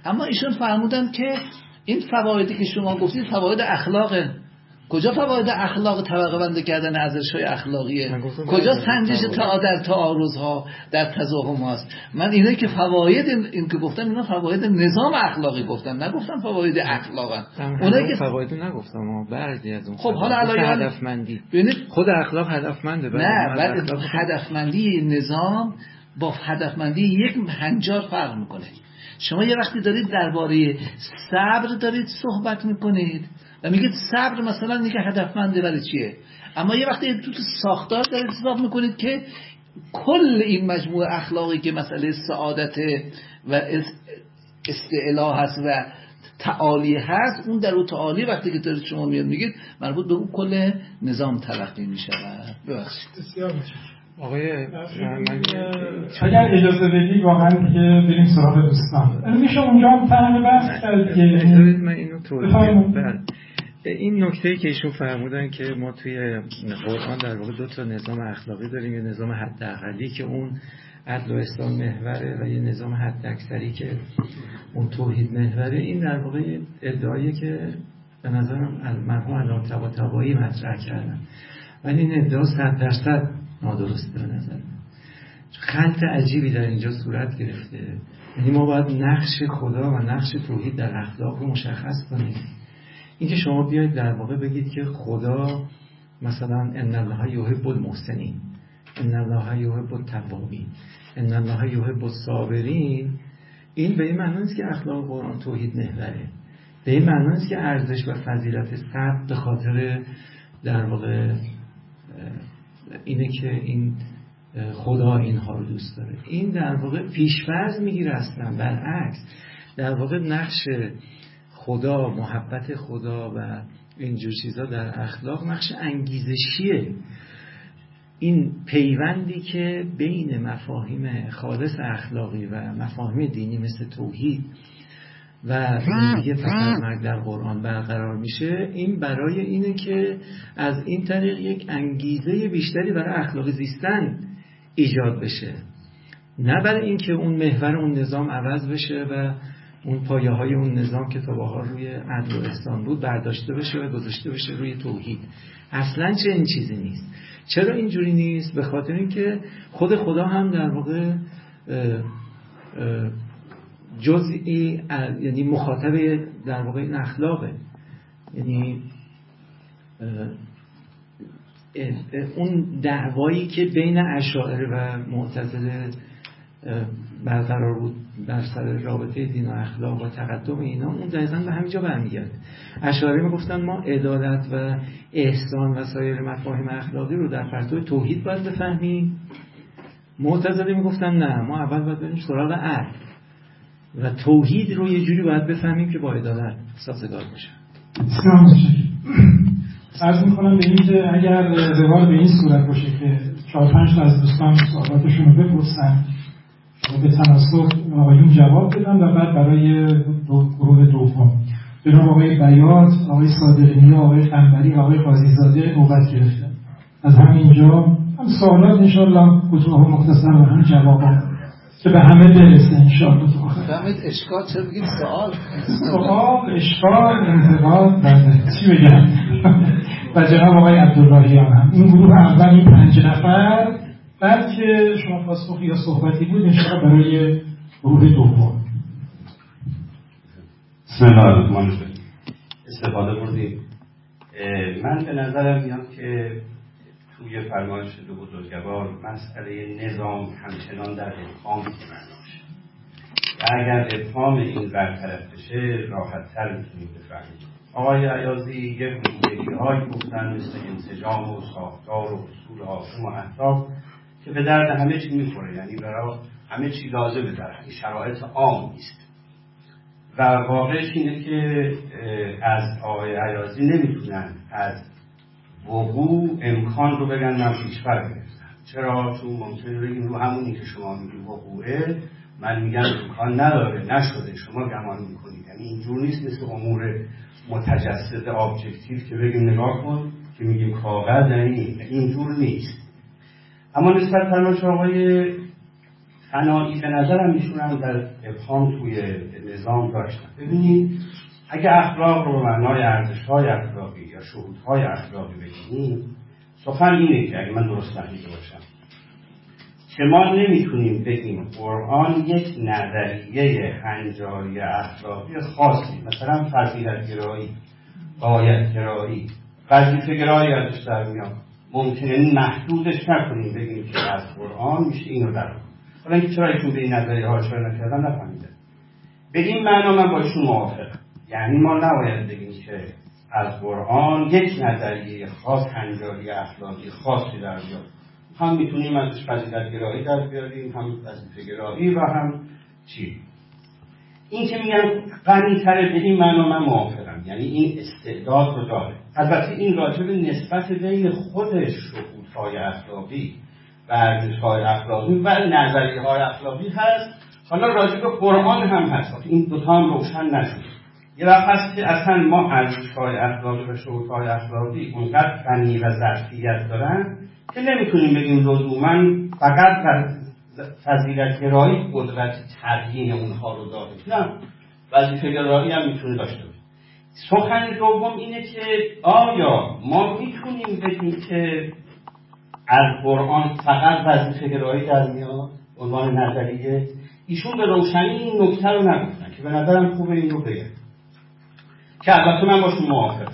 اما ایشون فرمودن که این فوایدی که شما گفتید فواید اخلاقه. کجا فواید اخلاق طبقه بنده کردن ارزش های اخلاقیه کجا سنجش تا در تعارض ها در تضاهم هاست؟ من اینه که فواید این که گفتم اینا فواید نظام اخلاقی گفتم نگفتم فواید اخلاقا اونایی که فواید نگفتم بعضی از اون خب حالا الان هدفمندی. خود اخلاق هدفمنده نه بعد هدفمندی نظام با هدفمندی یک هنجار فرق می‌کنه. شما یه وقتی دارید درباره صبر دارید صحبت می‌کنید. و میگید صبر مثلا دیگه هدفمنده برای چیه؟ اما یه وقتی تو ساختار دارید حساب می‌کنید که کل این مجموعه اخلاقی که مسئله سعادت و استعلا هست و تعالی هست اون در اون تعالی وقتی که دارید شما میاد میگید مربوط به اون کل نظام تلقی می‌شود. ببخشید. بسیار آقای اگر اجازه بدی واقعا که بریم سراغ دوستان. میشه اونجا هم فهم بحث کرد من اینو توضیح این نکته که ایشون فرمودن که ما توی قرآن در واقع دو تا نظام اخلاقی داریم یه نظام حداقلی که اون عدل و اسلام محوره و یه نظام حد اکثری که اون توحید محوره. این در واقع ادعایی که به نظرم مرحوم علامه طباطبایی مطرح کردن. ولی این ادعا صد درصد نادرسته به نظر خلط عجیبی در اینجا صورت گرفته. یعنی ما باید نقش خدا و نقش توحید در اخلاق رو مشخص کنیم. اینکه شما بیاید در واقع بگید که خدا مثلا ان الله یحب المحسنین ان الله یحب التوابین ان الله یحب الصابرین. این به این معنی نیست که اخلاق قرآن توحید محوره به این معنی نیست که ارزش و فضیلت صبر به خاطر در واقع اینه که این خدا اینها رو دوست داره. این در واقع پیشفرض می‌گیره اصلا برعکس. در واقع نقش خدا محبت خدا و اینجور چیزا در اخلاق نقش انگیزشیه. این پیوندی که بین مفاهیم خالص اخلاقی و مفاهیم دینی مثل توحید و زندگی پس مرگ در قرآن برقرار میشه این برای اینه که از این طریق یک انگیزه بیشتری برای اخلاقی زیستن ایجاد بشه. نه برای اینکه اون محور اون نظام عوض بشه و اون پایه های اون نظام که تا روی عدل و احسان بود برداشته بشه و گذاشته بشه روی توحید. اصلا چه این چیزی نیست. چرا اینجوری نیست؟ به خاطر اینکه خود خدا هم در واقع جزئی یعنی مخاطب در واقع این اخلاقه. یعنی اون دعوایی که بین اشاعره و معتزله برقرار بود. در سر رابطه دین و اخلاق و تقدم اینا اون دقیقا به همینجا برمیگرده. اشاعره می‌گفتن ما عدالت و احسان و سایر مفاهیم اخلاقی رو در پرتو توحید باید بفهمیم. معتزله می‌گفتن نه ما اول باید بریم سراغ عدل و توحید رو یه جوری باید بفهمیم که با عدالت سازگار باشه عرض می‌کنم به این که اگر روال به این صورت باشه که چهار پنج تا از دوستان سوالاتشون رو بپرسن به تناسب آقایون جواب بدن و بعد برای دو گروه دوم. جناب آقای بیات آقای صادقی آقای قنبری و آقای قاضیزاده نوبت گرفته از همینجا هم سوالات انشاءالله کوتاه مختصر و هم جوابات که به همه برسه انشاءالله. فهمید اشکال چرا بگید سوال؟ سوال اشکال انتقاد بله. چی بگم؟ و جناب آقای عبداللهیان هم. این گروه اول این پنج نفر بعد که شما پاسخ یا صحبتی بود انشاءالله برای گروه دوم. بسم الله الرحمن الرحیم. استفاده بردیم من به نظرم میاد که توی فرمایش دو بزرگوار مسئله نظام همچنان در افهام معناش. و اگر افهام این برطرف بشه راحت تر می‌تونیم بفهمیم. آقای عیازی یک ویژگی های گفتن مثل انسجام و ساختار و اصول آسم و اهداف. که به درد همه چی می‌خوره. یعنی برای همه چی لازمه در این شرایط عام نیست. و واقعش اینه که از آقای ایازی نمی‌تونن از وقوع امکان رو بگن من پیشفرض گرفتم. چرا؟ چون ممکنه بگیم رو همونی که شما میگیم وقوعه. من میگم امکان نداره. نشده. شما گمان می‌کنید. یعنی اینجور نیست مثل امور متجسد objective که بگیم نگاه کن که میگیم کاغذ یعنی اینجور نیست. اما نسبت فرمایش آقای فنایی به نظرم میشونم در ابهام توی نظام داشتن. ببینید اگه اخلاق رو معنای ارزش های اخلاقی یا شهود های اخلاقی بگیریم سخن اینه که اگه من درست فهمیده باشم. که ما نمی‌تونیم بگیم قرآن یک نظریه هنجاری اخلاقی خاصی مثلا فضیلت گرایی قایت گرایی وظیفه گرایی ازش در میاد. ممکنه محدودش نکنیم بگیم که از قرآن میشه اینو در حالا اینکه چرا ایشون به این نظریه ها اشاره نکردن نفهمیده. به این معنا من با ایشون موافقم. یعنی ما نباید بگیم که از قرآن یک نظریه خاص هنجاری اخلاقی خاصی در بیاد. هم می‌تونیم ازش فضیلت گرایی در بیاریم هم وظیفه گرایی و هم چی. این که میگن غنی تره به این معنا من موافقم. یعنی این استعداد رو داره. البته این راجع به نسبت بین خودش شهودهای اخلاقی و ارزشهای اخلاقی و نظریه های اخلاقی هست. حالا راجع به قرآن هم هست. این دوتا هم روشن نشد. یه وقت هست که اصلا ما ارزشهای اخلاقی و شعورهای اخلاقی اونقدر غنی و ظرفیت دارن که نمی‌تونیم بگیم لزوما فقط فضیلت گرایی قدرت تبیین اونها رو داره نه. وظیفه گرایی هم می‌تونه داشته باشه. سخن دوم اینه که آیا ما می‌تونیم بگیم که از قرآن فقط وظیفه گرایی در میاد؟ عنوان نظریه. ایشون به روشنی این نکته رو نگفتن که به نظرم خوبه این رو بگم که البته من باشون موافقم.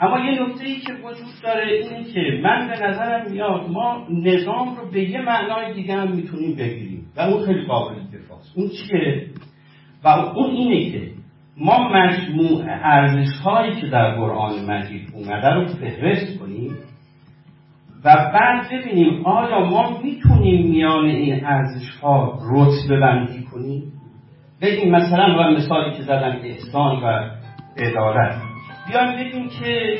اما یه نکته ای که وجود داره اینه که من به نظرم میاد ما نظام رو به یه معنای دیگه هم می‌تونیم بگیریم. و اون خیلی قابل دفاع اون چیه؟ و اون اینه که ما مجموع ارزش هایی که در قرآن مجید اومده رو فهرست کنیم و بعد ببینیم آیا ما می‌تونیم میان این ارزش ها رتبه بندی کنیم؟ بگیم مثلا و مثالی که زدن احسان و عدالت. بیایم بگیم که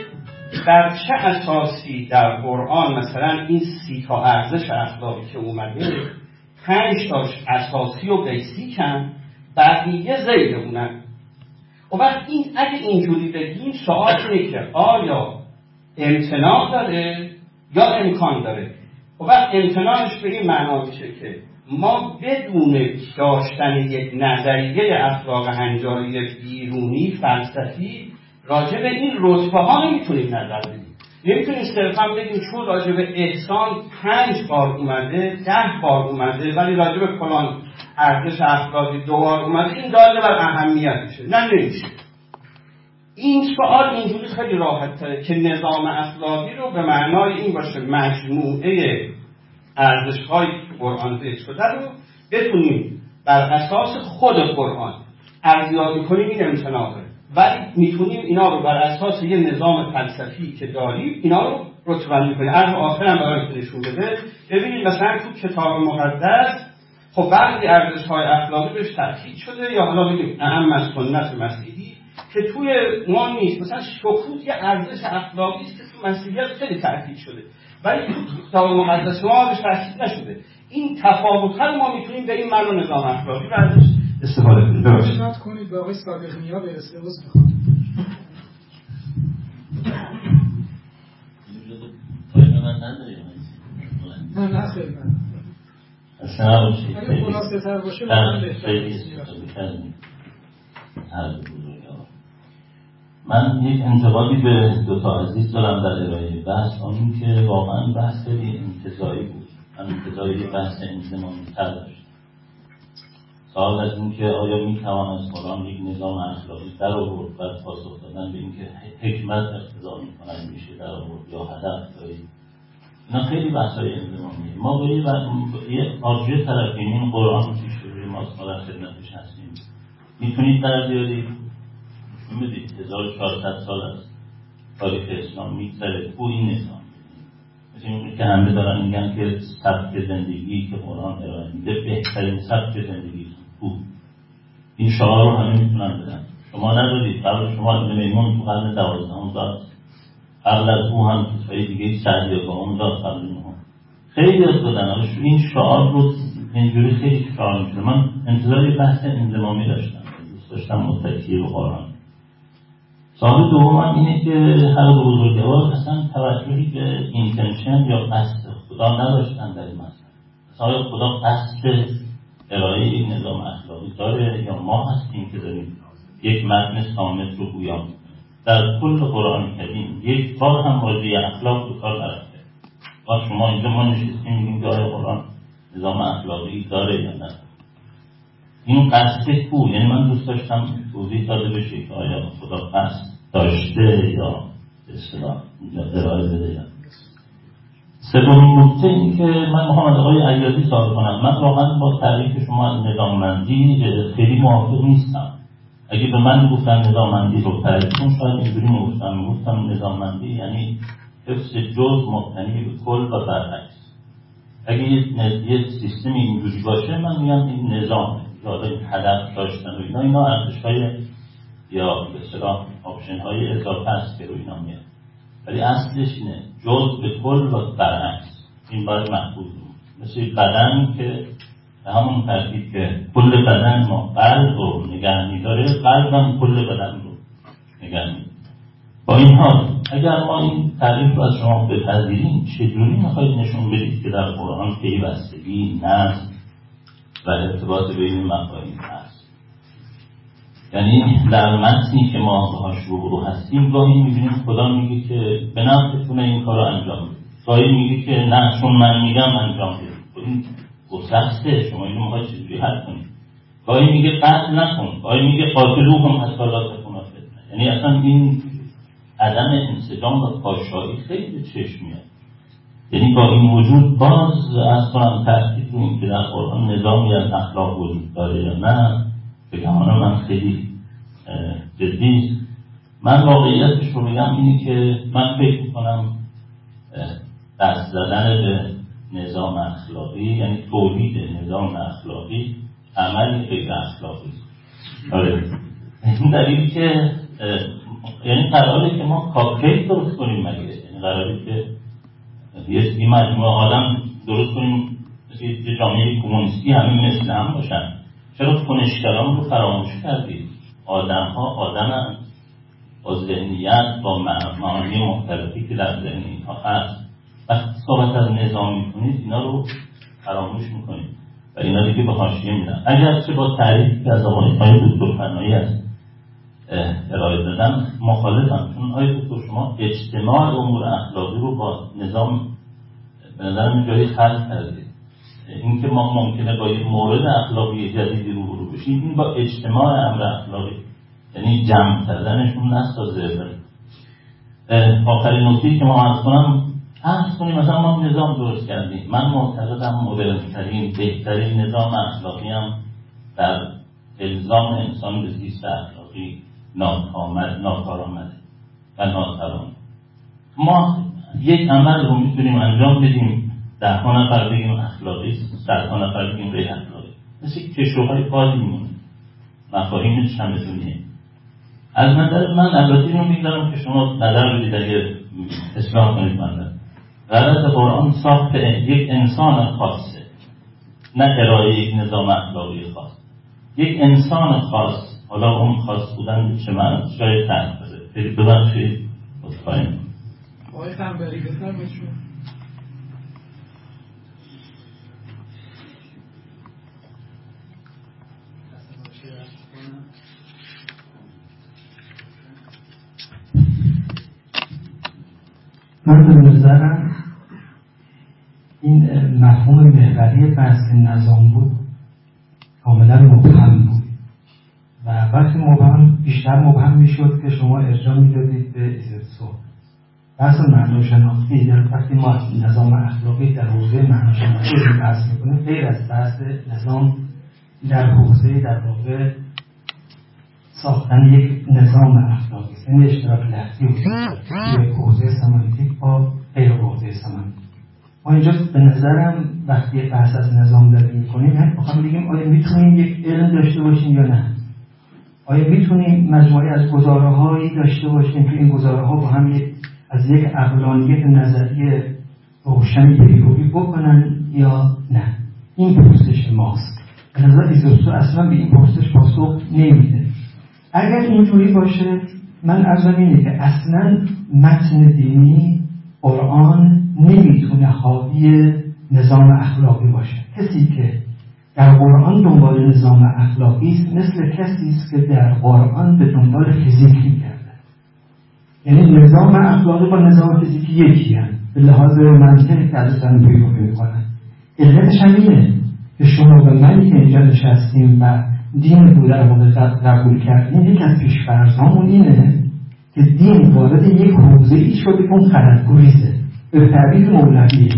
بر چه اساسی در قرآن مثلا این سی تا ارزش اخلاقی که اومده پنج تاش اساسی و بیسی کن بقیه زیر اونن و وقت این اگه اینجوری بگیم سوال اینه که آیا امتناع داره یا امکان داره؟ و وقت امتناعش به این معنا میشه که ما بدون داشتن یک نظریه اخلاق هنجاری بیرونی فلسفی راجع به این رتبه ها نمی‌تونیم نظر بدیم. نمی‌تونیم صرفا بگیم چون راجع به احسان پنج بار اومده ده بار اومده ولی راجع به فلان ارزش اخلاقی دو بار اومده این داله بر اهمیتشه نه نمیشه. این سوال اینجوری خیلی راحت تره که نظام اخلاقی رو به معنای این باشه مجموعه ارزش هایی که قرآن ذکر شده رو بتونیم بر اساس خود قرآن ارزیابی کنیم این امتناع ولی می‌تونیم اینا رو بر اساس یه نظام فلسفی که داریم اینا رو رتبه کنیم از آخر هم برای نشون بده. ببینید مثلا تو کتاب مقدس خب بعضی ارزش های اخلاقی بهش تاکید شده یا حالا بگیم اهم از سنت مسیحی که توی ما نیست. مثلا شکوت یه ارزش اخلاقی است که تو مسیحیت خیلی تاکید شده. ولی تو کتاب مقدس ما بهش تاکید نشده. این تفاوت رو ما می‌تونیم به این معنی نظام اخلاقی ازش استفاده کنیم ببخشید. کنید به آقای صادق نیا برسه عذر می‌خوام نه نه خیلی نه اصلا نباشید اگه خلاصه تر باشه لطفا خیلی بهتر من یک انتقادی به دو تا عزیز دارم در ارائه بحث آن که واقعا بحث خیلی انتظایی بود. من انتظایی بحث انزمامی تر داشت سوال از این که آیا می توان از قرآن یک نظام اخلاقی در آورد و پاسخ دادن به اینکه حکمت اقتضا می‌کند میشه در آورد یا هدف یا اینا خیلی بحث های انزمامیه ما به یه آبجه طرفیم این قرآن پیش روی ما در خدمتش هستیم. می‌تونید در بیارید؟ می‌دید 1400 سال است تاریخ اسلام میگذره او این نظام مثل که همه دارن میگن که سبک زندگی که قرآن ارائه میده بهترین سبک زندگی این شعار رو همه می‌تونن بدن. شما ندارید قبل شما ابن میمون تو قرن دوازدهم داد قبل از او هم کسایی دیگه سعدی با اون داد قبل اونها خیلی از دادن این شعار رو اینجوری خیلی شعار میشه من انتظار بحث انزمامی داشتم. دوست داشتم متکی رو قرآن. سوال دوم اینه که هر دو بزرگوار اصلا توجهی به اینتنشن یا قصد خدا نداشتن در این مسئله. خدا قصد ارائه این نظام اخلاقی داره. یا ما هستیم که داریم یک متن سامت رو گویا در کل قرآن کریم یک بار هم واژه اخلاق به کار نرفته. و شما اینجا ما نشستیم میگیم که آیا قرآن نظام اخلاقی داره یا نه. این قصد کو؟ یعنی من دوست داشتم توضیح داده بشه که آیا خدا قصد داشته یا اصطلاح ارائه بده سومین نکته این که من می‌خوام از آقای عیادی سوال کنم. من واقعا با تعریف شما از نظاممندی خیلی موافق نیستم. اگه به من گفتن نظاممندی رو تعریف شاید اینجوری می‌گفتم. می‌گفتم نظاممندی یعنی حفظ جزء مبتنی به کل و برعکس. اگه یه سیستمی اینجوری باشه من میگم این نظام. یا این هدف داشتن و اینا اینا ارزش های یا به اصطلاح option های اضافه است که رو اینا میاد ولی اصلش اینه. جزء به کل و برعکس این باید محبوب مثل بدن که به همون ترتیب که کل بدن ما قلب رو نگه میداره قلب هم کل بدن رو نگه میداره با این حال اگر ما این تعریف رو از شما بپذیریم چجوری می‌خواید نشون بدید که در قرآن پیوستگی نظم و ارتباط بین مفاهیم هست؟ یعنی در متنی که ما باهاش رو هستیم گاهی می‌بینیم خدا میگه که به نفعتونه این کار رو انجام بدید. گاهی میگه که نه چون من میگم انجام بدید. این گسسته شما اینو می‌خواید چجوری حل کنید؟ گاهی میگه قتل نکن. گاهی میگه قاتلو هم حتی لا تکون یعنی اصلا این عدم انسجام و پاشایی خیلی به چشم میاد. یعنی با این وجود باز از کنم این که در قرآن نظامی از اخلاق وجود داره یا نه. بگمان من خیلی جدی من واقعیتش رو بگم اینی که من فکر می‌کنم دست زدن به نظام اخلاقی یعنی تولید نظام اخلاقی عملی غیر اخلاقی. آره. این دلیل که یعنی قراره که ما کاکتیل درست کنیم مگه؟ یعنی قراره که یه مجموعه آدم درست کنیم یه جامعه کمونیستی همه مثل هم باشن. چرا کنشگران رو فراموش کردید. آدم ها آدم با ذهنیت با معانی مختلفی که در ذهن اینها هست. وقتی صحبت از نظام می‌کنید اینا رو فراموش می‌کنید. و اینا دیگه به حاشیه میدن اگر چه با تعریفی که از آقای دکتر فنایی است ارائه دادن مخالفم. چون آیا دکتر شما اجتماع امور اخلاقی رو با نظام به نظر جایی خلق کردید. اینکه ما ممکنه با یک مورد اخلاقی جدیدی رو برو بشیم این با اجتماع امر اخلاقی. یعنی جمع کردنشون نسازه. آخرین نکته که ما از کنم فرض کنیم مثلا ما نظام درست کردیم. من معتقدم مدرنترین بهترین نظام اخلاقی هم در الزام انسان به زیست اخلاقی ناکامد ناکارآمده و ناسران ما یک عمل رو می‌تونیم انجام بدیم. ده ها نفر بگیم اخلاقی صد نفر بگیم غیر اخلاقی مثل کشوهای پالی میمونه. مفاهیم چمدونیه از نظر من البته رو می‌گذارم که شما نظر بدید اگه اصلاح کنید من غرض قرآن ساخت یک انسان خاصه. نه ارائه یک نظام اخلاقی خاص. یک انسان خاص. حالا اون خاص بودن چه من شاید تنگ بده ببخشید. خواهیم آقای خنبری بفرمایید من به نظرم این مفهوم محوری بحث نظام بود. کاملا مبهم بود. و وقتی مبهم بیشتر مبهم می‌شد که شما ارجاع می‌دادید به ایزتسو بحث معناشناختی یعنی وقتی ما نظام اخلاقی در حوزه معناشناختی بحث می‌کنیم غیر از بحث نظام در حوزه در واقع ساختن یک نظام اخلاقی. یعنی اشتراک لحظی یک حوزه سمانتیک با غیر حوزه سمانتیک. ما اینجا به نظرم وقتی بحث از نظام داریم می‌کنیم هم بخوام بگیم آیا می‌تونیم یک علم داشته باشیم یا نه؟ آیا می‌تونیم مجموعی از گزاره هایی داشته باشیم؟ که این گزاره ها با هم یک از یک اقلانیت نظری روشن پیروی بکنن یا نه؟ این پرسش ماست. به نظر ایزوستو اصلا به این پرسش پاسخ نمیده. اگر اینجوری باشه من از اینه که اصلا متن دینی قرآن نمی‌تونه حاوی نظام اخلاقی باشه. کسی که در قرآن دنبال نظام اخلاقی است مثل کسی است که در قرآن به دنبال فیزیک میگرده. یعنی نظام اخلاقی با نظام فیزیکی یکی هم. به لحاظ منطق که از پیدا می‌کنن علتش هم اینه که شما و منی که اینجا نشستیم و دین رو در واقع قبول کردیم یک از پیشفرزهامون اینه که دین وارد یک حوزه ای شده که اون خردگریزه به تعبیر مولویه.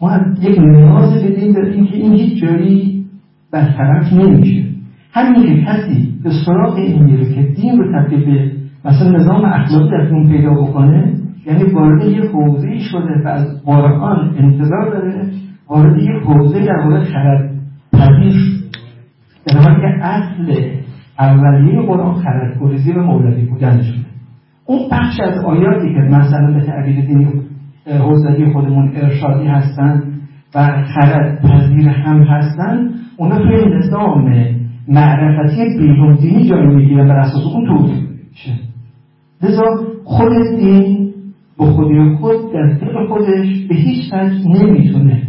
ما یک نیاز به دین داریم که این هیچ جایی برطرف نمیشه. همین که کسی به سراغ این میره که دین رو تبدیل به مثلا نظام اخلاقی در اون پیدا بکنه یعنی وارد یک حوزه ای شده و از قرآن انتظار داره وارد یک حوزه در واقع خرد پذیر حالی که اصل اولیه قرآن خردگریزی و مولوی بودنشونه اون بخش از آیاتی که مثلا به تعبیر دینی حوزوی خودمون ارشادی هستن و خرد پذیر هم هستن اونا توی نظام معرفتی بیرون دینی جای می‌گیرن بر اساس اون توضیح. میشه لذا خود دین به خودی خود در دل خودش به هیچ وجه نمی‌تونه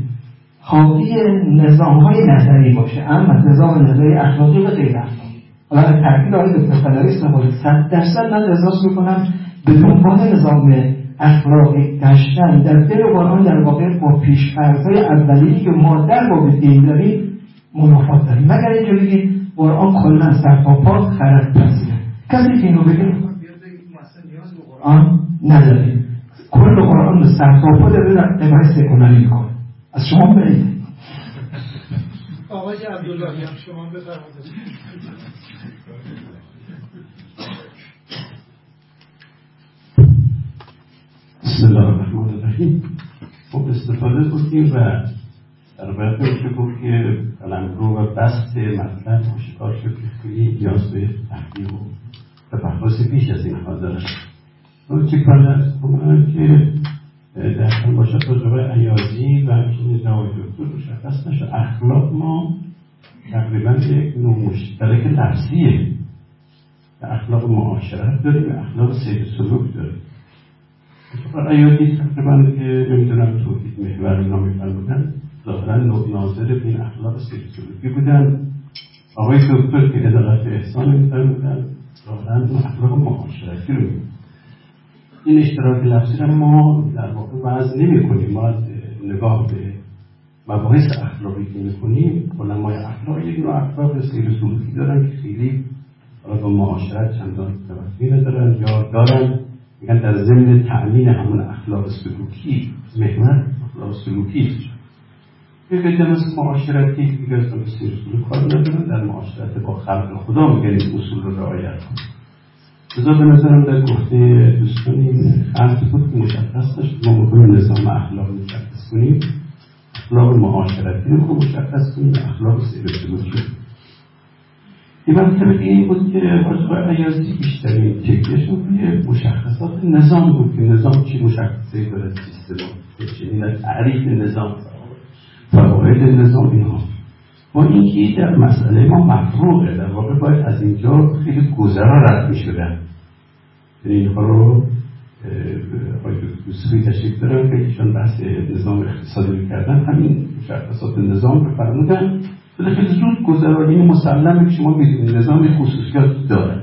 حاوی نظام های نظری باشه اما نظام نظری اخلاقی و غیر اخلاقی. حالا از ترکیب آقای دکتر فلاریس نباید صد درصد من احساس می‌کنم به دنبال نظام اخلاقی گشتن در دل قرآن در واقع با پیشفرزهای اولیه که ما در باب دین داریم منافات داریم. مگر اینکه بگید قرآن کلا سرپاپا خرد پذیره. کسی که اینو بگه قرآن نداریم. کل قرآن به سرپاپا داره در سکولاری می‌کنه. از شما برید آقای عبدالله شما بفرمایید. بسم الله الرحمن الرحیم. خب استفاده بودیم و در واقع میشه گفت که قلمرو و بست مطلب آشکار شد که خیلی نیاز به تحقیق و تفحص پیش از این داره. چه کار از که در باشد تجربه عیازی و همچنین جواب دکتر مشخص نشه. اخلاق ما تقریبا یک نوع مشترک لفظیه اخلاق معاشرت داریم اخلاق سیر سلوک داریم. عیادی تقریبا که نمی‌دونم توحید محور اینا میفرمودن. ظاهرا ناظر به این اخلاق سیر سلوکی بودن. آقای دکتر که عدالت احسان میفرمودن ظاهرا اخلاق معاشرتی رو این اشتراک لفظی رو ما در واقع وضع نمی کنیم. ما نگاه به مباحث اخلاقی که می کنیم علمای اخلاق یک نوع اخلاق سیر سلوکی دارن که خیلی با معاشرت چندان توقعی ندارن یا دارن. میگن در ضمن تأمین همون اخلاق سلوکی محور اخلاق سلوکی. یک جنس معاشرتی دیگه از سیر سلوک کار ندارن در معاشرت با خلق خدا میگن این اصول رو رعایت کنن. لذا به نظرم در گفته دوستان این خلط بود که مشخص داشت ما می‌کنیم نظام اخلاق مشخص کنیم اخلاق معاشرتی رو خوب مشخص کنیم اخلاق سیر سلوکی یه مرتبه دیگه این بود که حاجب عیازی بیشترین تکیهشون روی مشخصات نظام بود که نظام چی مشخصه داره سیستم چنین تعریف نظام فواید نظام اینها. با اینکه در مسئله ما مفروغه. در واقع باید از اینجا خیلی گذرا رد می شدن یعنی اینها رو آقای دوسری تشریف دارن که ایشان بحث نظام اقتصادی کردن. همین مشخصات نظام رو فرمودن. ولی خیلی زود گذرانی مسلمه که شما می‌دونید نظام خصوصیات داره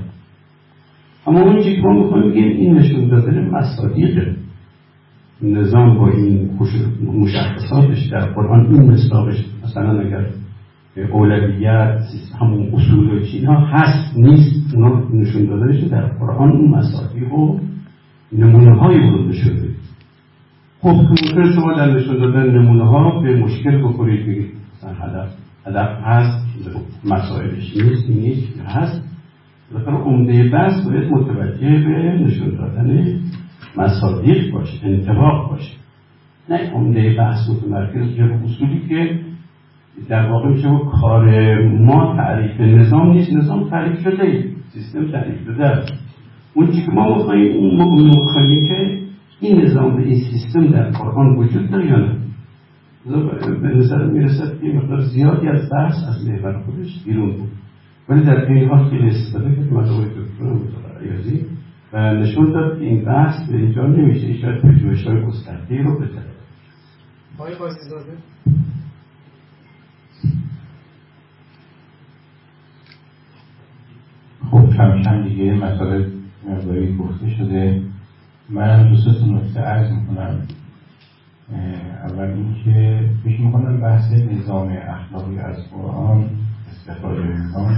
اما اون که ما بگیم این نشون دادن مصادیق نظام با این مشخصاتش در قرآن این مصداقش. مثلا اگر اولویت همون اصول و چینا هست نیست. اونا نشون دادنش در قرآن اون مصادیق و نمونه های ورود شده. خب ممکن شما در نشون دادن نمونه ها به مشکل بخورید بگید هدف هدف هست مسائلش نیست نیست هست. بخاطر عمده بحث باید متوجه به نشون دادن مصادیق باشه انتباق باشه. نه عمده بحث متمرکز به اصولی که در واقع میشه کار ما تعریف نظام نیست نظام تعریف شده سیستم تعریف شده. است اون که ما میخواییم اون میخواییم که این نظام به این سیستم در قرآن وجود داره یا نه؟ به نظر می‌رسد که مقدار زیادی از بحث از محور خودش بیرون بود. ولی در این حال که استفاده کرد مدوای دکتر ریاضی و نشون داد که این بحث به اینجا نمیشه. شاید پژوهش های گسترده رو بزنه خب کم دیگه مسائل مقداری گفته شده. من هم دو سه نکته عرض می‌کنم. اول اینکه فکر می‌کنم بحث نظام اخلاقی از قرآن استخراج انسان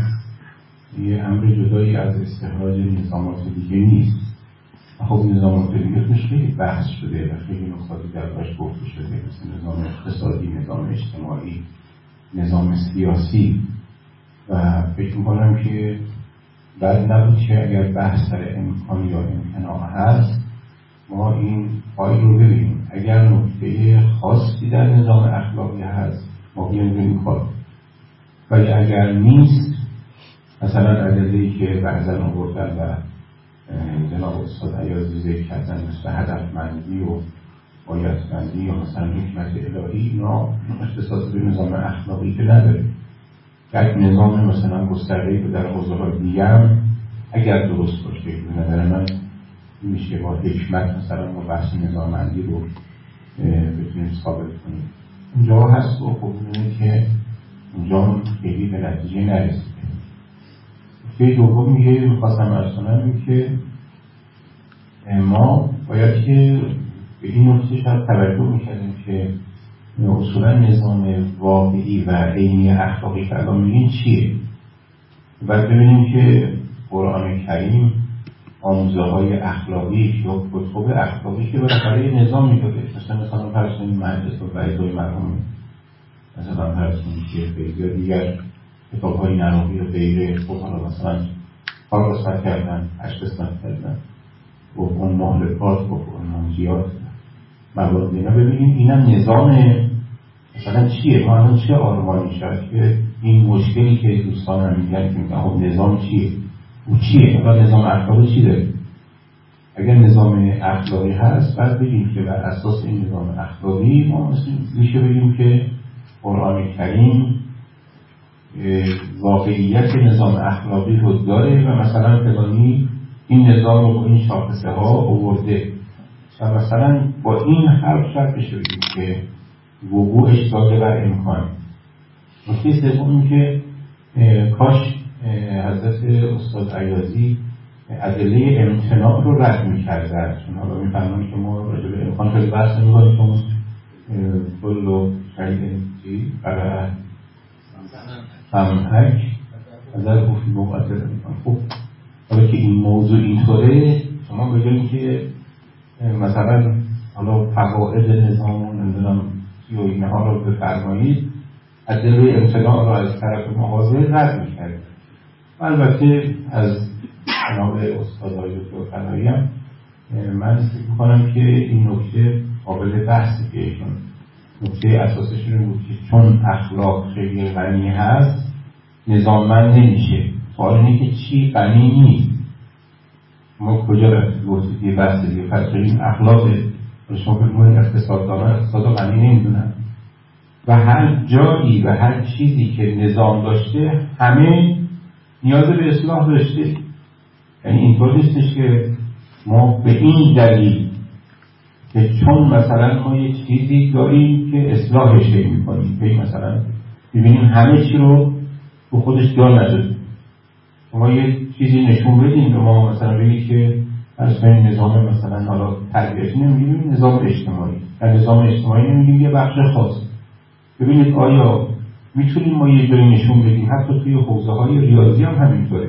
یه امر جدایی از استخراج نظامات دیگه نیست. خب نظامات دیگه توش خیلی بحث شده و خیلی نکاتی دربارش گفته شده مثل نظام اقتصادی نظام اجتماعی. نظام سیاسی. و فکر می‌کنم که بعد نبود که اگر بحث سر امکان یا امتناع هست ما این فایل رو ببینیم. اگر نکته خاصی در نظام اخلاقی هست ما بیایم ببینیم کار. ولی اگر نیست مثلا ادله که بعضا آوردن و جناب استاد عیازی ذکر کردن مثل هدفمندی و بایدمندی یا مثلا حکمت الهی اینا اختصاص به نظام اخلاقی که نداره. یک نظام مثلا گسترده در حوزه های اگر درست باشه به نظر من میشه با حکمت مثلا با بحث نظامندی رو بتونیم ثابت کنیم. اونجا هست و خب که اونجا خیلی به نتیجه نرسیده. نکته دوم میگه می‌خواستم ارز کنم که ما باید که به این نکته شاید توجه می‌کردیم که اصولا نظام واقعی و عینی اخلاقی که الان میگین چیه؟ باید ببینیم که قرآن کریم آموزه های اخلاقی یا کتب اخلاقی که برای نظام می‌داده مثلا مثلا کنیم مجلس و های مرحوم مثلا کنیم که یا دیگر کتاب های نراقی و غیره خب حالا مثلا کار قسمت کردن هشت قسمت کردن و اون مهلکات و اون منجیات موارد اینا ببینیم اینم نظام مثلا چیه؟ ما الان چه آرمانی شد که این مشکلی که دوستان هم میگن که میگن خب نظام چیه؟ او چیه؟ و نظام اخلاقی چی داره؟ اگر نظام اخلاقی هست بعد بگیم که بر اساس این نظام اخلاقی ما میشه بگیم که قرآن کریم واقعیت نظام اخلاقی رو داره و مثلا فلانی این نظام رو با این شاخصه ها آورده. و مثلا با این حرف بشه بگیم که وقوعش داده بر امکان. نکته سوم که کاش حضرت استاد عیازی ادله امتناع رو رد می‌کردن. چون حالا می‌فهمم که ما راجع به امکان خیلی بحث نمی‌کنیم. چون کل و شهید چی؟ برای همهک نظر گفتی مقدر خب حالا که این موضوع اینطوره شما بگیم که مثلا حالا فواید نظام و نمی‌دونم و اینها رو بفرمایید ادله امتناع رو از طرف مغازه رد می‌کرد البته از جناب استادای دکتر فنایی هم من فکر می‌کنم که این نکته قابل بحثه که ایشون نکته اساسش این بود که چون اخلاق خیلی غنی هست نظاممند نمیشه. سوال اینه که چی غنی نیست. ما کجا یه بحث دیگه پس این اخلاق شما فکر کنید اقتصاددانان اقتصاد غنی نمی‌دونن و هر جایی و هر چیزی که نظام داشته همه نیاز به اصلاح داشته. یعنی اینطور نیستش که ما به این دلیل که چون مثلا ما یه چیزی داریم که اصلاحش می‌کنیم که مثلا ببینیم همه چی رو به خودش جا نداریم شما یه چیزی نشون بدین به ما مثلا بگید که از نظام مثلا حالا تربیتی نمیگیم نظام اجتماعی. در نظام اجتماعی نمیگیم یه بخش خاص. ببینید آیا می‌تونیم ما یه جایی نشون بدیم؟ حتی توی حوزه های ریاضی هم همینطوره.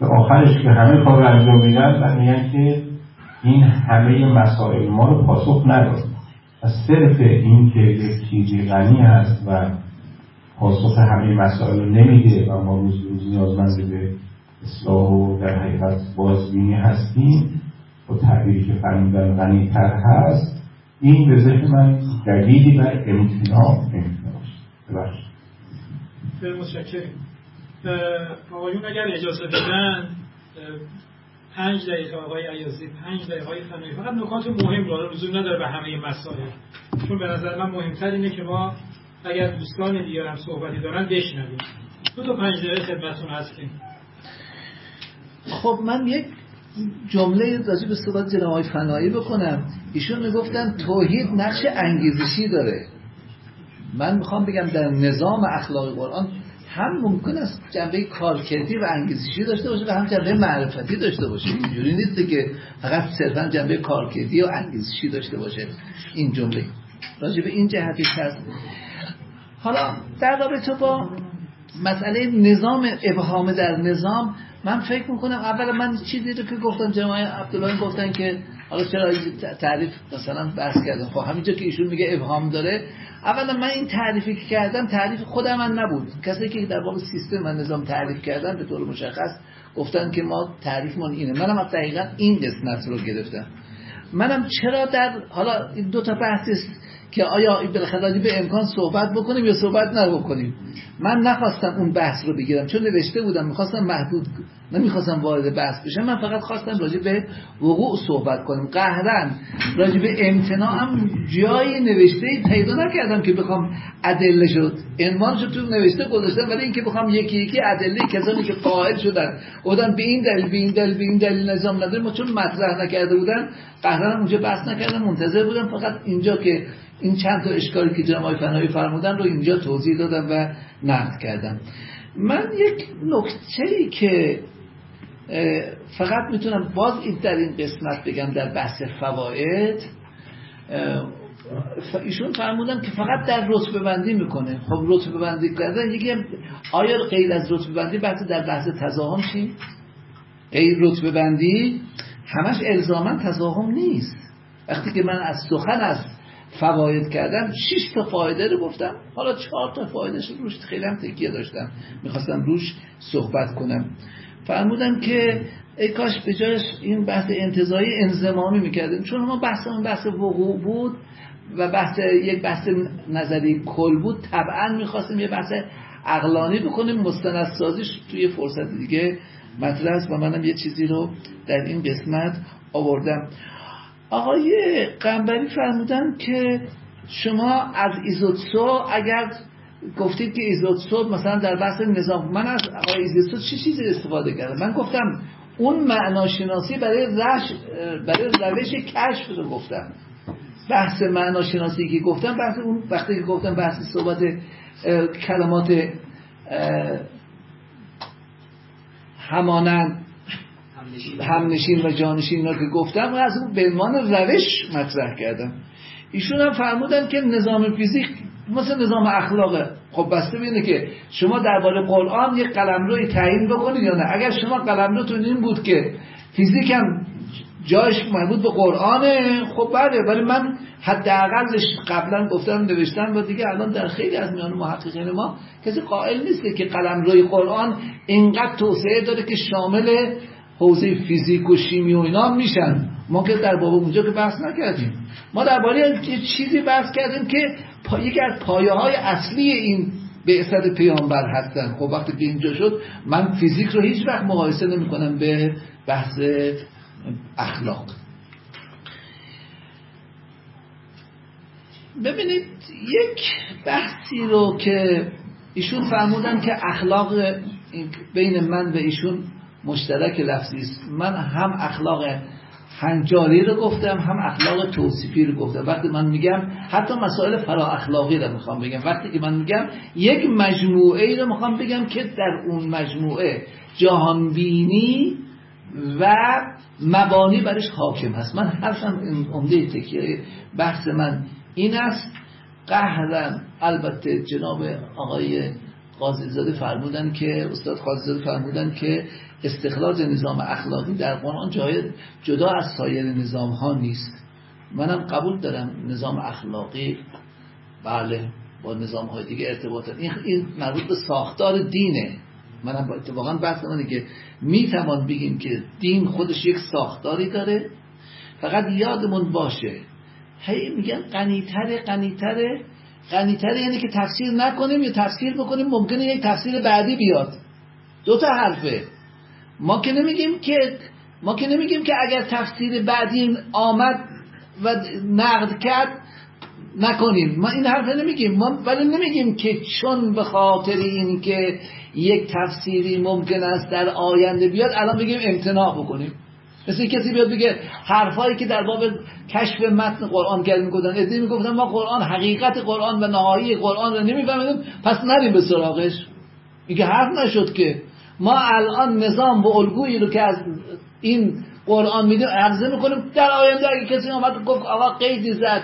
به آخرش که همه کار رو انجام میدن و میگن که این همه مسائل ما رو پاسخ نداد. و صرف این که یک چیزی غنی هست و پاسخ همه مسائل رو نمیده و ما روز روز نیازمند به اصلاح و در حقیقت بازبینی هستیم. با تعبیری که فرمودن غنی تر هست. این به ذهن من دلیلی بر امتناع ببخشید. متشکرم. آقایون اگر اجازه بدن پنج دقیقه آقای عیازی پنج دقیقه های فنایی فقط نکات مهم داره لزوم نداره به همه مسائل. چون به نظر من مهمتر اینه که ما اگر دوستان دیگر هم صحبتی دارن بشنویم. دو تا پنج دقیقه خدمتتون هستیم. خب من یک جمله راجع به صحبت جناب فنایی بکنم. ایشون می‌گفتن توحید نقش انگیزشی داره. من می‌خوام بگم در نظام اخلاق قرآن هم ممکن است جنبه کارکردی و انگیزشی داشته باشه و هم جنبه معرفتی داشته باشه. اینجوری نیست که فقط صرفا جنبه کارکردی و انگیزشی داشته باشه. این جمله. راجع به این جهتش هست. حالا در رابطه با مسئله نظام ابهام در نظام من فکر می‌کنم اول من چیزی رو که گفتم جماعه عبدالله گفتن که حالا چرا تعریف مثلا بحث کردم خب همینجا که ایشون میگه ابهام داره. اولا من این تعریفی که کردم تعریف خودم من نبود. کسی که در باب سیستم و نظام تعریف کردن به طور مشخص گفتن که ما تعریفمون اینه. منم از دقیقا این قسمت رو گرفتم. منم چرا در حالا این دو تا بحث که آیا بالاخره به امکان صحبت بکنیم یا صحبت نکنیم من نخواستم اون بحث رو بگیرم. چون نوشته بودم می‌خواستم محدود نمی‌خواستم وارد بحث بشم. من فقط خواستم راجع به وقوع صحبت کنم. قهرن راجع به امتناع هم جایی نوشته پیدا نکردم که بخوام ادله شد. عنوانشو تو نوشته گذاشتم ولی اینکه بخوام یکی یکی ادله کسانی که قائل شدن. بودن به این دلیل به این دلیل به این دلیل نظام نداره ما چون مطرح نکرده بودن قهرن اونجا بحث نکردم منتظر بودم. فقط اینجا که این چند تا اشکالی که جناب فنایی فرمودن رو اینجا توضیح دادم و نقد کردم. من یک نکته ای که فقط می‌تونم باز این در این قسمت بگم در بحث فواید ایشون فرمودن که فقط در رتبه بندی می‌کنه. خب رتبه بندی کردن یکی آیا غیر از رتبه بندی بحث در بحث تزاهم چی؟ غیر رتبه بندی همش الزاما تزاهم نیست. وقتی که من از سخن از فواید کردم شش تا فایده رو گفتم. حالا چهار تا فایدهش روش خیلی هم تکیه داشتم. می‌خواستم روش صحبت کنم. فرمودم که ای کاش به جایش این بحث انتظایی انزمامی می‌کردیم. چون ما بحثمون بحث وقوع بود و بحث یک بحث نظری کل بود. طبعا می‌خواستیم یه بحث اقلانی بکنیم. مستندسازیش توی فرصت دیگه مطرح است و منم یه چیزی رو در این قسمت آوردم. آقای قنبری فرمودن که شما از ایزوتسو اگر گفتید که ایزوتسو مثلا در بحث نظام من از آقای ایزوتسو چی چیزی استفاده کردم؟ من گفتم اون معناشناسی برای رش برای روش کشف رو گفتم. بحث معناشناسی که گفتم بحث اون وقتی که گفتم بحث صحبت کلمات همانند همنشین و جانشین رو که گفتم از اون به عنوان روش مطرح کردم. ایشون هم فرمودن که نظام فیزیک مثل نظام اخلاقه خب بسته بینه که شما درباره قرآن یک روی تعیین بکنید یا نه؟ اگر شما قلمروتون این بود که فیزیک هم جایش مربوط به قرآنه خب بله ولی من حداقلش قبلا گفتم نوشتم و دیگه الان در خیلی از میان محققین ما کسی قائل نیست که روی قرآن اینقدر توسعه داره که شامل حوزه فیزیک و شیمی و اینا میشن. ما که در باب اونجا که بحث نکردیم. ما درباره چیزی بحث کردیم که. یکی از پایه های اصلی این بعثت پیامبر هستن. خب وقتی که اینجا شد من فیزیک رو هیچ وقت مقایسه نمی کنم به بحث اخلاق. ببینید یک بحثی رو که ایشون فرمودن که اخلاق بین من و ایشون مشترک لفظی است. من هم اخلاق هنجاری رو گفتم هم اخلاق توصیفی رو گفتم. وقتی من میگم حتی مسائل فرا اخلاقی رو می‌خوام بگم. وقتی که من میگم یک مجموعه ای رو می‌خوام بگم که در اون مجموعه جهانبینی و مبانی برش حاکم هست. من حرفم عمده تکیه بحث من این است. قهرن البته جناب آقای قاضی فرمودن که استاد قاضی فرمودن که استخراج نظام اخلاقی در قرآن جای جدا از سایر نظام ها نیست. منم قبول دارم نظام اخلاقی بله با نظام های دیگه ارتباط این, این مربوط به ساختار دینه. منم با اتفاقا بحث منه که می‌توان بگیم که دین خودش یک ساختاری داره. فقط یادمون باشه. هی میگن قنیتره قنیتره قنیتره یعنی که تفسیر نکنیم یا تفسیر بکنیم ممکنه یک تفسیر بعدی بیاد. دو تا حرفه. ما که نمیگیم که ما که نمیگیم که اگر تفسیر بعدی آمد و نقد کرد نکنیم. ما این حرف نمیگیم. ما ولی نمیگیم که چون به خاطر این که یک تفسیری ممکن است در آینده بیاد الان بگیم امتناع بکنیم. مثل کسی بیاد بگه حرفایی که در باب کشف متن قرآن کرد می‌گفتن ادعی می‌گفتن ما قرآن حقیقت قرآن و نهایی قرآن رو نمی‌فهمیم پس نریم به سراغش. میگه حرف نشد که ما الان نظام و الگویی رو که از این قرآن میده عرضه می‌کنیم در آینده اگه کسی آمد گفت آقا قیدی زد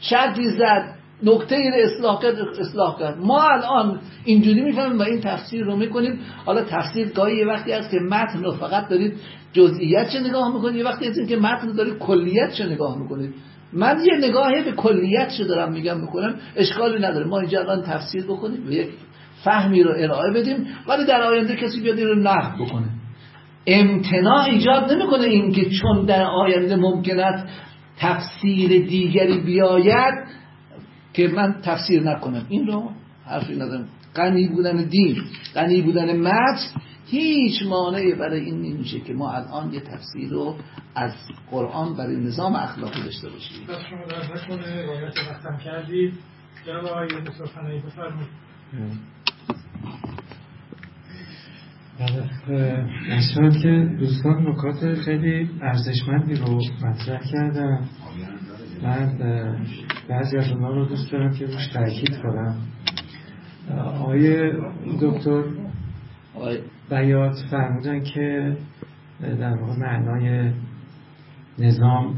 شرطی زد نکته اصلاح کرد اصلاح کرد. ما الان اینجوری می‌فهمیم و این تفسیر رو می‌کنیم. حالا تفسیر گاهی یه وقتی هست که متن رو فقط دارید جزئیات نگاه می‌کنید یه وقتی هست که متن رو دارید کلیت نگاه می‌کنید. من یه نگاهی به کلیت دارم میگم می‌کنم اشکالی نداره. ما اینجا الان تفسیر بکنیم و یک فهمی رو ارائه بدیم ولی در آینده کسی بیاد رو نقد بکنه. امتناع ایجاد نمی‌کنه این که چون در آینده ممکن است تفسیر دیگری بیاید که من تفسیر نکنم. این رو حرفی ندارم غنی بودن دین غنی بودن متن هیچ مانعی برای این نمیشه که ما الان یه تفسیر رو از قرآن برای نظام اخلاقی داشته باشیم. دست شما در نکنه روایت وقتم کردید. جناب آقای مصطفی بفرمایید بله که دوستان نکات خیلی ارزشمندی رو مطرح کردن. من بعضی از اونها رو دوست دارم که روش تاکید کنم. آقای دکتر بیات فرمودن که در واقع معنای نظام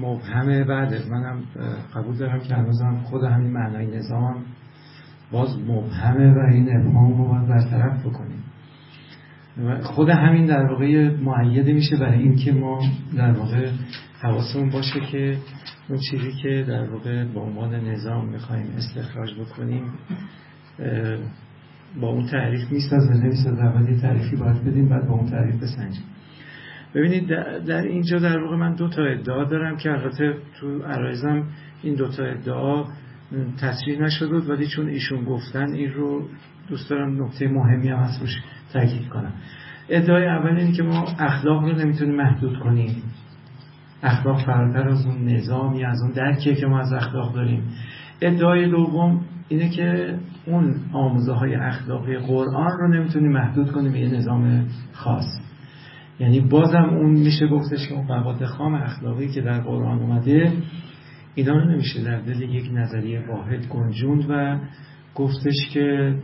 مبهمه. بعد منم قبول دارم که هنوزم خود همین معنای نظام باز مبهمه و این ابهام رو باید برطرف بکنیم. خود همین در واقع معیده میشه برای اینکه ما در واقع حواسمون باشه که اون چیزی که در واقع با عنوان نظام می‌خوایم استخراج بکنیم با اون تعریف می‌سازه نمی‌سازه اول یه تعریفی باید بدیم بعد با اون تعریف بسنجیم. ببینید در اینجا در واقع من دو تا ادعا دارم که البته تو عرایزم این دو تا ادعا تصریح نشده بود ولی چون ایشون گفتن این رو دوست دارم نکته مهمی هم از روش تاکید کنم. ادعای اول اینه که ما اخلاق رو نمی‌تونیم محدود کنیم. اخلاق فراتر از اون نظامی از اون درکیه که ما از اخلاق داریم. ادعای دوم اینه که اون آموزه های اخلاقی قرآن رو نمی‌تونیم محدود کنیم به یه نظام خاص. یعنی بازم اون میشه گفتش که اون مواد خام اخلاقی که در قرآن اومده اینا رو نمیشه در دل یک نظریه واحد گنجوند و گفتش که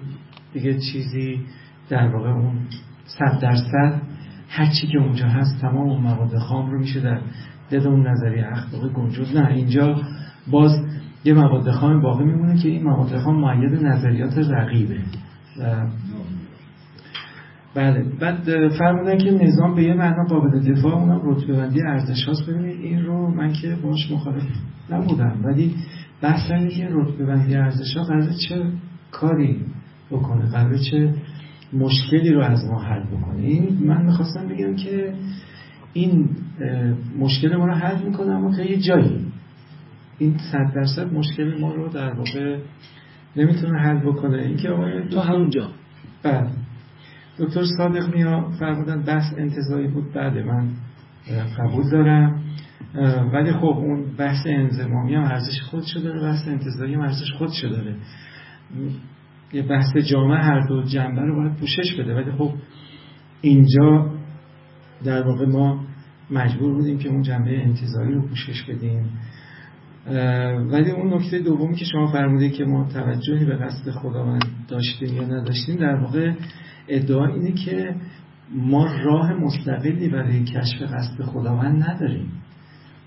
دیگه چیزی در واقع اون صد درصد هر چی که اونجا هست تمام اون مواد خام رو میشه در دل اون نظریه اخلاقی گنجوند. نه اینجا باز یه مواد خام باقی میمونه که این مواد خام معید نظریات رقیبه بله. بعد فرمودن که نظام به یه معنا قابل دفاع اونم رتبه بندی ارزش هاست. ببینید این رو من که باش مخالف نبودم. ولی بحث اینه که رتبه بندی ارزش ها قراره چه کاری بکنه؟ قراره چه مشکلی رو از ما حل بکنه؟ این من می‌خواستم بگم که این مشکل ما رو حل می‌کنه اما که یه جایی. این صد درصد مشکل ما رو در واقع نمی‌تونه حل بکنه. اینکه آقای تو همونجا. بعد دکتر صادق میا فرمودن بحث انتظایی بود. بعد من قبول دارم. ولی خب اون بحث انزمامی هم ارزش خودشو داره بحث انتظایی هم ارزش خودشو داره یه بحث جامعه هر دو جنبه رو باید پوشش بده. ولی خب اینجا در واقع ما مجبور بودیم که اون جنبه انتظاری رو پوشش بدیم. ولی اون نکته دومی که شما فرمودید که ما توجهی به قصد خداوند داشتیم یا نداشتیم در واقع ادعا اینه که ما راه مستقلی برای کشف قصد خداوند نداریم.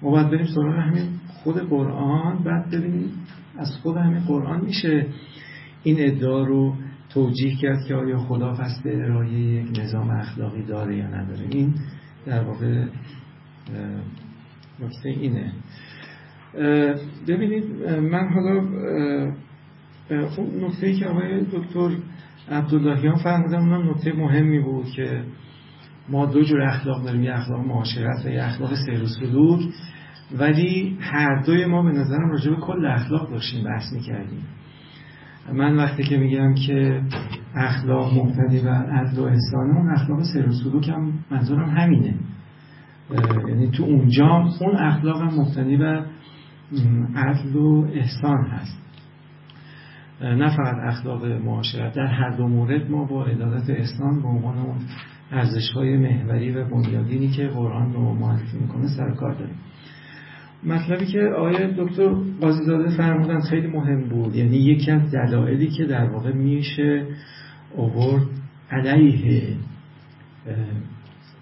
ما باید بریم سراغ همین خود قرآن بعد ببینیم از خود همین قرآن میشه این ادعا رو توجیه کرد که آیا خدا قصد ارائه یک نظام اخلاقی داره یا نداره. این در واقع نکته اینه. ببینید من حالا اون نکته که آقای دکتر عبداللهیان فرمودن اونم نکته مهمی بود که ما دو جور اخلاق داریم یه اخلاق معاشرت و یه اخلاق سیر و سلوک. ولی هر دوی ما به نظرم راجع به کل اخلاق داشتیم بحث می‌کردیم. من وقتی که میگم که اخلاق مبتنی و عدل و احسانه اون اخلاق سیر و سلوک هم منظورم همینه. یعنی تو اونجا اون اخلاق هم و عدل و احسان هست. نه فقط اخلاق معاشرت در هر دو مورد ما با عدالت احسان به عنوان اون ارزش محوری و بنیادینی که قرآن رو معرفی می‌کنه سر کار داریم. مطلبی که آقای دکتر قاضی داده فرمودن خیلی مهم بود یعنی یکی از دلایلی که در واقع میشه اوورد علیه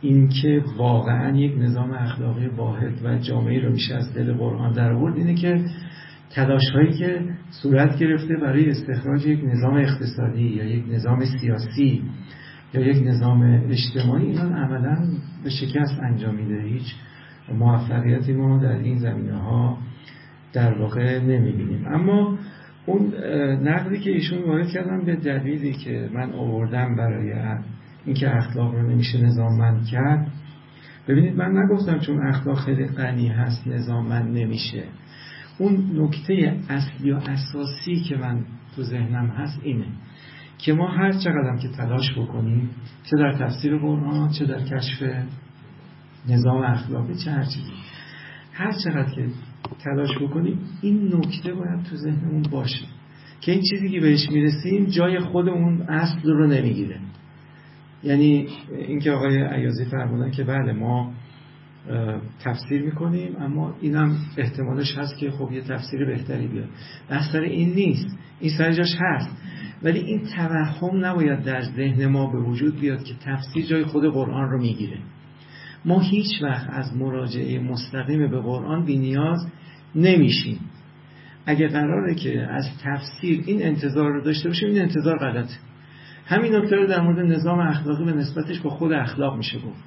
اینکه واقعا یک نظام اخلاقی واحد و جامعه رو میشه از دل قرآن در آورد اینه که تلاش هایی که صورت گرفته برای استخراج یک نظام اقتصادی یا یک نظام سیاسی یا یک نظام اجتماعی اینا عملا به شکست انجام میده. هیچ موفقیتی ما در این زمینه ها در واقع نمی‌بینیم. اما اون نقدی که ایشون وارد کردن به دلیلی که من آوردم برای اینکه اخلاق رو نمیشه نظاممند کرد ببینید من نگفتم چون اخلاق خیلی غنی هست نظاممند نمیشه. اون نکته اصلی و اساسی که من تو ذهنم هست اینه که ما هر چقدر که تلاش بکنیم چه در تفسیر قرآن چه در کشف نظام اخلاقی چه هر چیزی هر چقدر که تلاش بکنیم این نکته باید تو ذهنمون باشه که این چیزی که بهش می‌رسیم جای خودمون اصل رو نمی‌گیره. یعنی اینکه آقای عیازی فرمودن که بله ما تفسیر می‌کنیم اما اینم احتمالش هست که خب یه تفسیر بهتری بیاد. بحث این نیست. این سر جاش هست. ولی این توهم نباید در ذهن ما به وجود بیاد که تفسیر جای خود قرآن رو می‌گیره. ما هیچ وقت از مراجعه مستقیم به قرآن بی نیاز نمیشیم. اگه قراره که از تفسیر این انتظار رو داشته باشیم این انتظار غلطه. همین نکته رو در مورد نظام اخلاقی به نسبتش با خود اخلاق میشه گفت.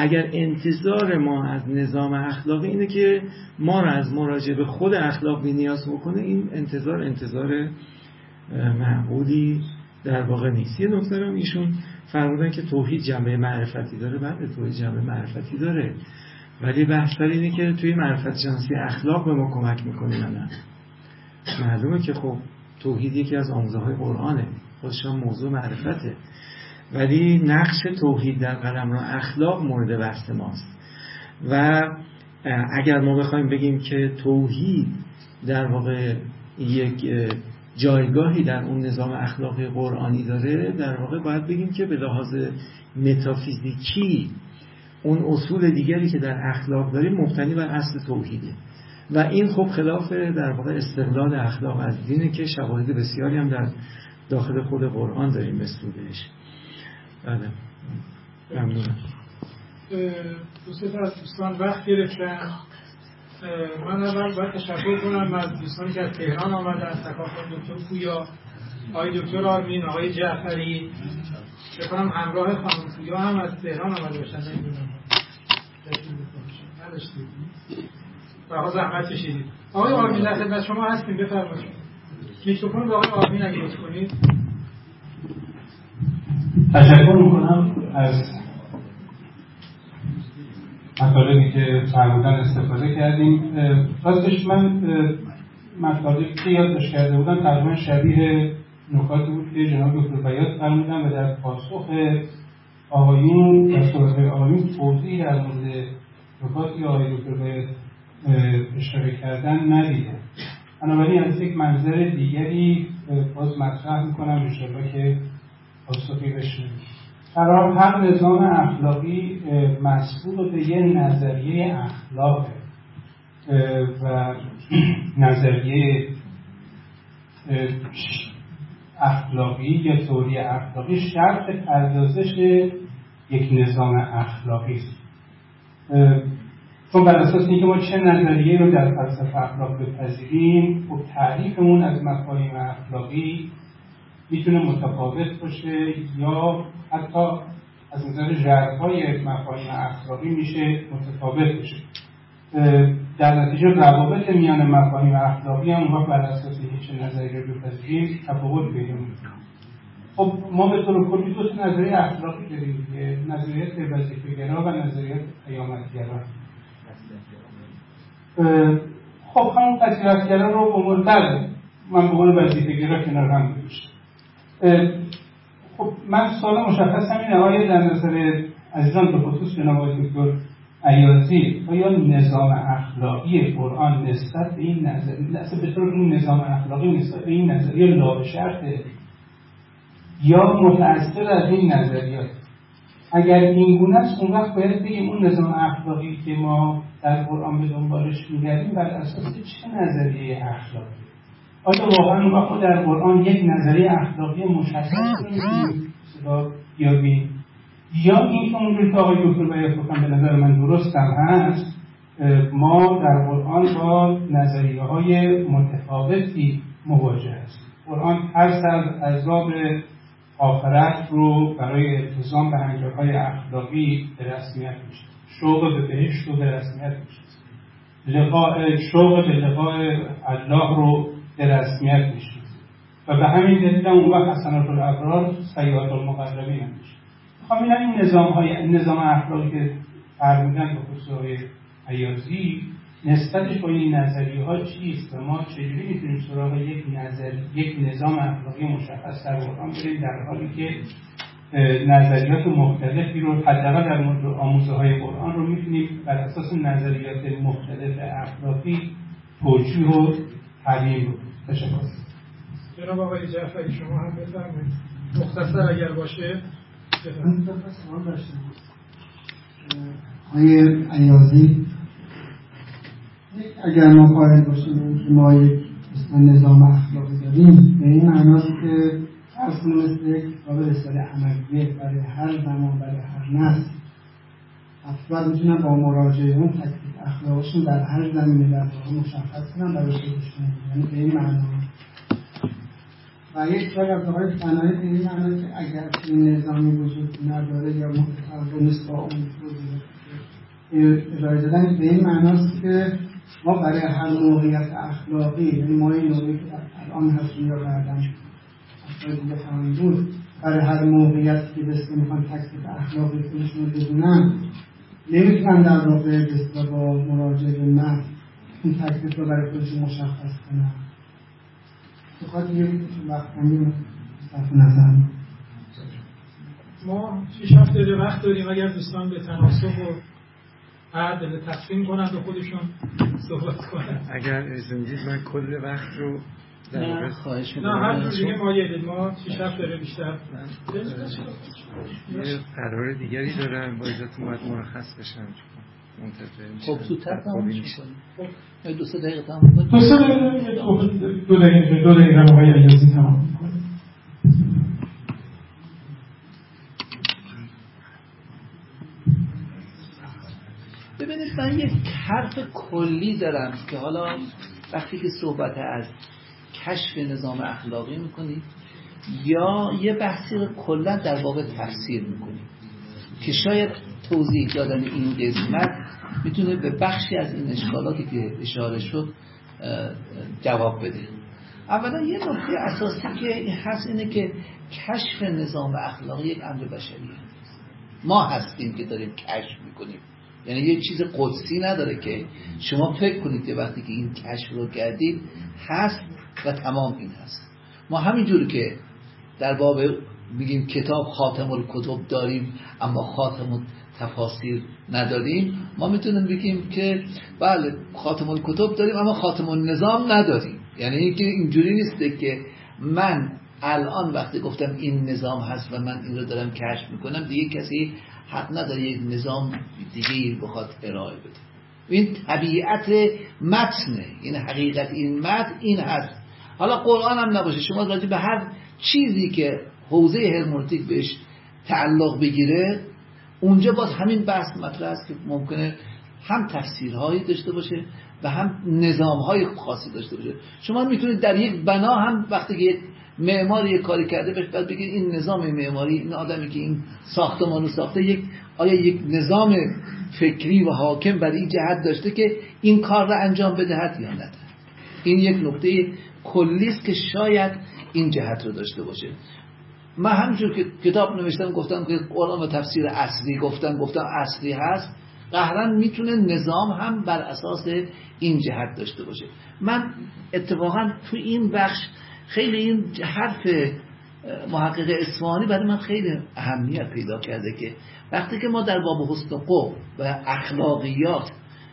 اگر انتظار ما از نظام اخلاقی اینه که ما رو از مراجعه به خود اخلاق نیاز بکنه این انتظار انتظار معقولی در واقع نیست. یه نکته رو ایشون فرمودن که توحید جنبه معرفتی داره. بله توحید جنبه معرفتی داره. ولی بحث اینه که توی معرفت شناسی اخلاق به ما کمک می‌کنه نه. معلومه که خب توحید یکی از آموزه های قرآنه خودشان موضوع معرفته. ولی نقش توحید در قلم را اخلاق مورد بحث ماست. و اگر ما بخوایم بگیم که توحید در واقع یک جایگاهی در اون نظام اخلاقی قرآنی داره در واقع باید بگیم که به لحاظ متافیزیکی اون اصول دیگری که در اخلاق داریم مبتنی بر اصل توحیده. و این خب خلاف در واقع استقلال اخلاق از دینه که شواهد بسیاری هم در داخل خود قرآن داریم مثل بهش بله. ممنونم. دو از دوستان وقت گرفتن. من اول باید تشکر کنم از دوستانی که از تهران آمدن تکافل دکتر پویا آقای دکتر آرمین آقای جعفری. بکنم همراه خانم پویا هم از تهران آمده باشن. نمی‌دونم. نداشتید؟ و زحمت کشیدید. آقای آرمین در خدمت شما هستیم. بفرمایید. میکروفون به آقای آرمین اگه کنید. تشکر می‌کنم از مطالبی که فرمودن استفاده کردیم. راستش من مطالبی که یادداشت کرده بودم تقریبا شبیه نکاتی بود که جناب دکتر بیات فرمودن و در پاسخ آقایون و صحبت آقایون توضیح در مورد نکاتی آقای دکتر بیات اشاره کردن ندیدم بنابراین از یک منظر دیگری باز مطرح می‌کنم انشاءالله که پاسخی بشنویم قرار هر نظام اخلاقی مسئول به یه نظریه اخلاقه و نظریه اخلاقی یا توری اخلاقی شرط پردازش یک نظام اخلاقی است. چون بر اساس اینکه ما چه نظریه رو در فلسفه اخلاق بپذیریم خب تعریفمون از مفاهیم اخلاقی می‌تونه متفاوت باشه یا حتی از نظر ژرفای مفاهیم اخلاقی میشه متفاوت باشه. در نتیجه روابط میان مفاهیم اخلاقی هم اون بر اساس هیچ نظری رو بپذیریم تفاوت پیدا خب ما به طور کلی دو نظریه اخلاقی داریم که نظریت وظیفه‌گرا و نظریت قیامتگرا. خب همون قصیرتگرا رو عنوان من به عنوان وظیفه‌گرا کنار هم گذاشتم خب من سوال مشخص همینه آیا در نظر عزیزان به خصوص جناب آقای دکتر عیازی آیا نظام اخلاقی قرآن نسبت به این نظریه اصلا به طور این نظام اخلاقی نسبت به این نظریه لا شرطه یا متأثر از این نظریات اگر این گونه است اون وقت باید بگیم اون نظام اخلاقی که ما در قرآن به دنبالش میگردیم بر اساس چه نظریه اخلاقی؟ آیا واقعا ما در قرآن یک نظریه اخلاقی مشخص رو بیابیم یا این که اونجور که آقای دکتر باید گفتم به نظر من درستم هست ما در قرآن با نظریه های متفاوتی مواجه هست قرآن هر سر عذاب آخرت رو برای التزام به های اخلاقی به رسمیت میشه شوق به بهشت رو به رسمیت میشه لقاء شوق به لقاء الله رو به رسمیت میشه و به همین دلیل اون وقت حسنات الابرار سیئات المقربین هم میشه خب این نظام های نظام اخلاقی که فرمودن به خصوص های عیازی نسبتش با این نظریه ها چیست و ما چجوری می‌تونیم سراغ یک نظر یک نظام اخلاقی مشخص در قرآن بریم در حالی که نظریات مختلفی رو حداقل در مورد آموزه های قرآن رو می‌تونیم بر اساس نظریات مختلف اخلاقی توجیه و تعلیم تشکر. جناب آقای جعفری شما هم بفرمایید. مختصر اگر باشه. من سوال داشتم آقای عیازی اگر ما قائل باشیم که ما یک نظام اخلاقی داریم به این معناست که فرض کنیم مثل یک کتاب رساله عملیه برای هر زمان برای هر نسل. افراد می‌تونن با مراجعه اون تکلیف اخلاقشون در هر زمینه در واقع مشخص کنن برای خودشون یعنی به این معنا و یک سال از آقای فنایی به این معنا که اگر این نظامی وجود نداره یا متفاوت نیست با اون ارائه دادن به این معناست که ما برای هر موقعیت اخلاقی یعنی ما این نوعی که الان هستیم یا بعدا دیگه بود برای هر موقعیت که بسته می‌خوان تکلیف اخلاقی خودشون رو بدونن نمی‌تونن در واقع بسته با مراجعه به من این تکلیف رو برای خودشون مشخص کنن بخاطر یه وقت کنیم صرف نظر. ما 6 هفته وقت داریم. اگر دوستان به تناسب و عدل تقسیم کنن به خودشون صحبت کنن. اگر اجازه من کل وقت رو نه. خواهش نه هر دیگه ما یه ما شیش هفت داره بیشتر. یه قرار دیگری دارم. با اجازتون باید مرخص بشم. خب زودتر تمام خب دو سه دقیقه تمام دو سه دقیقه دو دقیقه دو دقیقه آقای عیازی تمام ببینید من یک حرف کلی دارم که حالا وقتی که صحبت از کشف نظام اخلاقی می‌کنید یا یه بحثی رو کلا در واقع تفسیر می‌کنید که شاید توضیح دادن این قسمت می‌تونه به بخشی از این اشکالاتی که اشاره شد جواب بده. اولا یه نکته اساسی که هست اینه که کشف نظام اخلاقی یک امر بشریه. ما هستیم که داریم کشف می‌کنیم. یعنی یه چیز قدسی نداره که شما فکر کنید که وقتی که این کشف رو کردید هست و تمام این هست. ما همینجور که در باب میگیم کتاب خاتم الکتب داریم اما خاتم تفاسیر نداریم. ما می‌تونیم بگیم که بله خاتم الکتب داریم اما خاتم النظام نداریم. یعنی اینکه اینجوری نیسته که من الان وقتی گفتم این نظام هست و من این رو دارم کشف می‌کنم دیگه کسی حق نداره یک نظام دیگه بخواد ارائه بده. این طبیعت متنه. این حقیقت این متن این هست. حالا قرآن هم نباشه. شما راجع به هر چیزی که حوزه هرمونتیک بهش تعلق بگیره اونجا باز همین بحث مطرح است که ممکنه هم تفسیرهایی داشته باشه و هم نظامهای خاصی داشته باشه. شما می‌تونید در یک بنا هم وقتی که یک معمار یک کاری کرده بهش بعد بگید این نظام معماری این آدمی که این ساختمان رو ساخته یک آیا یک نظام فکری و حاکم بر این جهت داشته که این کار را انجام بدهد یا ندهد این یک نکته کلی است که شاید این جهت رو داشته باشه. من همینجور که کتاب نوشتم گفتم که قرآن و تفسیر اصلی گفتم گفتم اصلی هست. قهرن می‌تونه نظام هم بر اساس این جهت داشته باشه. من اتفاقا تو این بخش خیلی این حرف محقق اسفانی برای من خیلی اهمیت پیدا کرده که وقتی که ما در باب حسن قب و اخلاقیات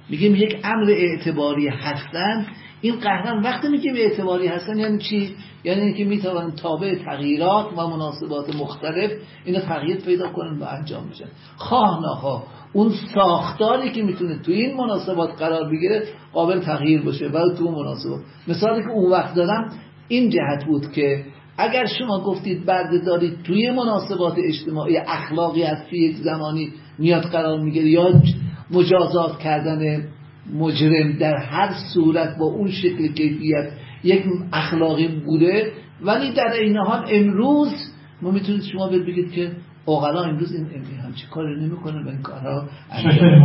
میگیم یک امر اعتباری هستن این قهرن وقتی میگیم اعتباری هستن. یعنی چی؟ یعنی اینکه می‌توان تابع تغییرات و مناسبات مختلف اینا تغییر پیدا کنن و انجام بشن خواه نخواه اون ساختاری که می‌تونه تو این مناسبات قرار بگیره قابل تغییر باشه و تو مناسبات. مثالی که اون وقت دادم این جهت بود که اگر شما گفتید برده دارید توی مناسبات اجتماعی اخلاقی از یک زمانی میاد قرار می‌گیره یا مجازات کردن مجرم در هر صورت با اون شکل کیفیت یک اخلاقی بوده ولی در این حال امروز ما می‌تونید شما بگید که اوغلا امروز این همچی کاری نمی‌کنه و این کارها شکر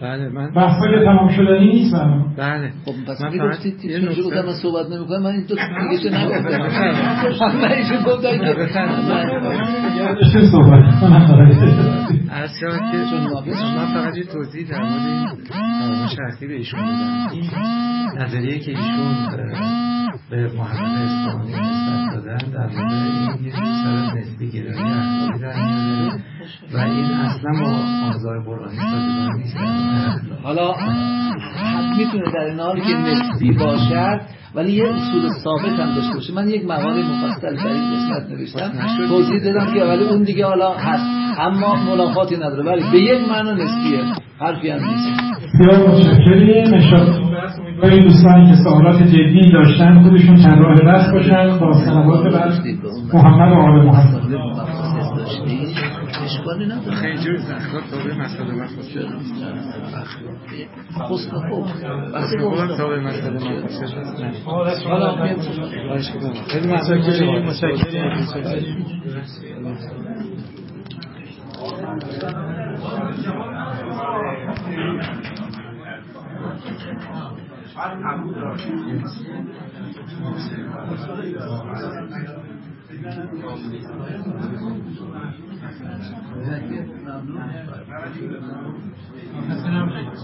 بله من که تمام شدنی نیست بله. خب پس من فقط یه نکته گفتم من صحبت نمی‌کنم؟ من این دو دیگه چه نگفتم؟ من ایشون گفتم که صحبت اصلا که من فقط یه توضیح در مورد این شخصی به ایشون بدم این نظریه که ایشون به محمد اسلامی نسبت دادن در مورد این یه سر نسبی گرایی اخلاقی در میاره و این اصلا با آموزهای قرآنی سازگار نیست. حالا می‌تونه در این حال که نسبی باشد ولی یه اصول ثابت هم داشته باشه. من یک مقاله مفصل در این قسمت نوشتم. توضیح دادم که ولی اون دیگه حالا هست. اما ملاقاتی نداره. ولی به یک معنا نسبیه حرفی هم نیست. بسیار متشکریم. امیدواریم دوستانی که سوالات جدی داشتن خودشون چند راه بس باشن. با صلوات بر محمد و آل محمد. کاری نه خیلی جور زخات تابع مسئله مسئله خیلی مسئله متشکرم. السلام عليكم